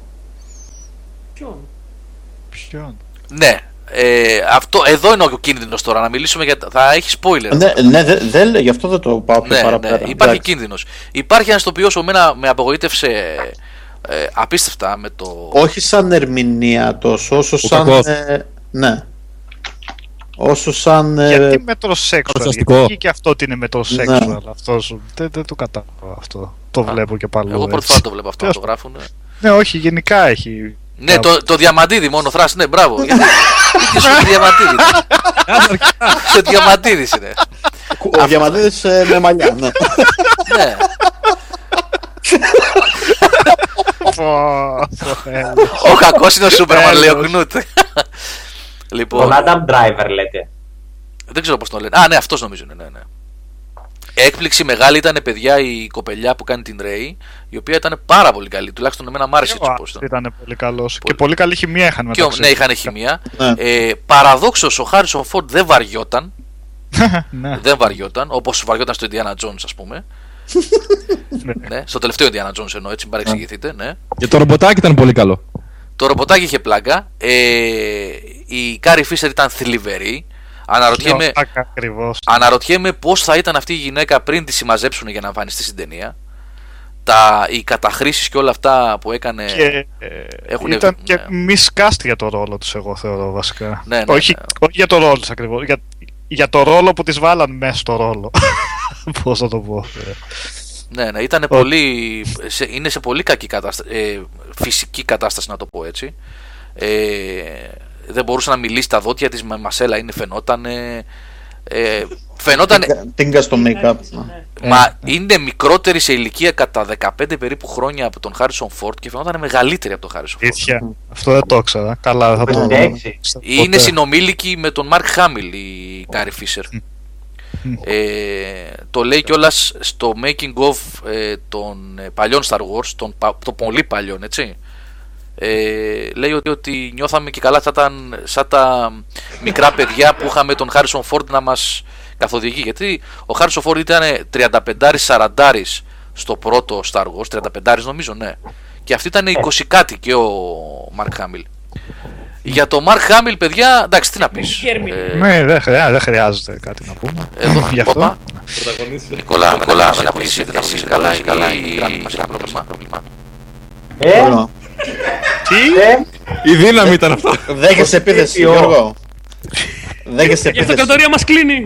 Ποιον; ναι, ε, αυτό, εδώ είναι ο κίνδυνος τώρα. Να μιλήσουμε για. Θα έχεις spoiler. Ναι, ναι δε, δε- γι' αυτό δεν το πάω πιο ναι, παραπέρα. ναι, υπάρχει Εντάξει. κίνδυνος. Υπάρχει ένας τοπίο που εμένα με απογοήτευσε ε, απίστευτα με το. Όχι σαν ερμηνεία τόσο, όσο σαν. κακός. ε, ναι. Όσο σαν. ε, Γιατί μετροσέξουαλ. παρουσιαστικό. Γιατί και αυτό ότι είναι μετροσέξουαλ. Ναι. Αυτός δεν, δεν το κατάλαβα αυτό. Το βλέπω και πάλι. Εγώ πρώτη φορά το βλέπω αυτό να το γράφουν. Ναι, όχι, γενικά έχει. Ναι, το, το διαμαντίδι μόνο θράσι, ναι, μπράβο. [LAUGHS] Γιατί γιατί σου διαμαντίδι. Σε διαμαντίδις είναι. Ο Διαμαντίδης ε, με μαλλιά. Ναι. ναι. Ο κακός είναι ο Σούπερμαν, λέει ο Κνούτ. Λοιπόν, Τον Adam Driver λέτε. δεν ξέρω πώς τον λένε. Α, ναι, αυτός νομίζω είναι. Ναι, ναι. Έκπληξη μεγάλη ήταν, παιδιά, η κοπελιά που κάνει την Ρέι, η οποία ήταν πάρα πολύ καλή. Τουλάχιστον εμένα μ' άρεσε έτσι πώ ήταν. Ήταν πολύ καλός. Και πολύ καλή χημεία είχαν Και, ο- μεταξύ. ναι, είχαν χημεία. Ναι. Ε, Παραδόξως, ο Χάρισον Φορντ δεν βαριόταν. [LAUGHS] ναι. Δεν βαριόταν, όπως βαριόταν στο Indiana Jones, ας πούμε. [LAUGHS] ναι, στο τελευταίο Indiana Jones εννοώ, έτσι, μην παρεξηγηθείτε. Ναι. Και το ρομποτάκι ήταν πολύ καλό. Το ρομποτάκι είχε πλάκα. Ε, η Κάρι Φίσερ ήταν θλιβερή. Αναρωτιέμαι, Ακριβώς. αναρωτιέμαι πώς θα ήταν αυτή η γυναίκα πριν τη συμμαζέψουν για να εμφανιστεί στην ταινία. Τα, οι καταχρήσεις και όλα αυτά που έκανε. Και ε, έχουν- ήταν και ναι. miscast για το ρόλο τη, εγώ θεωρώ βασικά. Ναι, ναι, όχι, ναι. όχι για το ρόλο τη ακριβώς. Για, για το ρόλο που τη βάλαν μέσα στο ρόλο. [LAUGHS] Πώς θα το πω. Ε. Ναι, ναι, ήταν πολύ, σε, είναι σε πολύ κακή κατάσταση, ε, φυσική κατάσταση να το πω έτσι. Ε, δεν μπορούσε να μιλήσει τα δόντια της με μασέλα, είναι φαινόταν. Ε, φαινόταν. Τίγκα στο make-up. Μα είναι μικρότερη σε ηλικία κατά 15 περίπου χρόνια από τον Χάρισον Φορντ και φαινόταν μεγαλύτερη από τον Χάρισον Φορντ. Αλήθεια. Αυτό δεν το ήξερα. Καλά, θα το 56. Είναι ποτέ. συνομήλικη με τον Μαρκ Χάμιλ η Κάρι Φίσερ. Ε, το λέει κιόλας στο making of ε, των ε, παλιών Star Wars, των, πα- των πολύ παλιών, έτσι. Ε, λέει ότι, ότι νιώθαμε και καλά σαν τα, σαν τα μικρά παιδιά που είχαμε τον Harrison Ford να μας καθοδηγεί. Γιατί ο Harrison Ford ήταν 35-40 στο πρώτο Star Wars, 35 νομίζω, ναι. Και αυτή ήταν 20 κάτι και ο Mark Hamill. Για το Mark Hamill, παιδιά, εντάξει, τι να πεις. Ε, Ναι, δεν χρειά- δεν χρειάζεται κάτι να πούμε. εδώ, Γι' αυτό. όπα. Πρωταγωνίστρια. Νικόλα, Νικόλα, δεν πεις, δεν πεις, καλά, η- καλά, η γραμμή μας έχει πρόβλημα. Ε, Ωραίο. ε, Η δύναμη ήταν αυτό. Δέχεσαι επίθεση, Ποιο; Γιώργο. Δέχεσαι Η επίθεση. αυτοκρατορία μας κλείνει.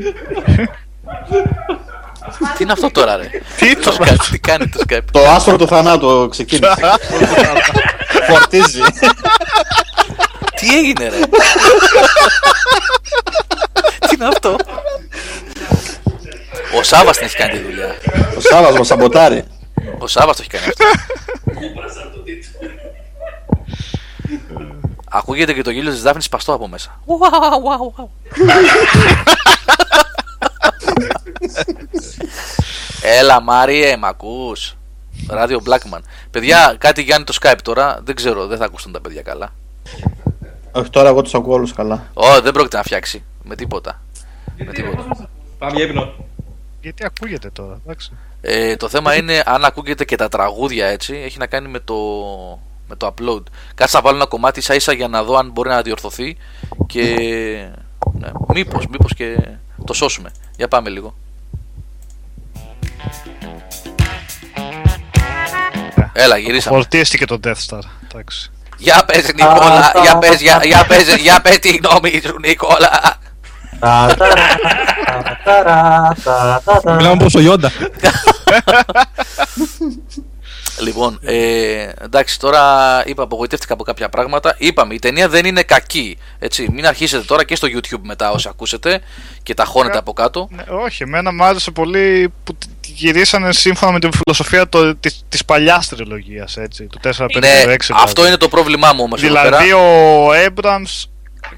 Τι είναι αυτό τώρα, ρε; Τι Το Skype, τι κάνει το Skype; Το άστρο του θανάτου ξεκίνησε. [LAUGHS] Φορτίζει. [LAUGHS] Τι έγινε, ρε; Τι είναι αυτό; Ο Σάββας την έχει κάνει τη δουλειά. Ο Σάββας μας σαμποτάρει. Ο Σάββας το έχει κάνει αυτό. Ακούγεται και το γέλιο της Δάφνης παστό από μέσα. Έλα Μάριε, μ' ακούς. Ράδιο Blackman. Παιδιά, κάτι Γιάννη το Skype τώρα. Δεν ξέρω, δεν θα ακούσουν τα παιδιά καλά. Όχι τώρα εγώ τους ακούω όλους καλά. Ω, δεν πρόκειται να φτιάξει. Με τίποτα. Με τίποτα. Πάμε για ύπνο. Γιατί ακούγεται τώρα, εντάξει. Ε, το θέμα είναι αν ακούγεται και τα τραγούδια έτσι, έχει να κάνει με το, με το upload. Κάτσε να βάλω ένα κομμάτι ίσα ίσα για να δω αν μπορεί να διορθωθεί και ναι, μήπως, μήπως και το σώσουμε. Για πάμε λίγο. Έλα, γυρίσαμε. Φορτίστηκε το Death Star. Εντάξει. Για πες Νικόλα, για πες, για, για πες, για πες τη γνώμη σου Νικόλα. τα, τα, τα, τα, τα, τα, τα. Μιλάμε πως ο Ιόντα. [LAUGHS] Λοιπόν, ε, εντάξει, τώρα είπα, απογοητεύτηκα από κάποια πράγματα. Είπαμε, η ταινία δεν είναι κακή. Έτσι, μην αρχίσετε τώρα και στο YouTube μετά όσοι ακούσετε και τα χώνετε από κάτω. Ναι, όχι, εμένα μου άρεσε πολύ που τ- γυρίσανε σύμφωνα με την φιλοσοφία το, της, της παλιάς τριλογίας, έτσι, του 4, 5, Ναι, 6. αυτό είναι το πρόβλημά μου όμως εδώ Δηλαδή πέρα. ο Έμπραμς,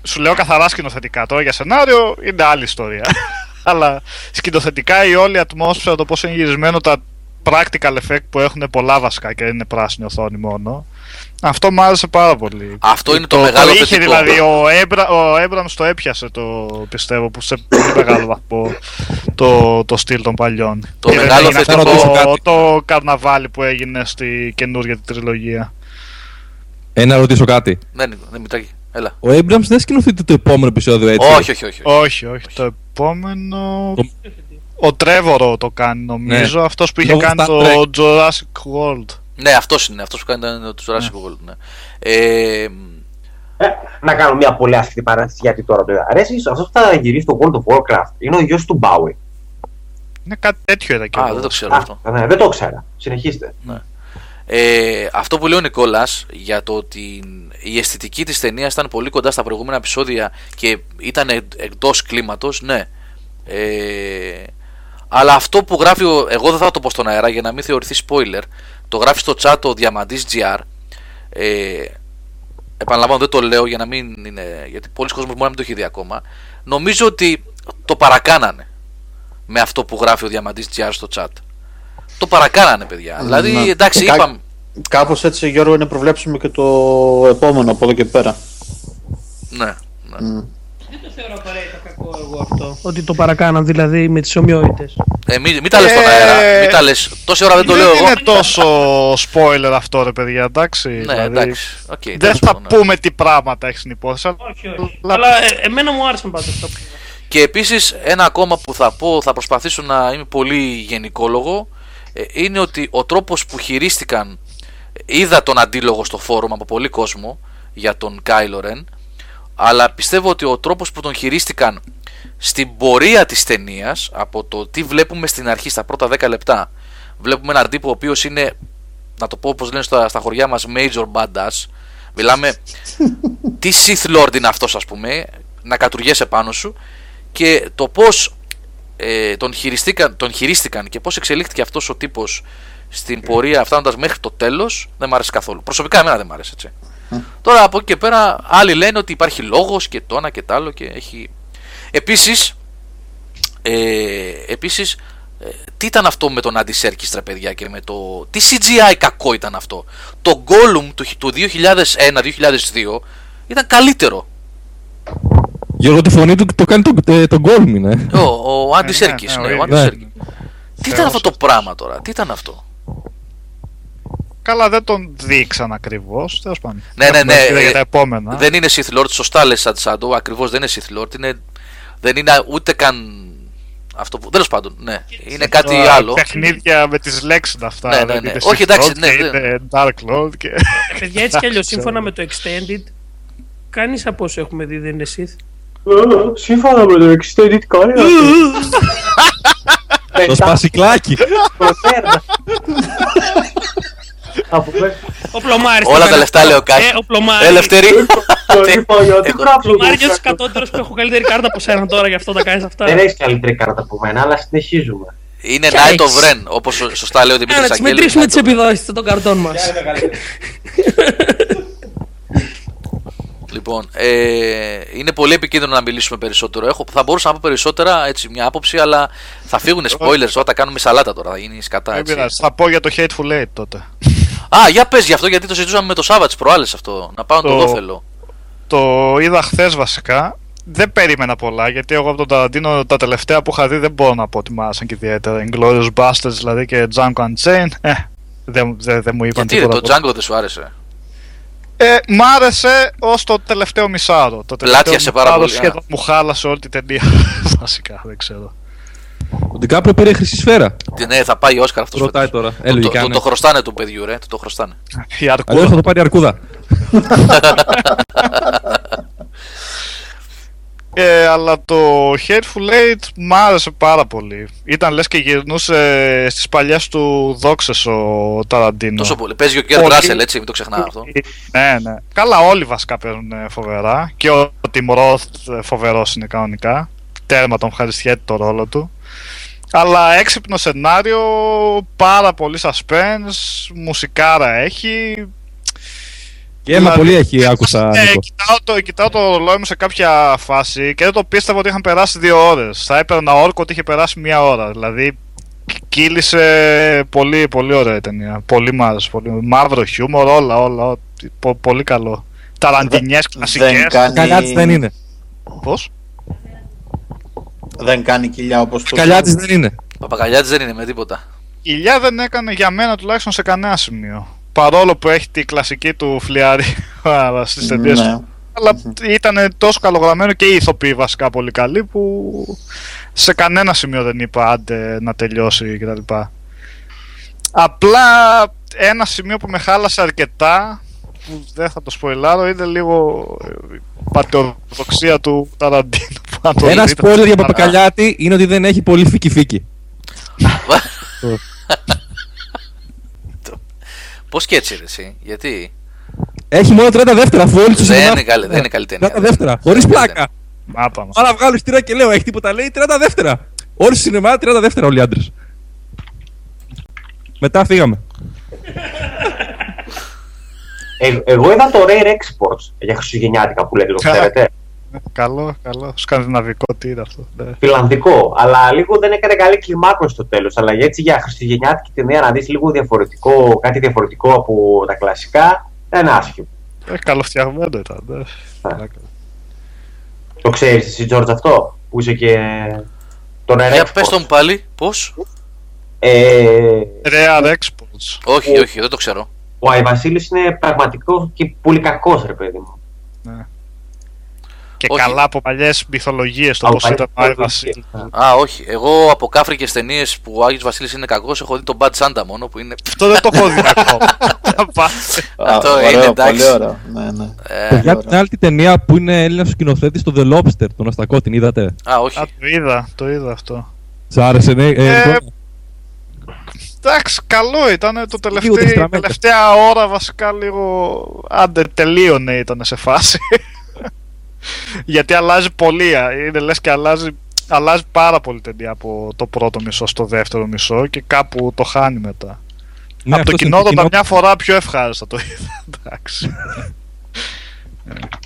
σου λέω καθαρά σκηνοθετικά τώρα για σενάριο, είναι άλλη ιστορία. [LAUGHS] Αλλά σκηνοθετικά η όλη ατμόσφαιρα, το πώς είναι γυρισμένο, τα practical effect που έχουν πολλά βασικά και δεν είναι πράσινη οθόνη μόνο. Αυτό μου άρεσε πάρα πολύ. Αυτό είναι το μεγάλο είχε, θετικό. δηλαδή, ο, Έμπρα, ο Έμπραμς το έπιασε το πιστεύω που σε πολύ μεγάλο βαθμό το, το στυλ των παλιών. Το Και δεν μεγάλο έγινε αυτό θετικό- το, το καρναβάλι που έγινε στη καινούργια τη τριλογία. Ε, να ρωτήσω κάτι. Ναι, Νίκο, ναι, Μητράκη, έλα. Ο Abrams δεν σκηνοθετεί το επόμενο επεισόδιο έτσι; Όχι, όχι, όχι. όχι. Όχι, όχι. Το επόμενο. Το- Ο Τρέβορο το κάνει νομίζω. Ναι. αυτός που είχε Λόγω κάνει Star το Trek. Jurassic World. Ναι, αυτός είναι, αυτός που κάνει το Jurassic World. Ναι. Ε, Ε, να κάνω μια πολύ άσχητη παρένθεση γιατί τώρα το είδα. Αρέσει αυτό που θα γυρίσει το World of Warcraft είναι ο γιος του Μπάουι. Είναι κάτι τέτοιο είδα και α, εγώ. δεν το ξέρω Α, αυτό. ναι, δεν το ξέρα. Συνεχίστε. Ε, αυτό που λέει ο Νικόλας για το ότι η αισθητική της ταινίας ήταν πολύ κοντά στα προηγούμενα επεισόδια και ήταν εκτό κλίματος, ναι. Ε, αλλά αυτό που γράφει, ο, εγώ δεν θα το πω στον αέρα για να μην θεωρηθεί spoiler, το γράφει στο chat ο Διαμαντής GR. Ε, επαναλαμβάνω, δεν το λέω για να μην είναι. Γιατί πολλοί κόσμοι μπορεί να μην το έχει δει ακόμα. Νομίζω ότι το παρακάνανε με αυτό που γράφει ο Διαμαντής GR στο chat. Το παρακάνανε, παιδιά. δηλαδή, Ναι. εντάξει, Κα- είπαμε. Κάπως έτσι Γιώργο είναι προβλέψιμο και το επόμενο από εδώ και πέρα. Ναι, ναι. Δεν το θεωρώ απαραίτητα κακό εγώ αυτό. Ότι το παρακάναν δηλαδή με τις ομοιότητες. Ε, μην, μην τα λες στον Ε, αέρα. Μην τα λες. Τόση ώρα δεν το λέω εγώ. είναι τόσο spoiler αυτό ρε παιδιά, εντάξει. Ναι, δηλαδή, εντάξει. Οκ, δεν τέλος θα πάντων, ναι. πούμε τι πράγματα έχεις στην υπόθεση. αλλά- Όχι, όχι. Αλλά ε, εμένα μου άρεσαν πάντως αυτό που είδα. Και επίσης ένα ακόμα που θα πω, θα προσπαθήσω να είμαι πολύ γενικόλογο, ε, είναι ότι ο τρόπος που χειρίστηκαν, είδα τον αντίλογο στο φόρουμ από πολύ κόσμο για τον Κάιλο Ρεν, αλλά πιστεύω ότι ο τρόπος που τον χειρίστηκαν στην πορεία της ταινίας, από το τι βλέπουμε στην αρχή στα πρώτα 10 λεπτά, βλέπουμε έναν τύπο ο οποίος είναι, να το πω όπως λένε στα, στα χωριά μας, major badass, μιλάμε [LAUGHS] τι Sith Lord είναι αυτός ας πούμε, να κατουργέσαι πάνω σου και το πώς ε, τον, χειριστήκαν, τον χειρίστηκαν και πώς εξελίχθηκε αυτός ο τύπος στην πορεία φτάνοντας μέχρι το τέλος δεν μ' άρεσε καθόλου. Προσωπικά εμένα δεν μ' άρεσε έτσι. Τώρα από εκεί και πέρα άλλοι λένε ότι υπάρχει λόγος και το ένα και το άλλο και έχει... Επίσης, ε, επίσης ε, τι ήταν αυτό με τον Άντι Σέρκης ρε παιδιά και με το... Τι CGI κακό ήταν αυτό; Το Gollum του, του 2001-2002 ήταν καλύτερο. Γιώργο τη φωνή του το κάνει τον το, το Gollum είναι. Ο, ο Άντι ναι, Σέρκης, ναι, ναι, ο ο Άντι ίδιος. Σέρκης. Τι ήταν αυτό το πράγμα τώρα, τι ήταν αυτό; Καλά, δεν τον δείξαν ακριβώς. Τέλος πάντων. Ναι, ναι, ναι, Έχουμε Για ε, τα επόμενα. Δεν είναι Sith Lord, σωστά λες σαν Σάντο, ακριβώς δεν είναι Sith Lord, είναι, δεν είναι ούτε καν αυτό που... Τέλος πάντων, ναι, είναι κάτι Τώρα, άλλο. Παιχνίδια με τις λέξεις είναι αυτά. Ναι, ναι, δεν ναι. είναι Όχι, Sith εντάξει, Lord ναι, και ναι. είναι Dark Lord και. Ε, Παιδιά, έτσι κι [LAUGHS] αλλιώς, σύμφωνα με το Extended, κανεί από όσοι έχουμε δει δεν είναι Sith. Σύμφωνα με το Extended κάνει [LAUGHS] Το σπασικλάκι. [LAUGHS] Από μέσα. Ο Πλωμάρης. Όλα το τα έκανε λεφτά αυτό. λέω κάτι. Ε, ο Πλωμάρης. Ελευθερή. Το είπα γιατί Εγώ- γράψω. Πλωμάρης είναι ο κατώτερος που έχω καλύτερη κάρτα από σένα τώρα, γι' αυτό τα κάνεις αυτά. Δεν έχεις καλύτερη κάρτα από μένα, αλλά συνεχίζουμε. Είναι Ποια Night of έχεις; Ren, όπως σω- σωστά λέει ο Ε, Δημήτρης να τις Αγγέλης. μετρήσουμε Night τις of Ren. επιδόσεις των καρτών μας. Λοιπόν, ε, είναι πολύ επικίνδυνο να μιλήσουμε περισσότερο. Έχω, θα μπορούσα να πω περισσότερα, έτσι, μια άποψη, αλλά θα φύγουν spoilers όταν κάνουμε σαλάτα τώρα. Θα γίνει σκατά, Δεν έτσι. πειράζει. Θα πω για το Hateful Eight τότε. Α, για πες γι' αυτό, γιατί το συζητούσαμε με το Σάββατς προάλλες αυτό. Να πάω να το Το- δω θέλω. Το είδα χθες βασικά. Δεν περίμενα πολλά γιατί εγώ από τον Ταραντίνο τα τελευταία που είχα δει δεν μπορώ να πω ότι μ' άρεσαν και ιδιαίτερα. Inglourious Basterds δηλαδή και Django Unchained. Ε, δεν δεν- δεν μου είπαν Γιατί ρε, τίποτα. το Django δεν σου άρεσε; Ε, μ' άρεσε ως το τελευταίο μισάρο. Το τελευταίο Πλάτιασε πάρα μισάρο πολύ, σχεδόν μου χάλασε όλη την ταινία. [LAUGHS] βασικά, δεν ξέρω. Ο Ντικάπριο πήρε χρυσή σφαίρα. Τι, Ναι, θα πάει Όσκαρ αυτός. Ρωτάει τώρα. Ε, Το, λογικά, το, ναι. το χρωστάνε του παιδιού, ρε. του Το χρωστάνε. Η αρκούδα. Αλλιώς θα το πάρει αρκούδα. Ε, αλλά το Hateful Eight μ' άρεσε πάρα πολύ. Ήταν λες και γυρνούσε στις παλιές του δόξες ο Ταραντίνο. Τόσο πολύ. Παίζει ο Κέρ Πολύ. Ράσελ, έτσι, μην το ξεχνάω αυτό. Ναι, ναι. Καλά, όλοι βασικά παίζουν ε, φοβερά. Και ο Tim Roth ε, φοβερός είναι κανονικά. Τέρμα τον ευχαριστιέται το ρόλο του. Αλλά έξυπνο σενάριο, πάρα πολύ suspense, μουσικάρα έχει. Και αίμα Δηλαδή- πολύ έχει, άκουσα. Ε, Νίκο. κοιτάω, το, κοιτάω το ρολόι μου σε κάποια φάση και δεν το πίστευα ότι είχαν περάσει δύο ώρες. Θα έπαιρνα όρκο ότι είχε περάσει μία ώρα. Δηλαδή κύλησε πολύ, πολύ ωραία η ταινία. Πολύ μ' άρεσε. Πολύ. Μαύρο χιούμορ, όλα, όλα. ό,τι- πο- πολύ καλό. Ταραντινιές Δεν κλασικές. κάνει, Καλιά της δεν είναι. Πώς; Δεν κάνει κοιλιά όπως το Καλιά της δεν είναι. Παπαγαλιάτη δεν είναι με τίποτα. Η Ηλιά δεν έκανε για μένα τουλάχιστον σε κανένα σημείο. Παρόλο που έχει τη κλασική του φλιάρη [LAUGHS] στι ταινίες Ναι. του. Αλλά ήταν τόσο καλογραμμένο και οι ηθοποιοί βασικά πολύ καλοί που σε κανένα σημείο δεν είπα άντε να τελειώσει κτλ. Απλά ένα σημείο που με χάλασε αρκετά που δεν θα το σποιλάρω είναι λίγο ε, η πατεοδοξία του Ταραντίνου. που αν το Ένα δείτε, spoiler για θα- Παπακαλιάτη είναι ότι δεν έχει πολύ φίκι φίκι. Πώς και έτσι, ρε, εσύ, γιατί; Έχει μόνο 30 δεύτερα αφού όλοι τους Δεν είναι καλή- δεν είναι καλή ταινία. 30 δεύτερα, Δεν χωρίς είναι καλή πλάκα. Μάπα μας. Άρα βγάλω στήρα και λέω: Έχει τίποτα, λέει 30 δεύτερα. Όλοι στο σινεμά 30 δεύτερα όλοι οι άντρες. Μετά φύγαμε. Ε, εγώ είδα το Rare Exports για Χριστουγεννιάτικα που λέτε, το ξέρετε. Καλό, καλό. Σκανδιναβικό, τι είναι αυτό. Ναι. Φιλανδικό. Αλλά λίγο δεν έκανε καλή κλιμάκωση στο τέλος. Αλλά για έτσι για Χριστουγεννιάτικη ταινία να δεις λίγο διαφορετικό, κάτι διαφορετικό από τα κλασικά, δεν είναι άσχημο. Ε, καλοφτιαγμένο ήταν. ναι. Το ξέρεις εσύ, Τζόρτζ, αυτό που είσαι και. Το Rare Για Exports. πε τον πάλι, πώς; Ε, Rare Exports. Όχι, όχι, δεν το ξέρω. Ο Αϊβασίλη είναι πραγματικό και πολύ κακός, ρε παιδί μου. Και Όχι. καλά από παλιές μυθολογίες το Από πώ παλιές ήταν ο Άι μυθολογίες. Βασίλη. Α, όχι. Εγώ από κάφρικε ταινίες που ο Άγιος Βασίλης είναι κακός έχω δει τον Bad Santa μόνο που είναι. Αυτό δεν το έχω δει ακόμα. [LAUGHS] Θα πάτε. Αυτό Α, είναι ωραίο, εντάξει. Πολύ ωραίο. Ναι, ναι. Ε, Για την άλλη τη ταινία που είναι Έλληνας σκηνοθέτης, το The Lobster, τον Αστακό, την είδατε; Α, όχι. Α, το είδα, το είδα αυτό. Σ' άρεσε, ναι. ε, Ε, Νικόλα; Εντάξει, καλό ήταν το Λίγο τελευταίο, τεστραμμένο. τελευταία ώρα βασικά λίγο άντε τελείωνε ήταν σε φάση. [LAUGHS] Γιατί αλλάζει πολύ. Είναι λες και αλλάζει, αλλάζει πάρα πολύ ταινία από το πρώτο μισό στο δεύτερο μισό και κάπου το χάνει μετά. Ναι, από το αυτός είναι κοινό το ήταν κοινό- μια φορά πιο ευχάριστα το είδα. [LAUGHS] Εντάξει.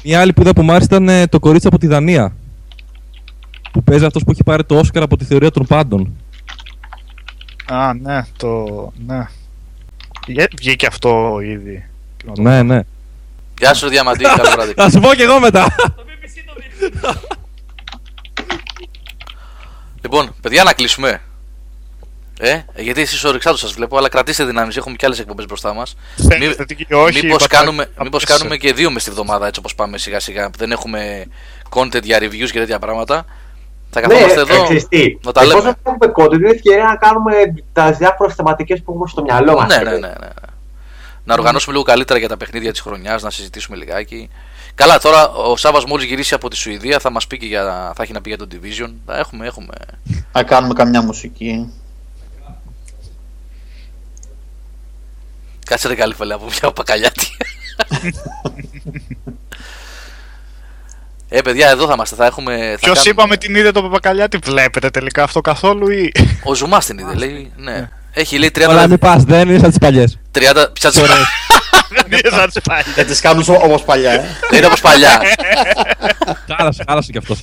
Μια άλλη που είδα που μου άρεσε ήταν ε, το κορίτσι από τη Δανία. Που παίζει αυτός που έχει πάρει το Όσκαρ από τη θεωρία των πάντων. Α, ναι, το. Ναι. Βγε- Βγήκε αυτό ήδη. Ναι, ναι. Γεια σου, Διαμαντή, καλό [LAUGHS] βράδυ. Θα σου πω κι εγώ μετά. Λοιπόν, παιδιά, να κλείσουμε. Ε, γιατί εσείς ορυξάτου σας βλέπω, αλλά κρατήστε δυνάμεις. Έχουμε και άλλες εκπομπές μπροστά μας. Θέλετε τι- όχι, Μήπως πατά- κάνουμε, θα μήπως πέσει. κάνουμε και δύο μες στη βδομάδα έτσι όπως πάμε σιγά σιγά. που Δεν έχουμε content για reviews και τέτοια πράγματα. Θα καθόμαστε ναι, εδώ ξέρεις τι, να τα εφόσον λέμε. έχουμε content, είναι ευκαιρία να κάνουμε τι διάφορε θεματικέ που έχουμε στο μυαλό μας. Ναι, ναι, ναι, ναι. ναι. Να οργανώσουμε λίγο καλύτερα για τα παιχνίδια της χρονιάς, να συζητήσουμε λιγάκι. Καλά, τώρα ο Σάβα μόλις γυρίσει από τη Σουηδία θα μας πει και για. θα έχει να πει για το Division. Θα έχουμε, έχουμε. Να κάνουμε καμιά μουσική. Κάτσε ρε καλή φωλιά από μια πακαλιάτη. [LAUGHS] ε, παιδιά, εδώ θα είμαστε. Θα έχουμε. θα Ποιος κάνουμε- είπαμε την είδε το Παπακαλιάτη, βλέπετε τελικά αυτό καθόλου ή. Ο Ζουμάς την είδε, λέει. Ναι. Έχει λέει 30. Αλλά μην πας, δεν είναι σαν τις παλιές. 30 πια τις- [LAUGHS] Δεν είναι σαν τις παλιές. Δεν τις κάνουν όπως παλιά. Ε. Δεν είναι όπως παλιά. Χάλασε, χάλασε κι αυτός.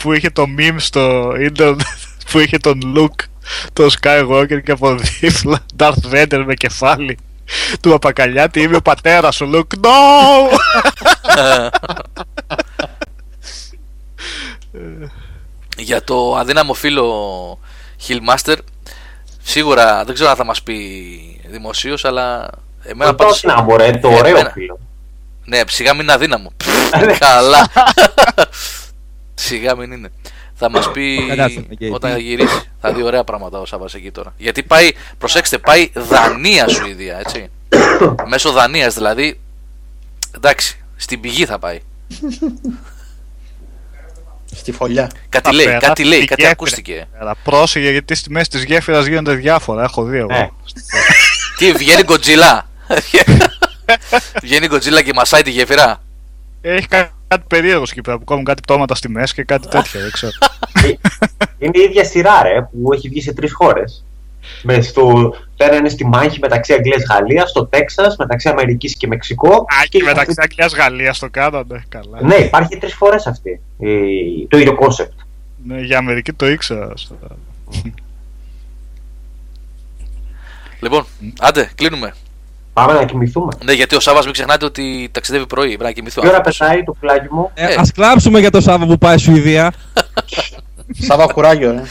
που είχε το meme στο ίντερνετ που είχε τον Luke, τον Skywalker και από δίπλα Darth Vader με κεφάλι του Παπακαλιάτη είμαι ο πατέρας σου Luke no για το αδύναμο φίλο Hillmaster σίγουρα δεν ξέρω αν θα μας πει δημοσίως αλλά εμένα Το αδύναμο, ρε, το ωραίο εμένα- φίλο. ναι σιγά μην είναι αδύναμο. [LAUGHS] Καλά. [LAUGHS] Σιγά μην είναι θα μας πει Φαντάζομαι, γιατί. όταν γυρίσει θα δει ωραία πράγματα ο Σάββας εκεί τώρα γιατί πάει προσέξτε πάει Δανία Σουηδία έτσι [COUGHS] μέσω Δανίας δηλαδή εντάξει στην πηγή θα πάει Στη φωλιά. κάτι Θα λέει περάσει κάτι λέει τη κάτι γέφυρα. ακούστηκε Αλλά πρόσεχε γιατί στη μέση της γέφυρας γίνονται διάφορα έχω δει εγώ Ναι. Τι, βγαίνει Γκοτζίλα. [LAUGHS] βγαίνει Γκοτζίλα και μασάει τη γέφυρα. Έχει κα- κάτι περίεργο εκεί πέρα που κάνουν κάτι πτώματα στη μέση και κάτι τέτοιο δεν ξέρω [LAUGHS] Είναι η ίδια σειρά, ρε, που έχει βγει σε τρεις χώρες. Με στο, πέρα είναι στη μάχη μεταξύ Αγγλίας Γαλλίας, στο Τέξας, μεταξύ Αμερικής και Μεξικό. Α, και μεταξύ Αγγλίας Γαλλίας το κάνανε καλά Ναι, υπάρχει τρεις φορές αυτή. η- το ίδιο concept. Ναι, για Αμερική το ήξερα Λοιπόν, άντε, κλείνουμε. Πάμε να κοιμηθούμε. Ναι, γιατί ο Σάββας μην ξεχνάτε ότι ταξιδεύει πρωί. Πρέπει να κοιμηθεί ο Τι ώρα άνθρωπος. πετάει το πουλάκι μου. Ε. Α κλάψουμε για το Σάββα που πάει Σουηδία. [LAUGHS] Σάβα κουράγιο, ε.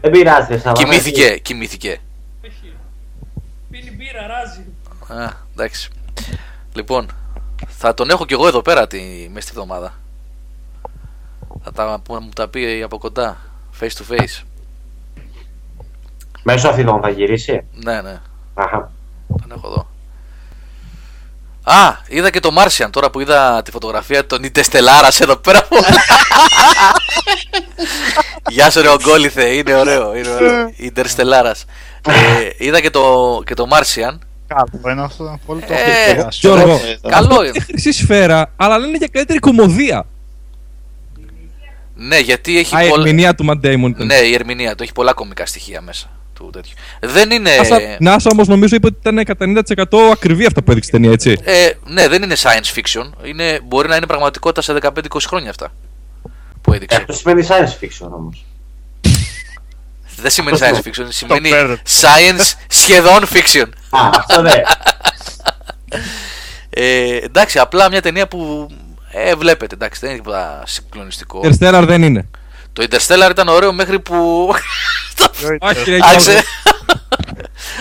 Δεν πειράζει, ρε, Σάββα. Κοιμήθηκε, κοιμήθηκε. Πίνει μπύρα, ράζει. Α, εντάξει. Λοιπόν, θα τον έχω κι εγώ εδώ πέρα τη, μέσα στη βδομάδα. Θα τα, που μου τα πει από κοντά, face to face. Μέσω Αθηνών θα γυρίσει. Ναι, ναι, Αχα. τον έχω εδώ. Α, είδα και το Martian τώρα που είδα τη φωτογραφία των Ιντεστελάρας εδώ πέρα. Γεια σου ρε ογκόλιθε, είναι ωραίο, είναι ωραίο. Ιντερστελάρας. Ε, είδα και το, και το Martian. Καλό είναι αυτό πολύ το Ε, έχω Γιώργο, Καλό αυτό; είναι. είναι χρυσή σφαίρα, αλλά λένε για καλύτερη κομμωδία. Ναι, γιατί έχει Α, η πολλά... ερμηνεία του Matt Damon ήταν. Ναι, η ερμηνεία του έχει πολλά κομικά στοιχεία μέσα. Του τέτοιου. Δεν είναι. Άσα- Νάσα όμως νομίζω είπε ότι ήταν κατά 90% ακριβή αυτά που έδειξε η ταινία, έτσι. Ε, ναι, δεν είναι science fiction. Είναι, μπορεί να είναι πραγματικότητα σε 15-20 χρόνια αυτά που έδειξε. Αυτό σημαίνει science fiction όμως. Δεν σημαίνει science fiction, σημαίνει παίρνω. science σχεδόν fiction. Α, αυτό ναι. Ε, εντάξει, απλά μια ταινία που ε, βλέπετε, εντάξει, δεν είναι τίποτα συγκλονιστικό. Interstellar δεν είναι. Το Interstellar ήταν ωραίο μέχρι που Όχι, ρε, άρχισε, Γιώργο.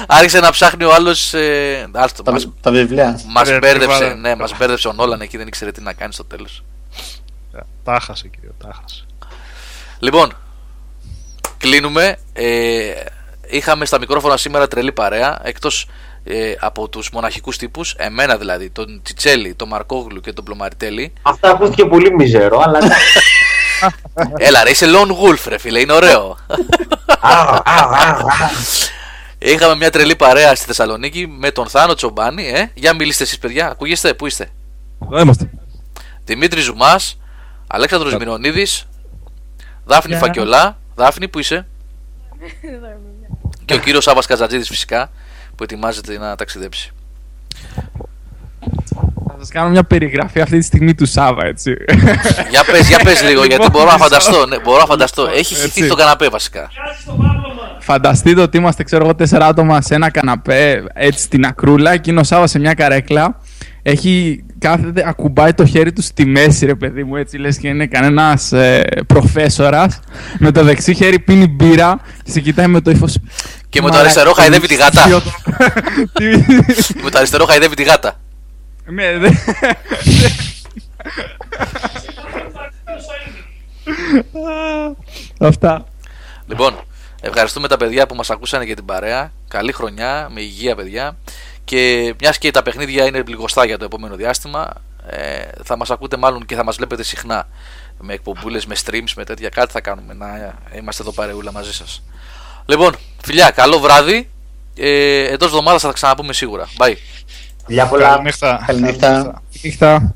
άρχισε να ψάχνει ο άλλος ε, άστο, Τα, μας, τα βιβλία. μας Ρε, μπέρδεψε, βάλε. ναι, μας μπέρδεψε ο Νόλαν εκεί, δεν ήξερε τι να κάνει στο τέλος. Τα χάσε κύριο, τα χάσε. Λοιπόν, κλείνουμε. Ε, είχαμε στα μικρόφωνα σήμερα τρελή παρέα, εκτός ε, από τους μοναχικούς τύπους, εμένα δηλαδή, τον Τσιτσέλη, τον Μαρκόγλου και τον Πλωμαριτέλη. Αυτό ακούστηκε πολύ μιζέρο, αλλά εντάξει. [LAUGHS] Έλα ρε, είσαι lone wolf ρε φίλε, είναι ωραίο. Α, α, α, α. Είχαμε μια τρελή παρέα στη Θεσσαλονίκη με τον Θάνο Τσομπάνη. Ε. Για μιλήστε εσείς, παιδιά. Ακούγεστε, πού είστε; Εδώ είμαστε. Δημήτρη Ζουμάς, Αλέξανδρος Μινονίδη, Δάφνη Γεια. Φακιολά. Δάφνη, πού είσαι; Και ο κύριος Σάβα Καζατζίδης φυσικά που ετοιμάζεται να ταξιδέψει. Θα σας κάνω μια περιγραφή αυτή τη στιγμή του Σάβα, έτσι. για πες, για πες λίγο, γιατί μπορώ να Λοιπόν, φανταστώ. Ναι, μπορώ να φανταστώ. Έχει χυθεί Έτσι. στο καναπέ βασικά. Φανταστείτε ότι είμαστε, ξέρω εγώ, τέσσερα άτομα σε ένα καναπέ, έτσι στην ακρούλα, και είναι ο Σάβα σε μια καρέκλα. Έχει κάθεται, ακουμπάει το χέρι του στη μέση, ρε παιδί μου, έτσι λες και είναι κανένας ε, προφέσορας. Με το δεξί χέρι πίνει μπύρα και σε κοιτάει με το ύφος. Και με το αριστερό χαϊδεύει τη γάτα. [LAUGHS] Τι- με το αριστερό χαϊδεύει τη γάτα. Ναι, δε... [LAUGHS] Αυτά. Λοιπόν, ευχαριστούμε τα παιδιά που μας ακούσανε για την παρέα. Καλή χρονιά, με υγεία, παιδιά. Και μιας και τα παιχνίδια είναι πληγωστά για το επόμενο διάστημα, ε, θα μας ακούτε μάλλον και θα μας βλέπετε συχνά με εκπομπούλες, με streams, με τέτοια. Κάτι θα κάνουμε να είμαστε εδώ παρεούλα μαζί σας. Λοιπόν, φιλιά, καλό βράδυ. Ε, Εντός εβδομάδας θα τα ξαναπούμε σίγουρα. Bye. Γεια πολλά. Καληνύχτα. Καληνύχτα. Καληνύχτα.